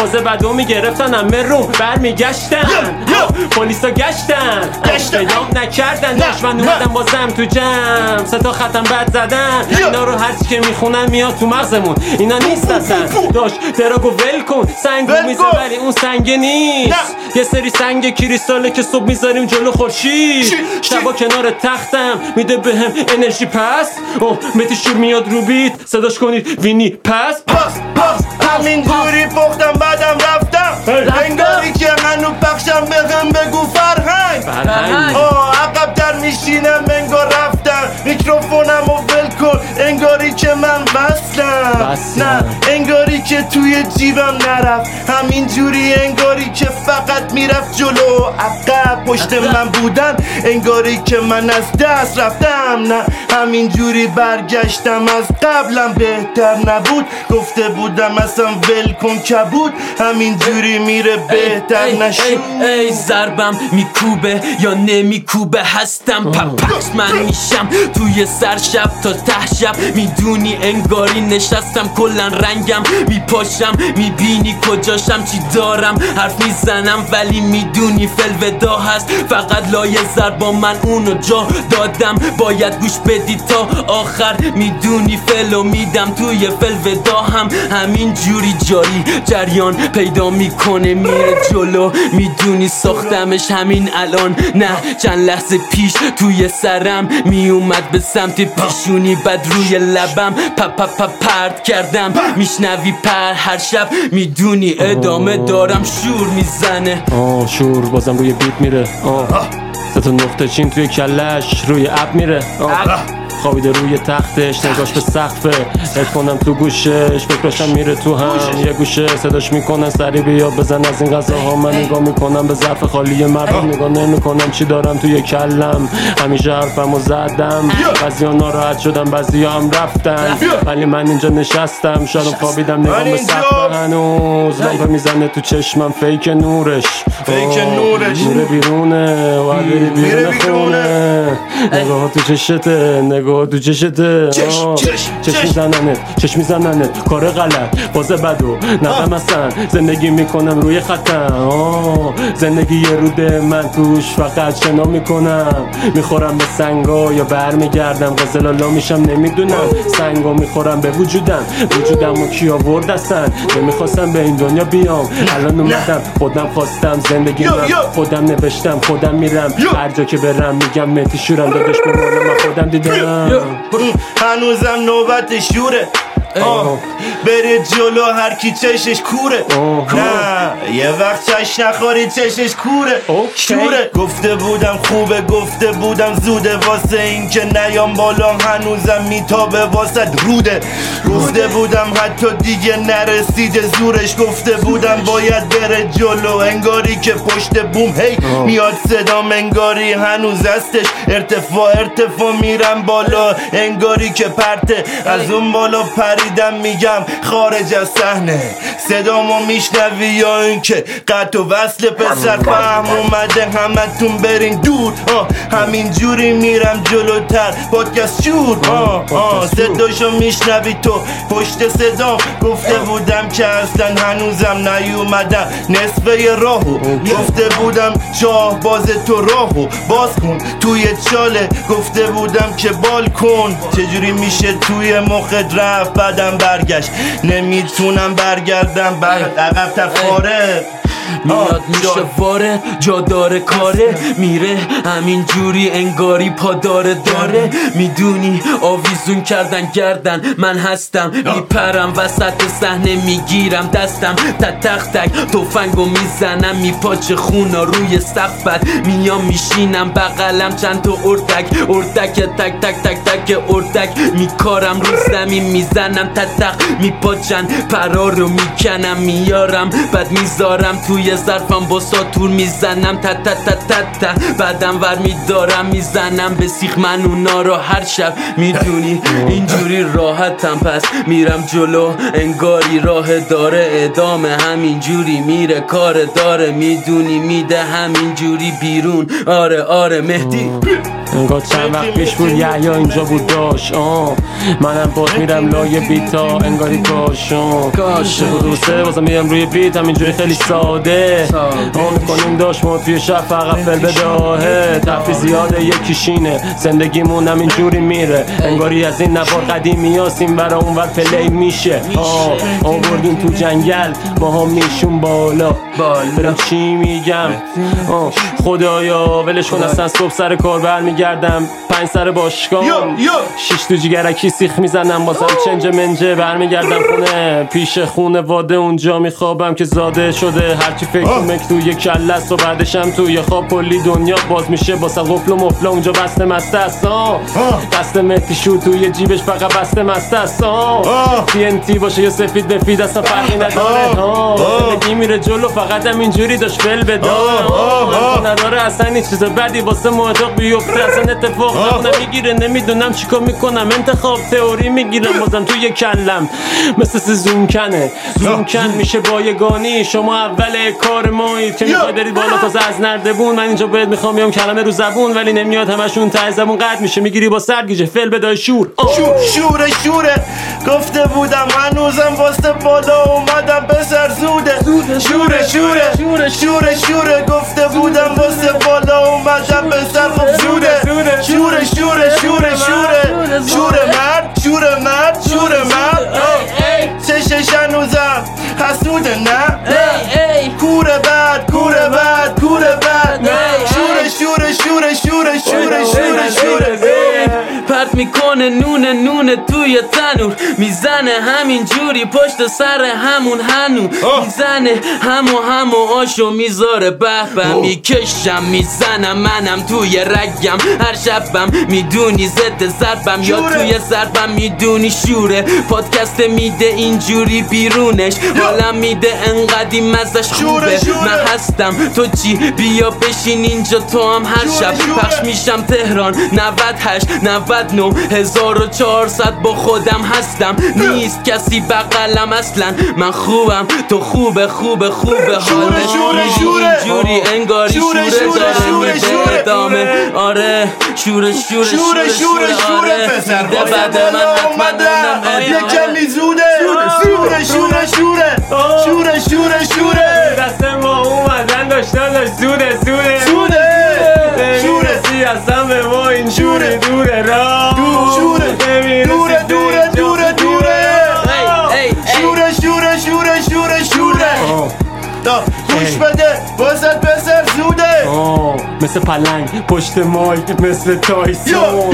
بازه بدو می‌گرفتن همه رو برمیگشتن. پلیسا گشتن. پیدام نکردن. دشمن. اومدن بازم تو جمع. سه تا ختم بد زدن. اینا رو هرچی که می‌خونن میاد تو مغزمون. اینا نیست اصلا. داشت دراگو ول کن. سنگ میزه. ولی اون سنگ نیست. نه. یه سری سنگ کریستاله که صبح می‌ذاریم جلو خورشید؟ شبا کنار تختم میده بهم انرژی. پس؟ اوه متی شور میاد رو بیت. صداش کنید. وینی پس؟ پاس پاس همینجوری پختم بعدم رفتم. انگاری که هنو پخشم بهم بگو فرهنگ. فرهنگ. آه عقب در میشینم انگار رفتم میکروفونم و ول کن. انگاری که من بستم. نه انگاری که توی جیبم نرفت. همینجوری انگاری که فقط می‌رفت جلو. عقب پشت من بودن انگاری که من از دست رفتم. نه همینجوری برگشتم از قبلم. بهتر نبود. گفته بودم اصلا ول کن کبود. همینجوری میره بهتر ای, نشود. ای, ای ضربم میکوبه یا نمیکوبه هستم. پپکس من میشم. توی سر شب تا ته شب. می‌دونی انگاری نشستم کلا رنگم میپاشم. می‌بینی کجاشم چی دارم. حرف می‌زنم ولی می‌دونی فلودا هست. فقط لایه ضربا من اونو جا دادم. باید گوش بدی تا آخر. می‌دونی فلو میدم توی فلودا هم. همین جوری جاری جریان پیدا می‌کنه میره جلو. می‌دونی ساختمش همین الان. نه چند لحظه پیش توی سرم میومد به سمت پیشونی. بعد روی لبم. پپ پپ پرد کردم. میشنوی پر هر شب. می‌دونی ادامه دارم شور می‌زنه. آه شور بازم روی بیت میره. آه. سه تا نقطه چین توی کلش روی اپ میره. آه. خوابیده روی تختش نگاش به سقفه. کنم تو گوشش فکراشم میره تو هم. یه گوشه صداش می‌کنن سری بیا بزن از این غذاها. من نگاه می‌کنم به ظرف خالی مردم. نگاه نمی‌کنم چی دارم توی کلم. همیشه حرفمو زدم. بعضیا ناراحت شدم بعضیا هم رفتن. ولی من اینجا نشستم شاید خوابیدم نگاه به. سقف هنوز. لامپ می‌زنه تو چشمم فیک نورش. فیک نورش. میره بیرونه. میره بیرون خونه. نگاه تو چشته نگاه تو چشته چش، آه. چش،. میزننت میزننت. کار غلط. باز بدو ندم اصلا زندگی می‌کنم روی خطم. آه. زندگی یه روده من توش فقط شنا می‌کنم. می‌خورم به سنگا یا برمیگردم. غزلالا میشم نمی‌دونم. سنگا می‌خورم به وجودم. وجودم و کی آورد هستن؟ نمی‌خواستم به این دنیا بیام. الان اومدم خودم خواستم زندگی. خودم نوشتم خودم میرم. هر جا که برم میگم متی شورم. دادش به من خودم دیدم. هنوزم نوبت شوره آه. بره جلو هر کی چشش کوره. نه یه وقت چش نخوری چشش کوره. شوره. گفته بودم خوبه گفته بودم زوده. واسه این که نیام بالا هنوزم میتابه. واسه روده. گفته بودم حتی دیگه نرسیده. زورش گفته بودم باید بره جلو. انگاری که پشت بوم هی میاد صدام انگاری هنوز هستش. ارتفاع ارتفاع میرم بالا. انگاری که پرته از اون بالا پریدم میگم خارج از صحنه. صدامو میشنوی یا اینکه قطع و وصل پسر فهم اومده همتون برین دور. آه همین جوری میرم جلوتر. پادکست شور آه آه صداشو میشنوی تو. پشت صدام گفته بودم که اصلا هنوزم نیومدم. نصفه راهو. گفته بودم شاه باز تو راهو. باز کن. توی چاله. گفته بودم که بال کن. چجوری میشه توی مخت رفت؟ بعدم برگشت. نمی‌تونم برگردم. بعد عقب تفاره. میاد میشه واره جا داره کاره. میره همین جوری انگاری پا داره داره. می‌دونی آویزون کردن گردن من هستم. میپرم وسط صحنه می‌گیرم دستم. تا تخت تک توفنگو می‌زنم میپاچه خونا روی سقف بعد میام میشینم بغلم چند تا اردک. اردک تک تک تک تک اردک. میکارم رو زمین می‌زنم تا تخت میپاچن پرا رو می‌کنم میارم. بعد می‌ذارم تو توی ظرفم با ساتور می‌زنم. تا تا تا تا تا. بعدم ور میدارم می‌زنم. به سیخ من اونا رو هر شب می‌دونی. اینجوری راحتم. پس میرم جلو. انگاری راه داره ادامه. همینجوری میره. کار داره. می‌دونی میده همینجوری بیرون. آره آره مهدی. انگار چند وقت پیش بود یحیی اینجا بود داشت آه منم باز میرم لای بیتا انگاری کاش کاش. سه دو سه بازم میرم روی بیت همینجوری خیلی ساده. آه می‌کنیم داشت ما توی شب فقط فل بداهه تفری زیاده یکیشینه زندگیمون همینجوری میره. انگاری از این نوار قدیمی هستیم برا اون ور پلی میشه. آه آوردیم تو جنگل ما هم میشون بالا. بالا. برم چی میگم؟ آه، خدایا ولش کن اصلا صبح سر کار برمیگردم پنج سر باشگاه. شیش تو جگرکی سیخ می‌زنم. بازم چنج منجه برمیگردم خونه. پیش خونه واده اونجا میخوابم که زاده شده. هرچی فکر. مک توی کله است و بعدشم توی خواب کلی دنیا باز میشه. باسه قفل و مفلا اونجا بسته مسته است. دست متی شو توی جیبش فقط بسته مسته است. TNT باشه یا سفید بفید اصلا فرقی نداره. زندگی میره جلو. فقط هم اینجوری داشت بل. آه. نداره اصلا این چیز بدی واسه محتاق بیفته. اصلا اتفاق. نمونه می‌گیره نمی‌دونم چیکار می‌کنم. انتخاب تئوری می‌گیرم بازم توی کلم. مثل سه زوم کنه زوم کن میشه بایگانی شما اول کار مایید که می‌خوای برید بالا تازه از نردبون من اینجا بهت می‌خوام بیام کلمه رو زبون ولی نمیاد همشون ته زبون قد میشه. می‌گیری با سرگیجه فل بدای شور. شور شوره شوره. گفته بودم هنوزم واسه بالا اومدم. بسر زوده. شوره شوره. شوره شوره. گفته بودم واسه بالا اومدم. بسر خب زوده. شوره شوره شوره شوره شوره. مرد شوره مرد شوره مرد. چشش هنوزم؟ حسوده نه. کوره بد کوره بد کوره بد شوره شوره شوره شوره شوره شوره شوره. می‌کنه نونه نونه توی تنور. می‌زنه همین جوری پشت سر همون هنو. می‌زنه همو همو آشو می‌ذاره به به می‌کشم می‌زنم منم توی رگم. هر شبم می‌دونی ضد ضربم. یا. توی ضربم می‌دونی شوره. پادکست میده اینجوری بیرونش. حالم میده انقدی مزش خوبه. من هستم. تو چی؟ بیا بشین اینجا تو هم هر شب. پخش میشم تهران. 98 99 1400 با خودم هستم. نیست کسی بغلم اصلا. من خوبم. تو خوبه خوبه خوبه. شوره، شوره، شوره. اینجوری انگاری شوره، شوره شوره، شوره، میده شوره. ادامه آره. شوره شوره شوره شوره شوره آره. پسر. بعد من اومدم اونم یه ادامه. کمی زوده. شوره شوره شوره شوره. شوره شوره. دست ما اومدن داشتن داشت زوده. زوده. زوده. شوره. نمی‌رسی اصلا به ما این شوره دوره. را. شوره دوره تو دوره دوره. دوره. شوره شوره شوره شوره شوره دا گوش بده. واسه پسر زوده. آه، مثل پلنگ پشت مایک مثل تایسون.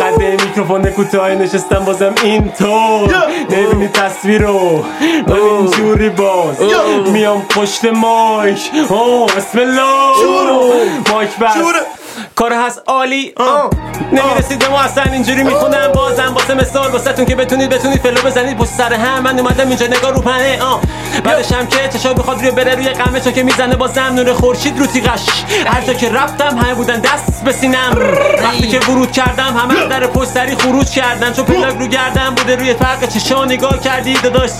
قده میکروفون کوتاهی نشستم بازم اینطور یا. نبینی تصویر رو؟ من اینجوری باز یا. میام پشت مایک. بسم الله. مایک بس. کار هست عالی. نمی‌رسید به ما اصلا اینجوری می‌خونم. بازم واسه مثال واسه تون که بتونید بتونید فلو بزنید. پشت سر هم من اومدم اینجا نگاه رو پنه. آه. بعدش هم که چشا بخواد روی بره روی قمه چون که می‌زنه بازم نور خورشید رو تیغش. هر جا که رفتم همه بودن دست به سینم. وقتی که ورود کردم همه در پشت سری خروج کردن. چون پلاک رو گردم بوده روی فرق چشا نگاه کردی داداش.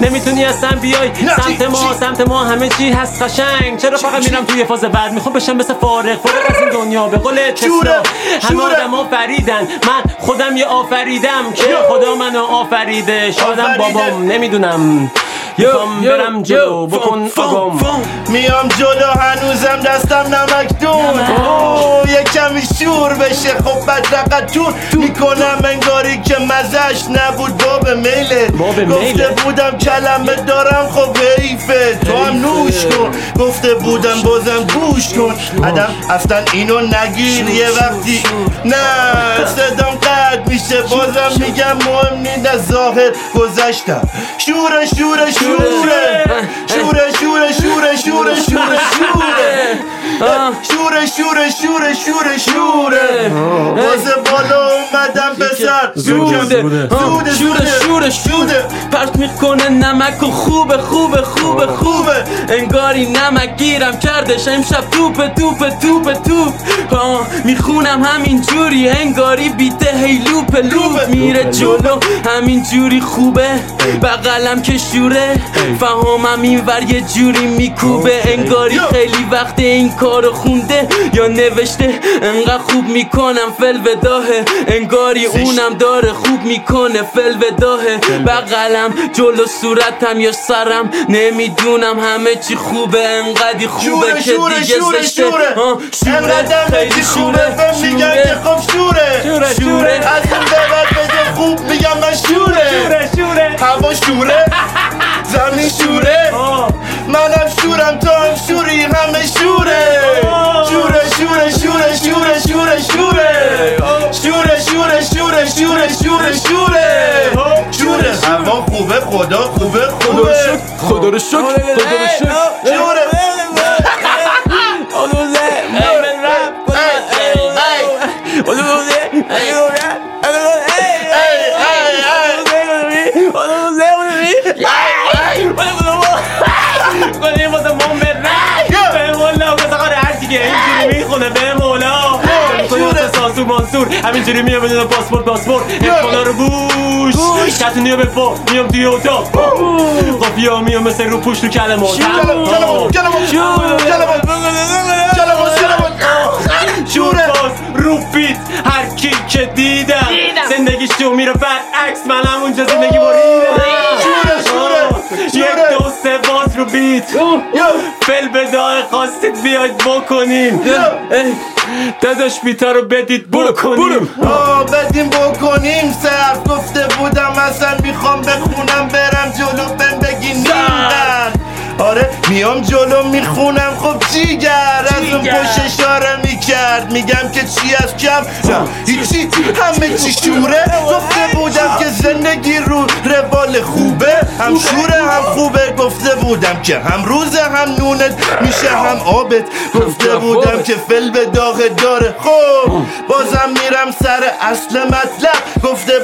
نمی‌تونی اصلا بیای. سمت ما سمت ما همه چی هست قشنگ. چرا فقط میرم توی فاز بعد؟ می‌خوام بشم مثل فارغ. فارغ از این دنیا. به قول تسلا. همه. آدم فریدن من خودم یه آفریدم. که خدا منو آفریده. شادم. بابام. نمی‌دونم. می‌خوام برم جلو. بکن آگام میام جلو هنوزم دستم نمکدون اوه، یه کمی شور بشه. خب بدرقتون. می‌کنم انگاری که مزش نبود. باب میله. گفته. بودم کلمه دارم. خب حیفه. تو هم نوش کن. گفته بودم بازم گوش کن. آدم اصلا اینو نگیر یه وقتی نه صدام قد میشه بازم میگم مهم نیست از ظاهر گذشتم. شوره شوره شوره. شوره شوره شوره شوره شوره شوره. شوره شوره شوره شوره شوره. واسه بالا اومدم پسر. زوده. زوده. شوره شوره شوره. پرت می‌کنه نمک و خوبه خوبه خوبه خوبه. انگاری نمک گیرم کردش امشب. توپ توپ توپ توپ. ها می‌خونم همین جوری. انگاری beat ه. هی loop loop میره جلو. همین جوری خوبه. بغلم که شوره. فهمم این ور یه جوری میکوبه. انگاری خیلی وقت این کارو خونده یا نوشته؟ انقدر خوب می‌کنم فی‌البداهه انگاری اونم داره خوب می‌کنه فی‌البداهه بغلم جلو صورتم یا سرم. نمی‌دونم همه چی خوبه انقدی خوبه شوره که شوره دیگه شوره زشته. شوره. شوره. انقدر خیلی شوره. میگن که شوره خب شوره. شوره، شوره. از این به بعد خوب میگم من شوره. شوره شوره. هوا شوره. زمین شوره. منم شورم تو هم شوری همه شوره شوره شوره شوره شوره شوره شوره شوره شوره شوره شوره شوره شوره شوره هوا خوبه خدا خوبه خوبه خدا رو شکر خدا رو شکر شوره کنیم مانسور همینجوری میام بدون پاسپورت پاسپورت. افانا رو بوش کتونی رو بپا میام توی اتاق. قافیا میام مثل رو پوش تو کلمات. باز رو بیت هر کی که دیدم زندگیش تو میره برعکس. من همونجا زندگی بریدم رو بیت. فل بدای خواستید بیاید بکنیم. داداش بیتا رو بدید بکنیم. آه بدیم بکنیم. صرف گفته بودم اصلا می‌خوام بخونم برم جلو بهم بگی نیمدن آره میام جلو می‌خونم. خب جیگر از اون پشت اشاره می‌کرد. میگم که چی از کم نه هیچی. همه چی شوره. گفته بودم که زندگی رو روال خوبه. هم شوره هم خوبه. گفته بودم که هم روزه هم نونت میشه هم آبت. گفته بودم که فل به داغ داره. خب بازم میرم سر اصل مطلب.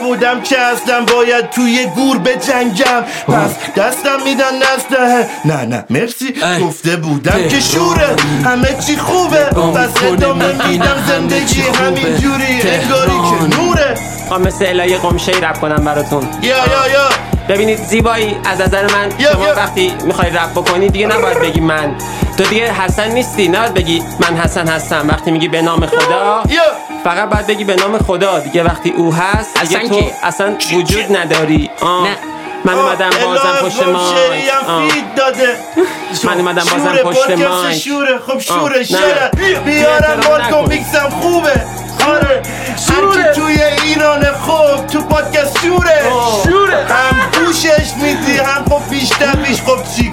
گفته بودم که اصلا باید توی گور به جنگم. پس دستم میدن نسته نه نه مرسی. گفته بودم که شوره. همه چی خوبه. پس ادامه میدم. زندگی همین جوری. انگاری که نوره. خواهم مثل الهی قمشه رپ کنم براتون. یا یا یا. ببینید زیبایی از نظر من شما. وقتی می‌خوای رپ بکنی دیگه نباید بگی من تو دیگه حسن نیستی نباید بگی من حسن هستم وقتی میگی به نام خدا فقط باید بگی به نام خدا دیگه وقتی او هست دیگه حسن تو کی؟ اصلا وجود نداری آه. نه. من اومدم بازم پشت ما مایک. فید داده. من اومدم بازم شوره، پشت مایک. شوره. خب شوره. شوره بی- بیارم نکن. میکسم خوبه. آره. کی توی ایران خوب تو پادکست شوره. شوره. هم گوشش میدی هم خب بیشتر بیش خب چی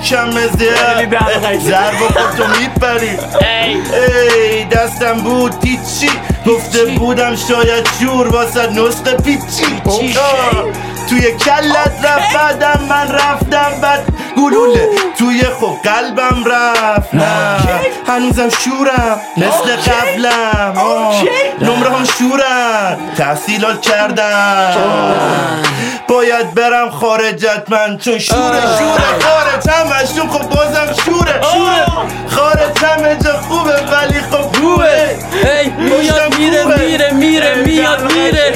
دلغکی. زر خب تو میپری. ای. دستم بود تیچی گفته بودم شاید شور واسه نسخه پیچی. توی کلت رفت بعدم من رفتم بعد گلوله توی خب قلبم رفت. نه. هنوزم شورم مثل قبلم. نمره هم شورم تحصیلات کردم باید برم خارجت من چون شوره شوره. خارج همشون خب بازم شوره شوره. خارج همه جا خوبه ولی خب خوبه. میاد میره میره میره میاد میره.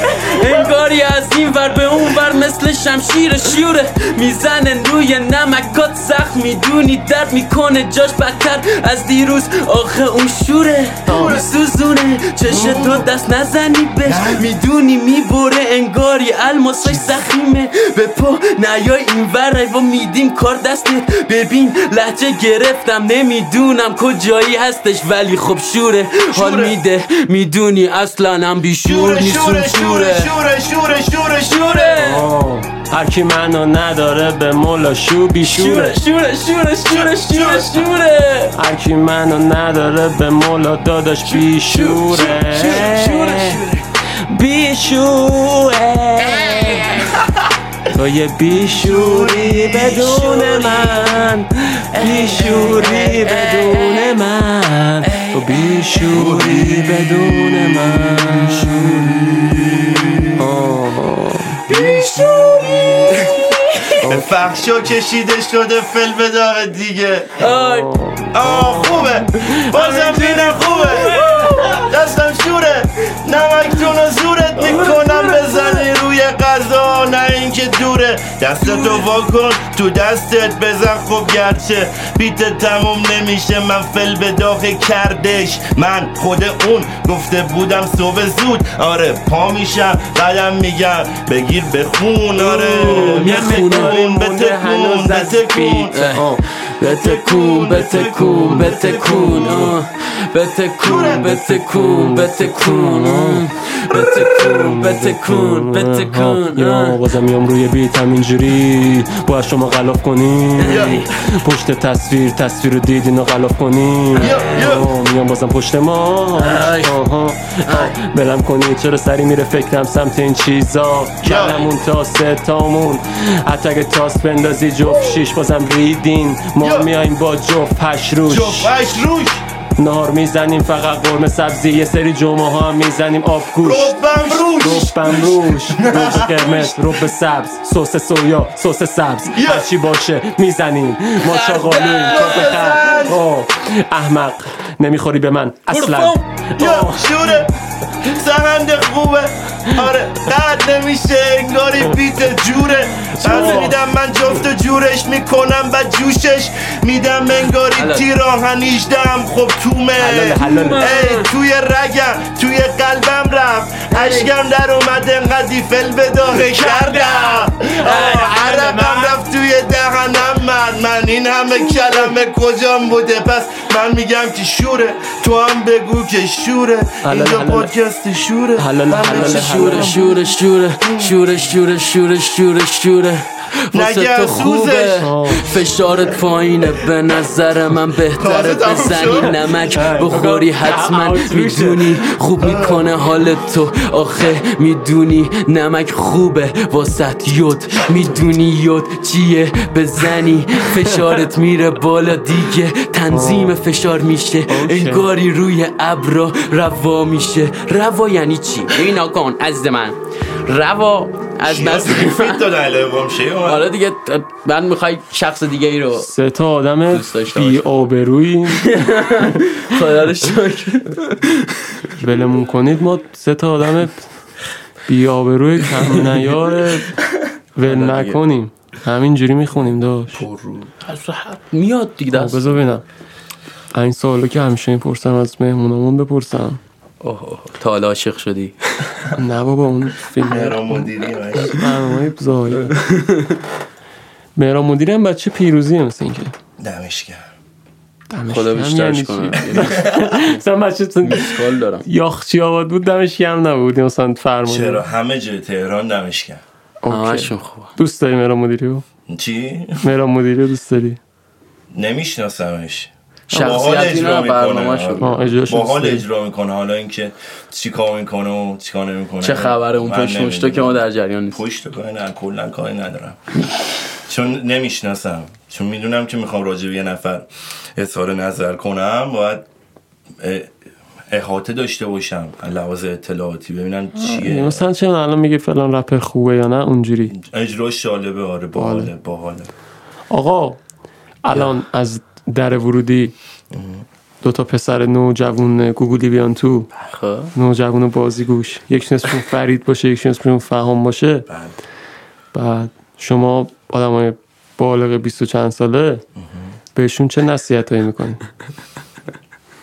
انگاری از این ور به اون ور مثل شمشیر شوره می‌زنه روی نمکات سخت می‌دونی درد می‌کنه جاش بدتر. از دیروز آخه اون شوره. میسوزونه چش تو دست نزنی بهش می‌دونی می‌بره انگاری الماساش زخیمه. به پا نیای این ور و میدیم کار دستت ببین لحجه گرفتم نمی‌دونم کجایی هستش ولی خب شوره. حال. میده. می‌دونی اصلا هم بیشور نیستون شوره. شوره شوره شوره شوره. شوره. شوره آه. هر کی منو نداره به مولا شو بیشوره شوره شوره شوره شوره شوره هر کی منو نداره به مولا داداش بیشوره شوره، شوره، بیشوره تو یه بیشوری بدون من. بیشوری بدون من. تو بیشوری بدون من. به فخشا کشیده شده فل به داغ دیگه آه خوبه. بازم بینه خوبه. دستم شوره. نمکتون و زورت می‌کنم بزنی روی غذا نه اینکه دوره. دستتو وا کن تو دستت بزن خب گرچه بیت تموم نمیشه. من فل به داغ کردش. من خود اون گفته بودم صبح زود. آره پا میشم بعدم میگم بگیر بخون آره می‌خونم. بتکون بتکون بتکون بتکون بتکون بتکون. بتکون بتکون بتکون. بتکون بتکون یا. بازم میام روی بیتم اینجوری باید شما غلاف کنین پشت تصویر تصویر رو دیدین و غلاف. آه، میام بازم پشت ما. بلم کنید چرا سری میره فکرم سمت این چیزا کلمون تا سه تامون حتی اگه تاس بندازی جفت شیش بازم ریدین ما یا. میایم با جفت پش روش. جفش روش. نهار می‌زنیم فقط قرمه سبزی. یه سری جمعه ها هم می‌زنیم آب گوش. ربم روش. ربم روش. روش قرمز رب سبز. سس سویا سس سبز. هرچی باشه می‌زنیم. ما چاقالویم. اوه. احمق نمی‌خوری به من. اصلا. شوره. سهند خوبه. آره قد نمیشه. انگاری بیت جوره. از میدم من جفت جورش می‌کنم و جوشش میدم انگاری حلال. تیر آهن 18 خب تومه. ای توی رگم توی قلبم رفت. اشکم در اومد انقدی فل به داغه کردم. آه، عرقم رفت توی دهنم من. من این همه کلمه کجام بوده؟ پس من میگم که شوره. تو هم بگو که شوره. اینجا. پادکست شوره. شوره شوره شوره شوره شوره شوره شوره. شوره واسه تو خوبه. فشارت پایینه. به نظر من بهتره بزنی؟ نمک. بخوری حتما. می‌دونی خوب می‌کنه حال تو. آخه می‌دونی نمک خوبه. واسط یود. می‌دونی یود چیه؟ بزنی. فشارت میره بالا دیگه. تنظیم فشار میشه. انگاری روی ابرا روا میشه. روا یعنی چی؟ اینا کن از من. روا از بامشه حالا دیگه من می‌خوای شخص دیگه ای رو سه تا آدم بی باشم. آبرویی خدا رو شکر. ولمون کنید ما سه تا آدم بی آبروی کم نیار. ول نکنیم. همینجوری می‌خونیم داشت. میاد دیگه دست. بذار ببینم. این سوالو که همیشه می‌پرسم از مهمونامون بپرسم. اوه اوه، تا حالا عاشق شدی. نه بابا اون فیلم مهران مدیری برنامه زایی مهران مدیری هم بچه پیروزیه مثل اینکه. دمش گرم. دمش خدا بیشترش یعنی کنه؟ مثلا بچه تون سوال دارم. یاخچی آباد بود؟ دمش گرم نبود. مثلا فرمانی چرا؟ همه جای تهران دمش گرم. اوکی. همشون خوبه. دوست داری مهران مدیری رو؟ چی؟ مهران مدیری دوست داری؟ نمیشناسمش. شخصیتی نه برنامه شد. آه، اجراش با حال دوست داری. اجرا می‌کنه. حالا اینکه چی کار می‌کنه و چی کار نمی‌کنه. چه خبره اون پشت مشتا که ما در جریان نیست. پشت کاری نه کلا کاری ندارم. چون نمی‌شناسم. چون می‌دونم که می‌خوام راجع به یه نفر اظهار نظر کنم. باید احاطه داشته باشم. لحاظ اطلاعاتی. ببینم چیه. مثلا چه الان میگه فلان رپر خوبه یا نه؟ اونجوری. اجراش جالبه آره. باحاله باحاله. آقا الان از در ورودی. دو تا پسر نو جوون گوگلی بیان تو. خب. نو جوون بازی گوش. یکشون اسمشون فرید باشه یکشون اسمشون فهم باشه. بعد. بعد شما آدم های بالغ بیست و چند ساله بهشون چه نصیحت هایی می‌کنی؟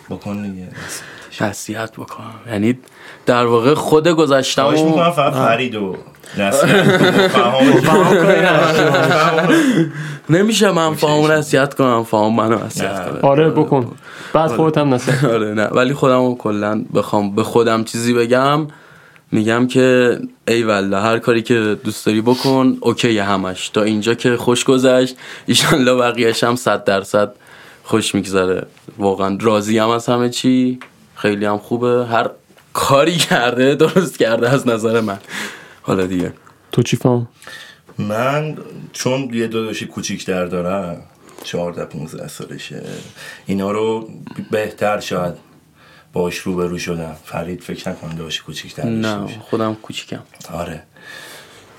بکن دیگه. نصیحت. بکنم یعنی در واقع خود گذشتم خواهش می‌کنم فقط فرید و. نمیشه من فهم نصیحت کنم فهم منو نصیحت نه. کنه. آره بکن. بعد خودت هم نصیحت آره نه. ولی خودم رو کلا بخوام به خودم چیزی بگم. میگم که ای والله هر کاری که دوست داری بکن اوکی همش. تا اینجا که خوش گذشت ایشالله بقیهش هم صد درصد خوش میگذره. واقعا راضی هم از همه چی. خیلی هم خوبه. هر کاری کرده درست کرده از نظر من. حالا دیگه. تو چی فهم؟ من چون یه داداشی کوچیکتر دارم 14 15 سالشه اینا رو بهتر شاید باش روبرو شدم. فرید فکر نکنم داداشی کوچیکتر نه خودم کوچیکم. آره.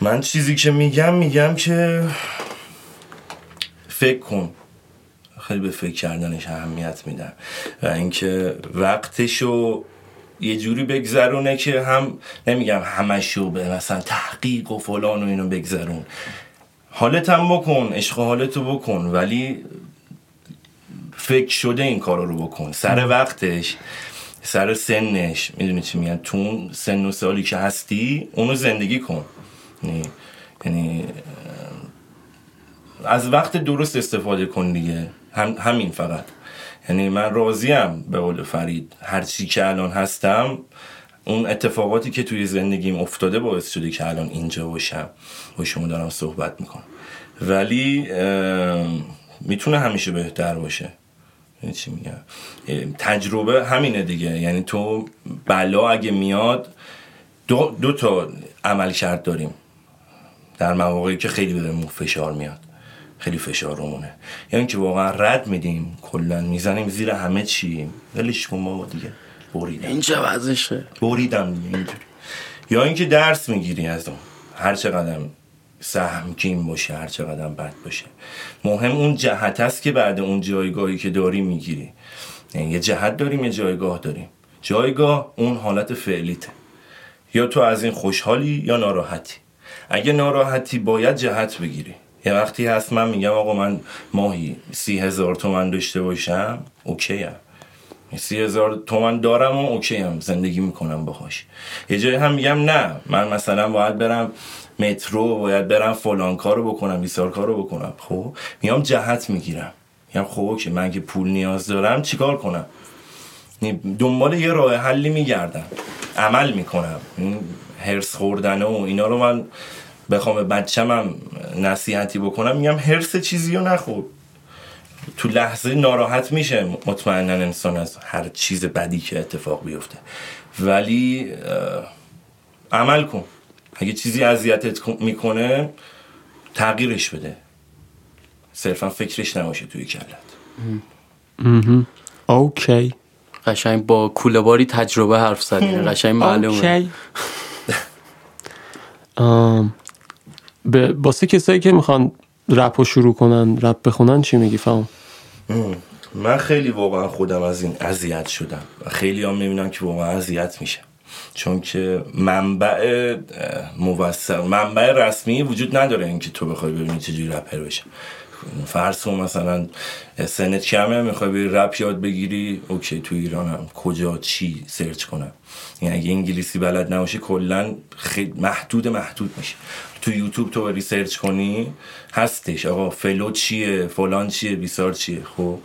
من چیزی که میگم میگم که فکر کن. خیلی به فکر کردنش اهمیت میدم. و اینکه وقتشو یه جوری بگذرونه که هم نمیگم همشو به مثلا تحقیق و فلان و اینو بگذرون. حالت هم بکن عشق حالتو بکن ولی فکر شده این کارا رو بکن. سر وقتش سر سنش می‌دونی چی میگن؟ تو اون سن و سالی که هستی اونو زندگی کن. یعنی, یعنی از وقت درست استفاده کن دیگه. هم همین فقط. یعنی من راضیم به قول فرید. هر چی که الان هستم اون اتفاقاتی که توی زندگیم افتاده باعث شده که الان اینجا باشم. با شما دارم صحبت می‌کنم. ولی می‌تونه همیشه بهتر باشه. یعنی چی میگم؟ تجربه همینه دیگه. یعنی تو بلا اگه میاد دو, دو تا عمل کرد داریم. در مواقعی که خیلی بهمون فشار میاد. خیلی فشار رومونه یعنی که واقعا رد میدیم کلا می‌زنیم زیر همه چی ولش کن ما دیگه؟ بریدم. اینجا وضعشه؟ بریدم دیگه اینجوری. یا اینکه درس می‌گیری از اون. هر چقدر سهمگین باشه هر چقدر بد باشه. مهم اون جهت است که بعد اون جایگاهی که داری می‌گیری. یعنی یه جهت داریم یه جایگاه داریم. جایگاه اون حالت فعلیته. یا تو از این خوشحالی یا ناراحتی. اگه ناراحتی باید جهت بگیری. یه وقتی هست من میگم آقا من ماهی سی هزار تومن داشته باشم okay ام. سی هزار تومن دارم و okay ام زندگی می‌کنم باهاش. یه جایی هم میگم نه من مثلا باید برم مترو باید برم فلان کارو بکنم بیسار کارو بکنم. خب میام جهت می‌گیرم. میگم خب اوکی من که پول نیاز دارم چیکار کنم؟ دنبال یه راه حلی میگردم. عمل می‌کنم. هرس خوردن و اینا رو من بخوام به بچم هم نصیحتی بکنم میگم هرس چیزی رو نخور. تو لحظه ناراحت میشه مطمئنا انسان از هر چیز بدی که اتفاق بیفته. ولی عمل کن. اگه چیزی اذیتت می‌کنه تغییرش بده. صرفا فکرش نباشه توی کلت. اوکی. قشنگ با کوله باری تجربه حرف زدی. قشنگ معلومه. به واسه کسایی که می‌خوان رپ رو شروع کنن رپ بخونن چی میگی فهم؟ من خیلی واقعا خودم از این اذیت شدم و خیلی هم می‌بینم که واقعا اذیت میشم چون که منبع موثق منبع رسمی وجود نداره اینکه تو بخوای ببینی چجوری رپر بشه. فرض کن مثلا سنت کمه می‌خوای بری رپ یاد بگیری okay تو ایرانم کجا چی search کنم. یعنی اگه انگلیسی بلد نباشی کلا خیلی محدود محدود میشه تو یوتیوب تو بری search کنی هستش. آقا فلو چیه؟ فلان چیه؟ بیسار چیه؟ خب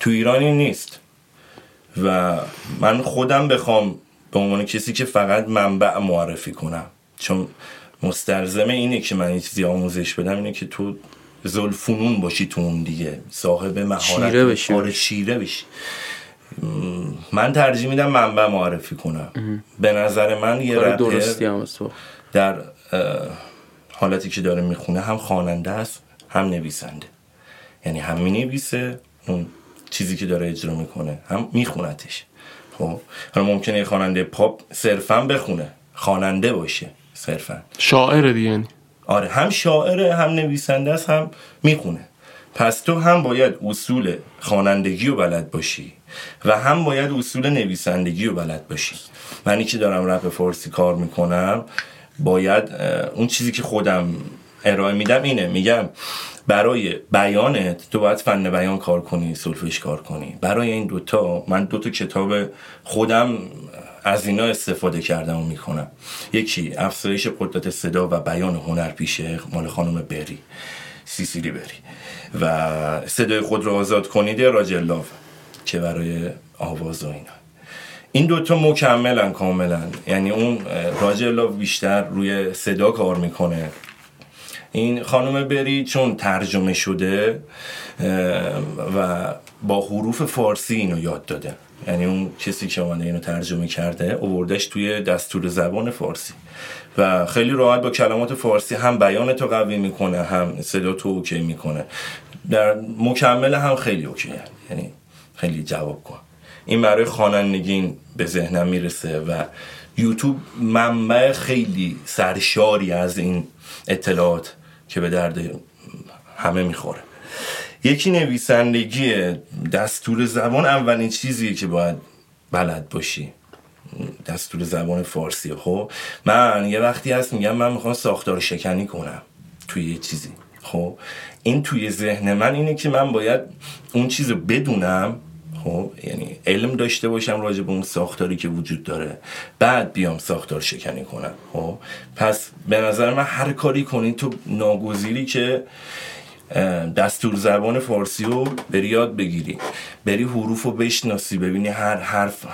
تو ایرانی نیست. و من خودم بخوام به عنوان کسی که فقط منبع معرفی کنم. چون مستلزم اینه که من یه چیزی آموزش بدم اینه که تو زلفونون باشی تو اون دیگه. صاحب مهارت چیره بشی. آره چیره بشی. من ترجیح میدم منبع معرفی کنم. به نظر من یه رپر در حالتی که داره می‌خونه هم خواننده است هم نویسنده. یعنی هم می‌نویسه اون چیزی که داره اجرا می‌کنه هم میخونتش. خب حالا ممکنه یه خواننده پاپ صرفا بخونه خواننده باشه صرفا. شاعر دیگه یعنی. آره هم شاعره هم نویسنده است هم می‌خونه. پس تو هم باید اصول خوانندگی رو بلد باشی و هم باید اصول نویسندگی رو بلد باشی. منی که دارم رپ فارسی کار می‌کنم باید اون چیزی که خودم ارائه میدم اینه. میگم برای بیانت تو باید فن بیان کار کنی سلفش کار کنی. برای این دوتا من دوتا کتاب خودم از اینا استفاده کردم و می‌کنم یکی افزایش قدرت صدا و بیان هنر پیشه مال خانم بری سیسیلی بری و صدای خود رو آزاد کنید راجلاف که برای آواز و اینا. این دوتا مکملن کاملا. یعنی اون راجلاف بیشتر روی صدا کار می‌کنه. این خانم بری چون ترجمه شده و با حروف فارسی اینو یاد داده. یعنی اون کسی که اومده اینو ترجمه کرده اووردش توی دستور زبان فارسی. و خیلی راحت با کلمات فارسی هم بیان تو قوی می‌کنه هم صدا تو اوکی می‌کنه. در مکمل هم خیلی اوکی یعنی خیلی جواب کن. این برای خوانندگی به ذهنم می‌رسه و یوتیوب منبع خیلی سرشاری از این اطلاعات که به درد همه می‌خوره. یکی نویسندگی دستور زبان اولین چیزیه که باید بلد باشی. دستور زبان فارسی. خب؟ من یه وقتی هست میگم من می‌خوام ساختار شکنی کنم توی یه چیزی. خب؟ این توی ذهن من اینه که من باید اون چیز رو بدونم خب یعنی علم داشته باشم راجع به اون ساختاری که وجود داره. بعد بیام ساختار شکنی کنم. خب پس به نظر من هر کاری کنی تو ناگزیری که دستور زبان فارسی رو بری یاد بگیری. بری حروف رو بشناسی ببینی هر حرف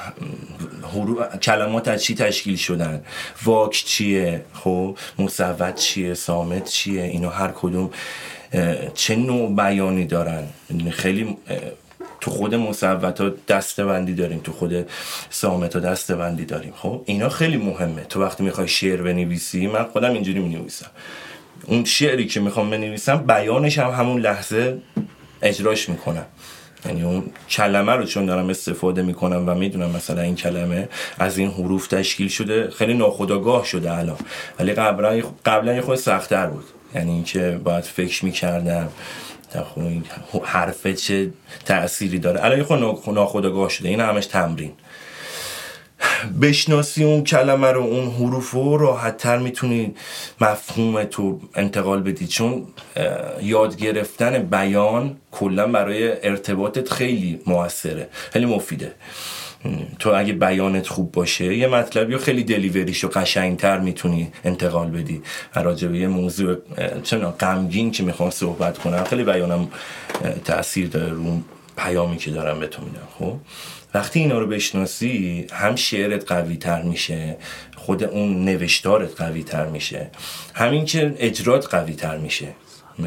کلمات از چی تشکیل شدن. واک چیه؟ خب مصوت چیه؟ سامت چیه؟ اینو هر کدوم چه نوع بیانی دارن؟ خیلی تو خود مصوت ها دسته داریم تو خود سامت ها دسته داریم. خب اینا خیلی مهمه. تو وقتی می‌خوای شعر بنویسی من خودم اینجوری می نویسم اون شعری که می‌خوام بنویسم بیانش هم همون لحظه اجراش می‌کنم یعنی اون کلمه رو چون دارم استفاده می‌کنم و می‌دونم مثلا این کلمه از این حروف تشکیل شده خیلی ناخداگاه شده الان. ولی قبلا قبلا خود سختتر بود. یعنی اینکه باید فکر می‌کردم. حرف چه تأثیری داره؟ الان یه خود ناخداگاه شده. این همش تمرین. بشناسی اون کلمه رو اون حروف رو راحت تر می‌تونی مفهوم تو انتقال بدی. چون یاد گرفتن بیان کلا برای ارتباطت خیلی موثره خیلی مفیده. تو اگه بیانت خوب باشه یه مطلبی رو خیلی دلیوریش و قشنگتر می‌تونی انتقال بدی. راجع به یه موضوع چون غمگین که می‌خوام صحبت کنم خیلی بیانم تاثیر داره رو پیامی که دارم به تو میدم خب؟ وقتی اینا رو بشناسی هم شعرت قوی تر میشه خود اون نوشتارت قوی تر میشه همین که اجرات قوی تر میشه.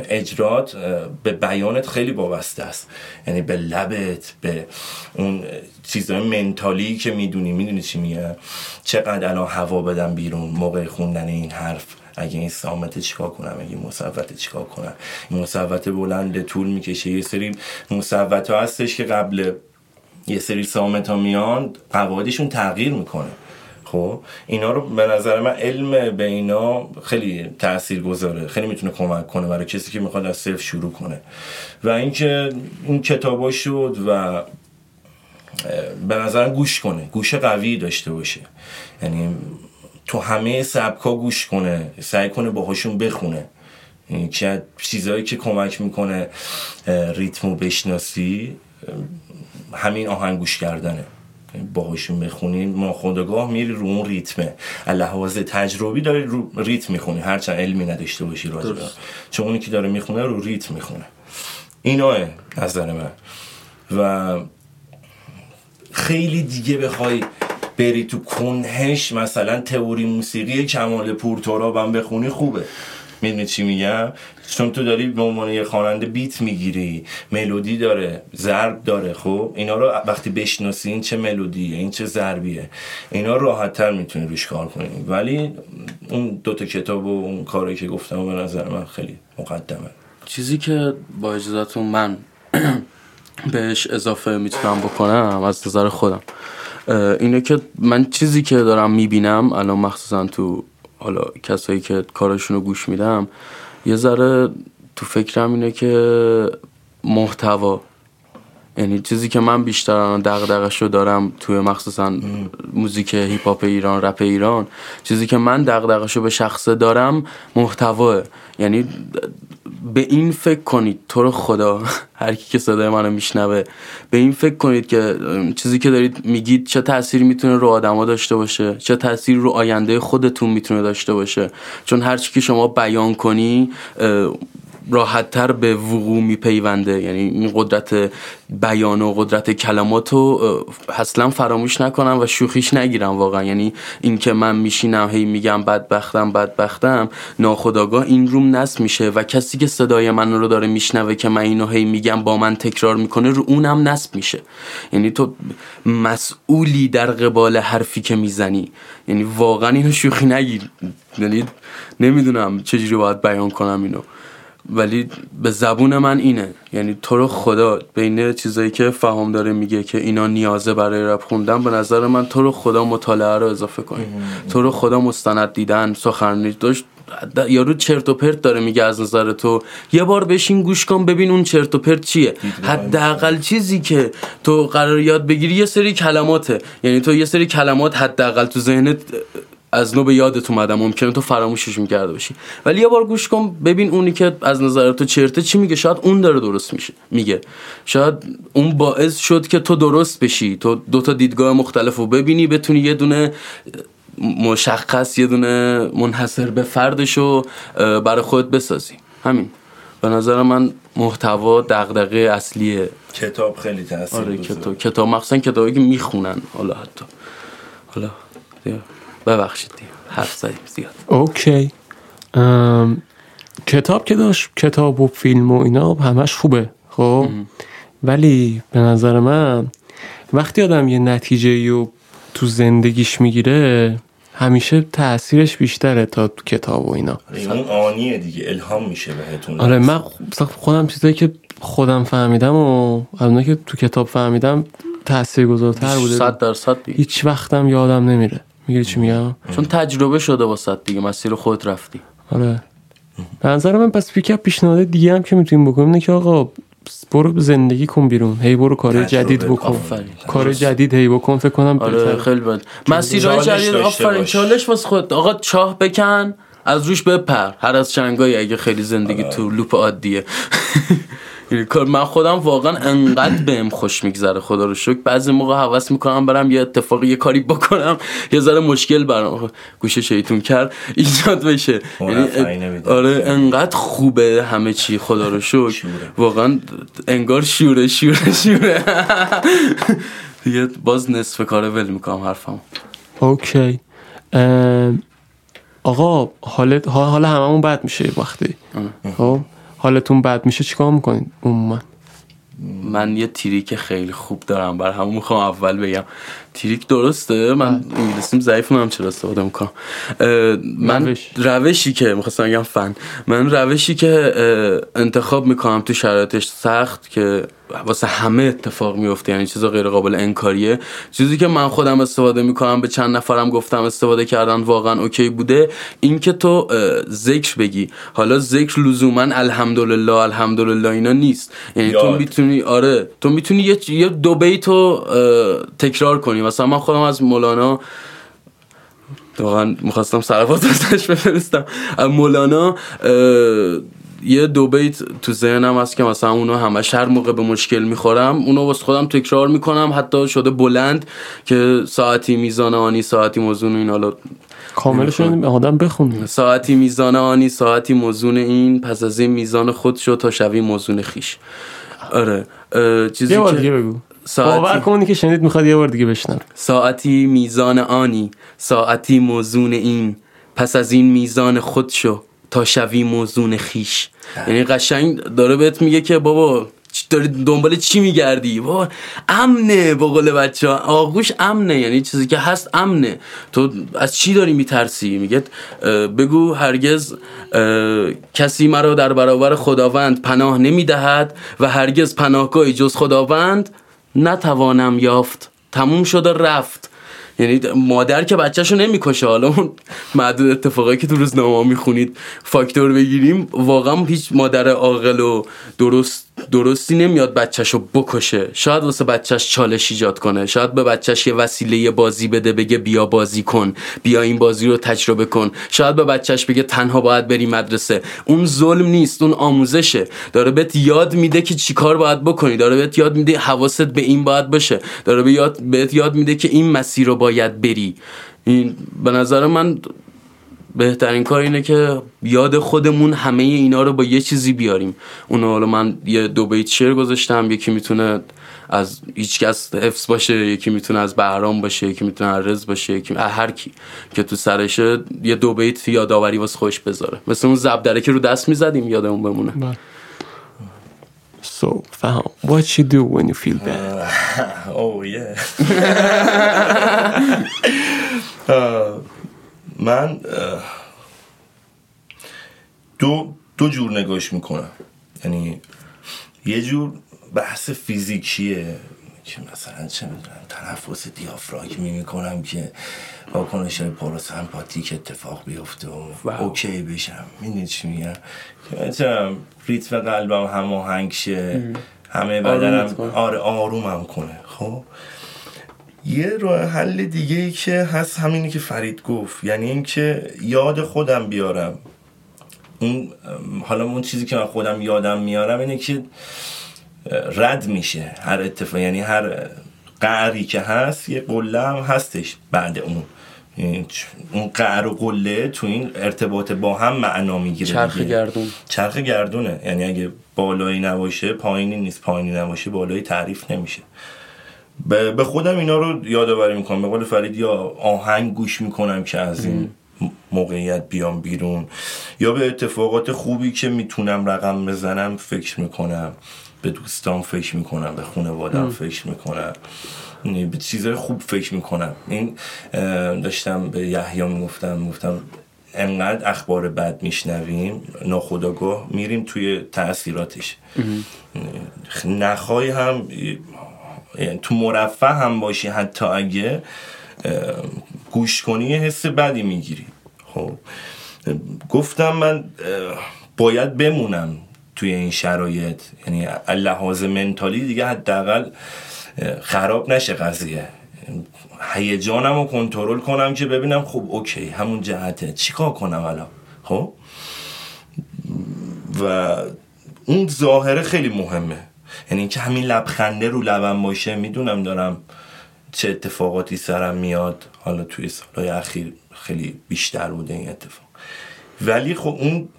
اجرات به بیانت خیلی وابسته است. یعنی به لبت به اون چیزهای منتالی که می‌دونی می‌دونی چی میگه؟ چقدر الان هوا بدم بیرون؟ موقع خوندن این حرف. اگه این سامت چیکار کنم؟ اگه مصوت چیکار کنم؟ این مصوت بلند طول می‌کشه. یه سری مصوت هستش که قبل یه سری سامت ها میان قواعدشون تغییر می‌کنه. خب اینا رو به نظر من علم به اینا خیلی تأثیر گذاره خیلی می‌تونه کمک کنه برای کسی که می‌خواد از صرف شروع کنه. و اینکه این کتابا شد و به نظر گوش کنه گوش قوی داشته باشه. یعنی تو همه سبکا گوش کنه سعی کنه باهاشون بخونه. که چیزهایی که کمک می‌کنه ریتمو بشناسی همین آهنگ گوش کردنه. باهاشون بخونین ناخودآگاه میری رو اون ریتمه. لحاظ تجربی داری رو ریتم می‌خونی هرچند علمی نداشته باشی راجع چون اونی که داره می‌خونه رو ریتم می‌خونه. ایناه نظر من. و خیلی دیگه بخوای بری تو کنهش مثلا تئوری موسیقی کمال پورتورا هم بخونی خوبه. می‌دونی چی میگم؟ چون تو داری به عنوان یه خواننده بیت می‌گیری ملودی داره ضرب داره خب؟ اینا رو وقتی بشناسی این چه ملودیه این چه ضربیه اینا راحت تر می‌تونی روش کار کنی. ولی اون دوتا کتاب و اون کاری که گفتم به نظر من خیلی مقدمه. چیزی که با اجازتون من بهش اضافه می‌تونم بکنم از نظر خودم اینه که من چیزی که دارم می‌بینم الان مخصوصا تو حالا کسایی که کارشون رو گوش میدم یه ذره تو فکرم اینه که محتوا یعنی چیزی که من بیشتر دغدغش رو دارم توی مخصوصا موزیک هیپ هاپ ایران رپ ایران چیزی که من دغدغش رو به شخصه دارم محتواه. یعنی به این فکر کنید تو رو خدا هر کی که صدای منو میشنوه به این فکر کنید که چیزی که دارید میگید چه تاثیری می‌تونه رو آدما داشته باشه چه تاثیری رو آینده خودتون می‌تونه داشته باشه. چون هر چی که شما بیان کنی راحتتر به وقوع میپیونده. یعنی این قدرت بیان و قدرت کلمات رو اصلا فراموش نکنم و شوخیش نگیرم واقعا. یعنی اینکه من میشینم هی میگم بدبختم بدبختم ناخداگاه این روم نصب میشه و کسی که صدای من رو داره میشنوه که من اینو هی میگم با من تکرار می‌کنه رو اونم نصب میشه. یعنی تو مسئولی در قبال حرفی که می‌زنی. یعنی واقعا اینو شوخی نگیر. یعنی نمی‌دونم چجوری باید بیان کنم اینو. ولی به زبون من اینه. یعنی تو رو خدا بین چیزایی که فهم داره میگه که اینا نیازه برای رپ خوندن به نظر من تو رو خدا مطالعه رو اضافه کنی. تو رو خدا مستند دیدن سخنرانی داشت. یارو چرت و پرت داره میگه از نظر تو. یه بار بشین گوش کن ببین اون چرت و پرت چیه. حداقل چیزی که تو قرار یاد بگیری یه سری کلماته. یعنی تو یه سری کلمات حداقل تو ذهنت از نو به یادت اومدم. ممکنه تو فراموشش می‌کرده باشی. ولی یه بار گوش کن ببین اونی که از نظر تو چرته چی میگه. شاید اون داره درست میشه میگه. شاید اون باعث شد که تو درست بشی. تو دو تا دیدگاه مختلف رو ببینی بتونی یه دونه مشخص یه دونه منحصر به فردش رو برای خودت بسازی. همین. به نظر من محتوا دغدغه اصلیه. کتاب خیلی تاثیر آره کتاب. کتاب مخصوصا کتابی که می‌خونن. حالا حتی. حالا ببخشید حرف زدیم زیاد. اوکی. کتاب که داشت کتاب و فیلم و اینا همش خوبه خب؟ ولی به نظر من وقتی آدم یه نتیجه رو تو زندگیش می‌گیره همیشه تاثیرش بیشتره تا تو کتاب و اینا. اون آنیه دیگه الهام میشه بهتون. آره من خودم چیزایی که خودم فهمیدم و از که تو کتاب فهمیدم تاثیر گذارتر بوده. صد درصد هیچ وقتم یادم نمیره. می‌گیری چی میگم؟ چون تجربه شده واسه دیگه مسیر خود رفتی. آره. به نظر من پس فکر پیشنهاد دیگه هم که می‌تونیم بکنیم اینه که آقا برو زندگی کن بیرون. هی برو کار جدید بکن. کار جدید هی بکن فکر کنم آره خیلی بد. مسیرهای جدید آفرین. چالش واسه خود. آقا چاه بکن از روش بپر. هر از چنگایی اگه خیلی زندگی تو لوپ عادیه. کار من خودم واقعا انقدر بهم خوش میگذره. خدا رو شکر. بعضی موقع حواس می‌کنم برم یه اتفاقی یه کاری بکنم. یه ذره مشکل برام گوشه شیطون کرد. ایجاد بشه. یعنی آره انقدر خوبه همه چی. خدا رو شکر. واقعا انگار شوره شوره شوره. دیگه باز نصف کاره ول می‌کنم حرفم اوکی. آقا حالت حالا هممون بد میشه وقتی. خب؟ حالتون بد میشه چیکار می‌کنین عموما؟ من یه تریک خیلی خوب دارم بر همون می‌خوام اول بگم. تریک درسته؟ من بله. انگلیسیم ضعیف هم چرا استفاده می‌کنم. من روشی که می‌خواستم بگم فن. من روشی که انتخاب می‌کنم تو شرایطش سخت که واسه همه اتفاق میفته یعنی چیز غیر قابل انکاریه. چیزی که من خودم استفاده می‌کنم به چند نفرم گفتم استفاده کردن واقعا اوکی بوده. این که تو ذکر بگی. حالا ذکر لزوما الحمدلله الحمدلله اینا نیست. یعنی تو می‌تونی آره تو می‌تونی یه, یه دو بیتو تکرار کنی. مثلا من خودم از مولانا واقعا می‌خواستم سرفات ازش بفرستم. مولانا یه دو بیت تو ذهنم هست که مثلا اونو همش هر موقع به مشکل می‌خورم. اونو واسه خودم تکرار می‌کنم. حتی شده بلند که ساعتی میزان آنی ساعتی موزون این حالا کاملشون آدم بخون ساعتی میزان آنی ساعتی موزون این. پس از این میزان خود شد تا شوی موزون خیش آره. چیزی دیگه بگو. ساعتی باور کنی که شنید می‌خواد یه بار دیگه بشنم ساعتی میزان آنی ساعتی موزون این. پس از این میزان خود شو تا شوی موزون خیش. یعنی قشنگ داره بهت میگه که بابا داری دنبال چی میگردی؟ بابا امنه با قول بچه ها. آغوش امنه یعنی چیزی که هست امنه. تو از چی داری میترسی؟ میگه بگو هرگز کسی مرا در برابر خداوند پناه نمی‌دهد و هرگز پناهگاهی جز خداوند نتوانم یافت. تموم شده رفت. یعنی مادر که بچهشو نمی‌کشه. حالا اون معدود اتفاقایی که تو روزنامه می‌خونید فاکتور بگیریم واقعا هیچ مادر عاقل و درست درستی نمیاد بچهشو بکشه. شاید واسه بچهش چالش ایجاد کنه. شاید به بچهش یه وسیله بازی بده بگه بیا بازی کن. بیا این بازی رو تجربه کن. شاید به بچهش بگه تنها باید بری مدرسه. اون ظلم نیست اون آموزشه. داره بهت یاد میده که چیکار باید بکنی. داره بهت یاد میده حواست به این باید باشه. داره به یاد بهت یاد میده که این مسیر رو باید بری. این به نظر من بهترین کار اینه که یاد خودمون همه اینا رو با یه چیزی بیاریم اون حالا من یه دو بیت شعر گذاشتم یکی می‌تونه از هیچ کس حفظ باشه یکی می‌تونه از بهرام باشه یکی می‌تونه از رز باشه یکی هر کی که تو سرشه یه دو بیت یادآوری واسه خوش بذاره مثل اون زبدره که رو دست می‌زدیم یادمون بمونه بله. So, فهم what you do when you feel bad? Uh, oh yeah. uh, من دو دو جور نگاش می‌کنم. یعنی یه جور بحث فیزیکیه که مثلا چه می‌دونم تنفس دیافراگمی می‌کنم که واکنش های پاروسمپاتیک اتفاق بیفته و واو. اوکی بشم. می‌دونی چی میگم؟ مثلا ریتم قلبم هماهنگ شه همه بدنم. آره آرومم کنه. خب؟ یه راه حل دیگه ای که هست همینی که فرید گفت. یعنی اینکه یاد خودم بیارم. اون حالا اون چیزی که من خودم یادم میارم اینه که رد میشه هر اتفاق. یعنی هر قعری که هست یه قله هم هستش بعد اون. اون قعر و قله تو این ارتباط با هم معنا می‌گیره چرخ دیگه. گردون. چرخ گردونه. یعنی اگه بالایی نباشه پایینی نیست. پایینی نباشه بالایی تعریف نمیشه. به خودم اینا رو یادآوری می‌کنم. به قول فرید یا آهنگ گوش می‌کنم که از این موقعیت بیام بیرون. یا به اتفاقات خوبی که می‌تونم رقم بزنم فکر می‌کنم. به دوستان فکر می‌کنم به خانوادم فکر می‌کنم. یعنی به چیزهای خوب فکر می‌کنم. این داشتم به یحیی می‌گفتم گفتم انقدر اخبار بد میشنویم ناخداگاه میریم توی تاثیراتش نخواهی هم تو مرفه هم باشی حتی اگه گوش کنی یه حس بدی می‌گیری. خب گفتم من باید بمونم توی این شرایط. یعنی لحاظ منتالی دیگه حداقل خراب نشه قضیه. هیجانم رو کنترل کنم که ببینم خب اوکی همون جهته. چیکار کنم الان؟ خب؟ و اون ظاهره خیلی مهمه. یعنی اینکه همین لبخنده رو لبم باشه می‌دونم دارم چه اتفاقاتی سرم میاد. حالا توی سالهای اخیر خیلی بیشتر بوده این اتفاق. ولی خب اون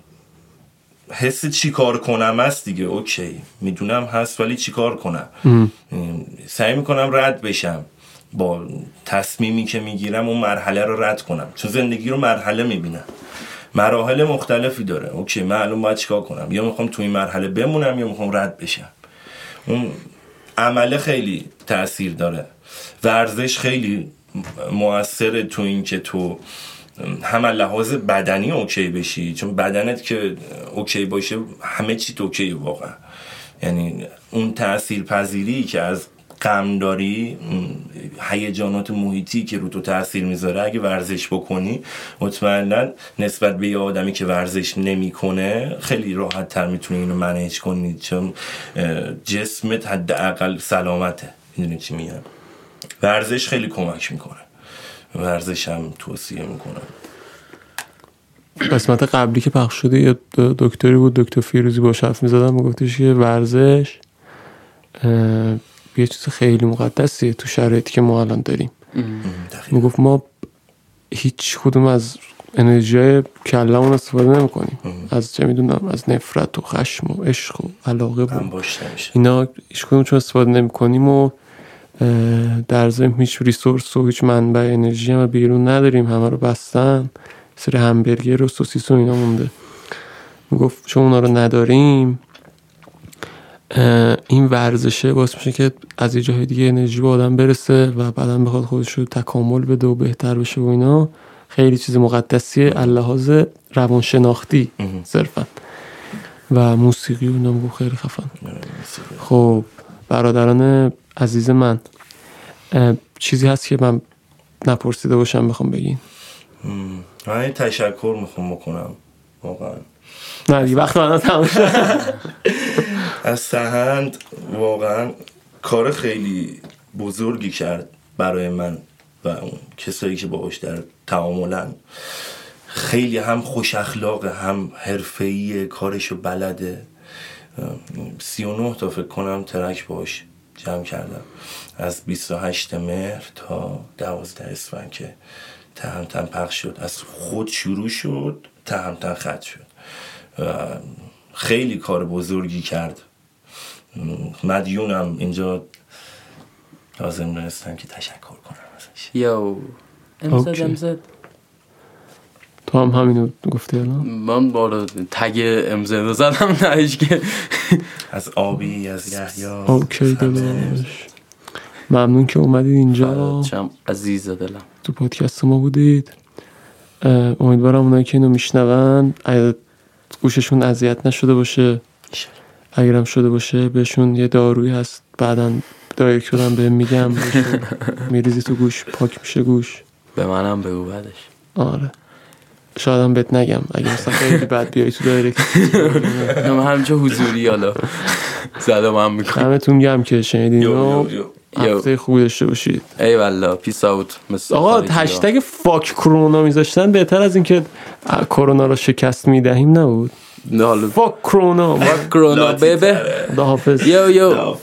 حس چی کار کنم است دیگه. اوکی می‌دونم هست ولی چی کار کنم؟ سعی می‌کنم رد بشم. با تصمیمی که می‌گیرم اون مرحله رو رد کنم. چون زندگی رو مرحله می‌بینم. مراحل مختلفی داره. okay من الان باید چیکار کنم؟ یا می‌خوام تو این مرحله بمونم یا می‌خوام رد بشم؟ اون عمله خیلی تاثیر داره ورزش خیلی موثره تو این که تو هم از لحاظ بدنی okay بشی چون بدنت که okay باشه همه چی okay واقعا. یعنی اون تأثیر پذیری که از غم داری اون هیجانات محیطی که رو تو تاثیر می‌ذاره اگه ورزش بکنی مطمئنا نسبت به یه آدمی که ورزش نمی‌کنه خیلی راحت تر می‌تونی اینو منیج کنی چون جسمت حداقل سلامته. می‌دونی چی میگم؟ ورزش خیلی کمک می‌کنه. ورزش هم توصیه می‌کنم. قسمت قبلی که پخش شده یه دکتری بود دکتر فیروزی با حرف می‌زدم گفتش که ورزش یه چیز خیلی مقدسیه تو شرایطی که ما الان داریم. می‌گفت ما هیچ کدوم از انرژی کلمون استفاده نمی کنیم از چه می‌دونم از نفرت و خشم و عشق و علاقه نمیشه اینا هیچ کدوم چون استفاده نمی کنیم و در ضمن هیچ ریسورس و هیچ منبع انرژی هم بیرون نداریم. همه رو بستن سر همبرگر و سوسیس و اینا مونده. می‌گفت چون اونا رو نداریم این ورزشه باعث میشه که از یه جای دیگه انرژی به آدم برسه و بعدا بخواد خودش رو تکامل بده و بهتر بشه و اینا. خیلی چیز مقدسیه. اللحاظ روانشناختی. صرفا. و موسیقی و اینا خیلی خفن. خب برادران عزیز من چیزی هست که من نپرسیده باشم بخوام بگین. من تشکر می‌خوام بکنم. واقعا. نه دیگه وقت من تمام شد. از سهند واقعا کار خیلی بزرگی کرد برای من و اون کسایی که باهاش در تعاملن. خیلی هم خوش اخلاقه هم حرفه‌ای کارشو بلده. سی و نه تا فکر کنم ترک باش جمع کردم. از 28 مهر تا 12 اسفند که تهمتن پخش شد. از خود شروع شد تهمتن ختم شد. خیلی کار بزرگی کرد. مدیونم اینجا لازم دونستم که تشکر کنم ازش. یو امزد. امزد تو هم همینو گفتی الان؟ من بالا تگ امزد زدم نه که. از آبی از یحیی اوکی داداش ممنون که اومدید اینجا. چم عزیز دلم. تو پادکست ما بودید. امیدوارم اونایی که اینو میشنون گوششون اذیت نشده باشه اگرم شده باشه بهشون یه دارویی هست بعدا دایرکتورم به میگم میریزی تو گوش پاک میشه گوش به منم بگو بعدش آره شاید هم بهت نگم اگه مثلا خیلی بد بیای تو دایرکت من همچه حضوری حالا زده من می‌کنم همتون گم که شنیدین هفته خوبی داشته باشید. ای والله پیس اوت مثل آقا. هشتگ فاک کرونا میذاشتن بهتر از اینکه کرونا رو شکست می‌دهیم نبود. نه فاک کرونا. کرونا بیبه خداحافظ. یو یو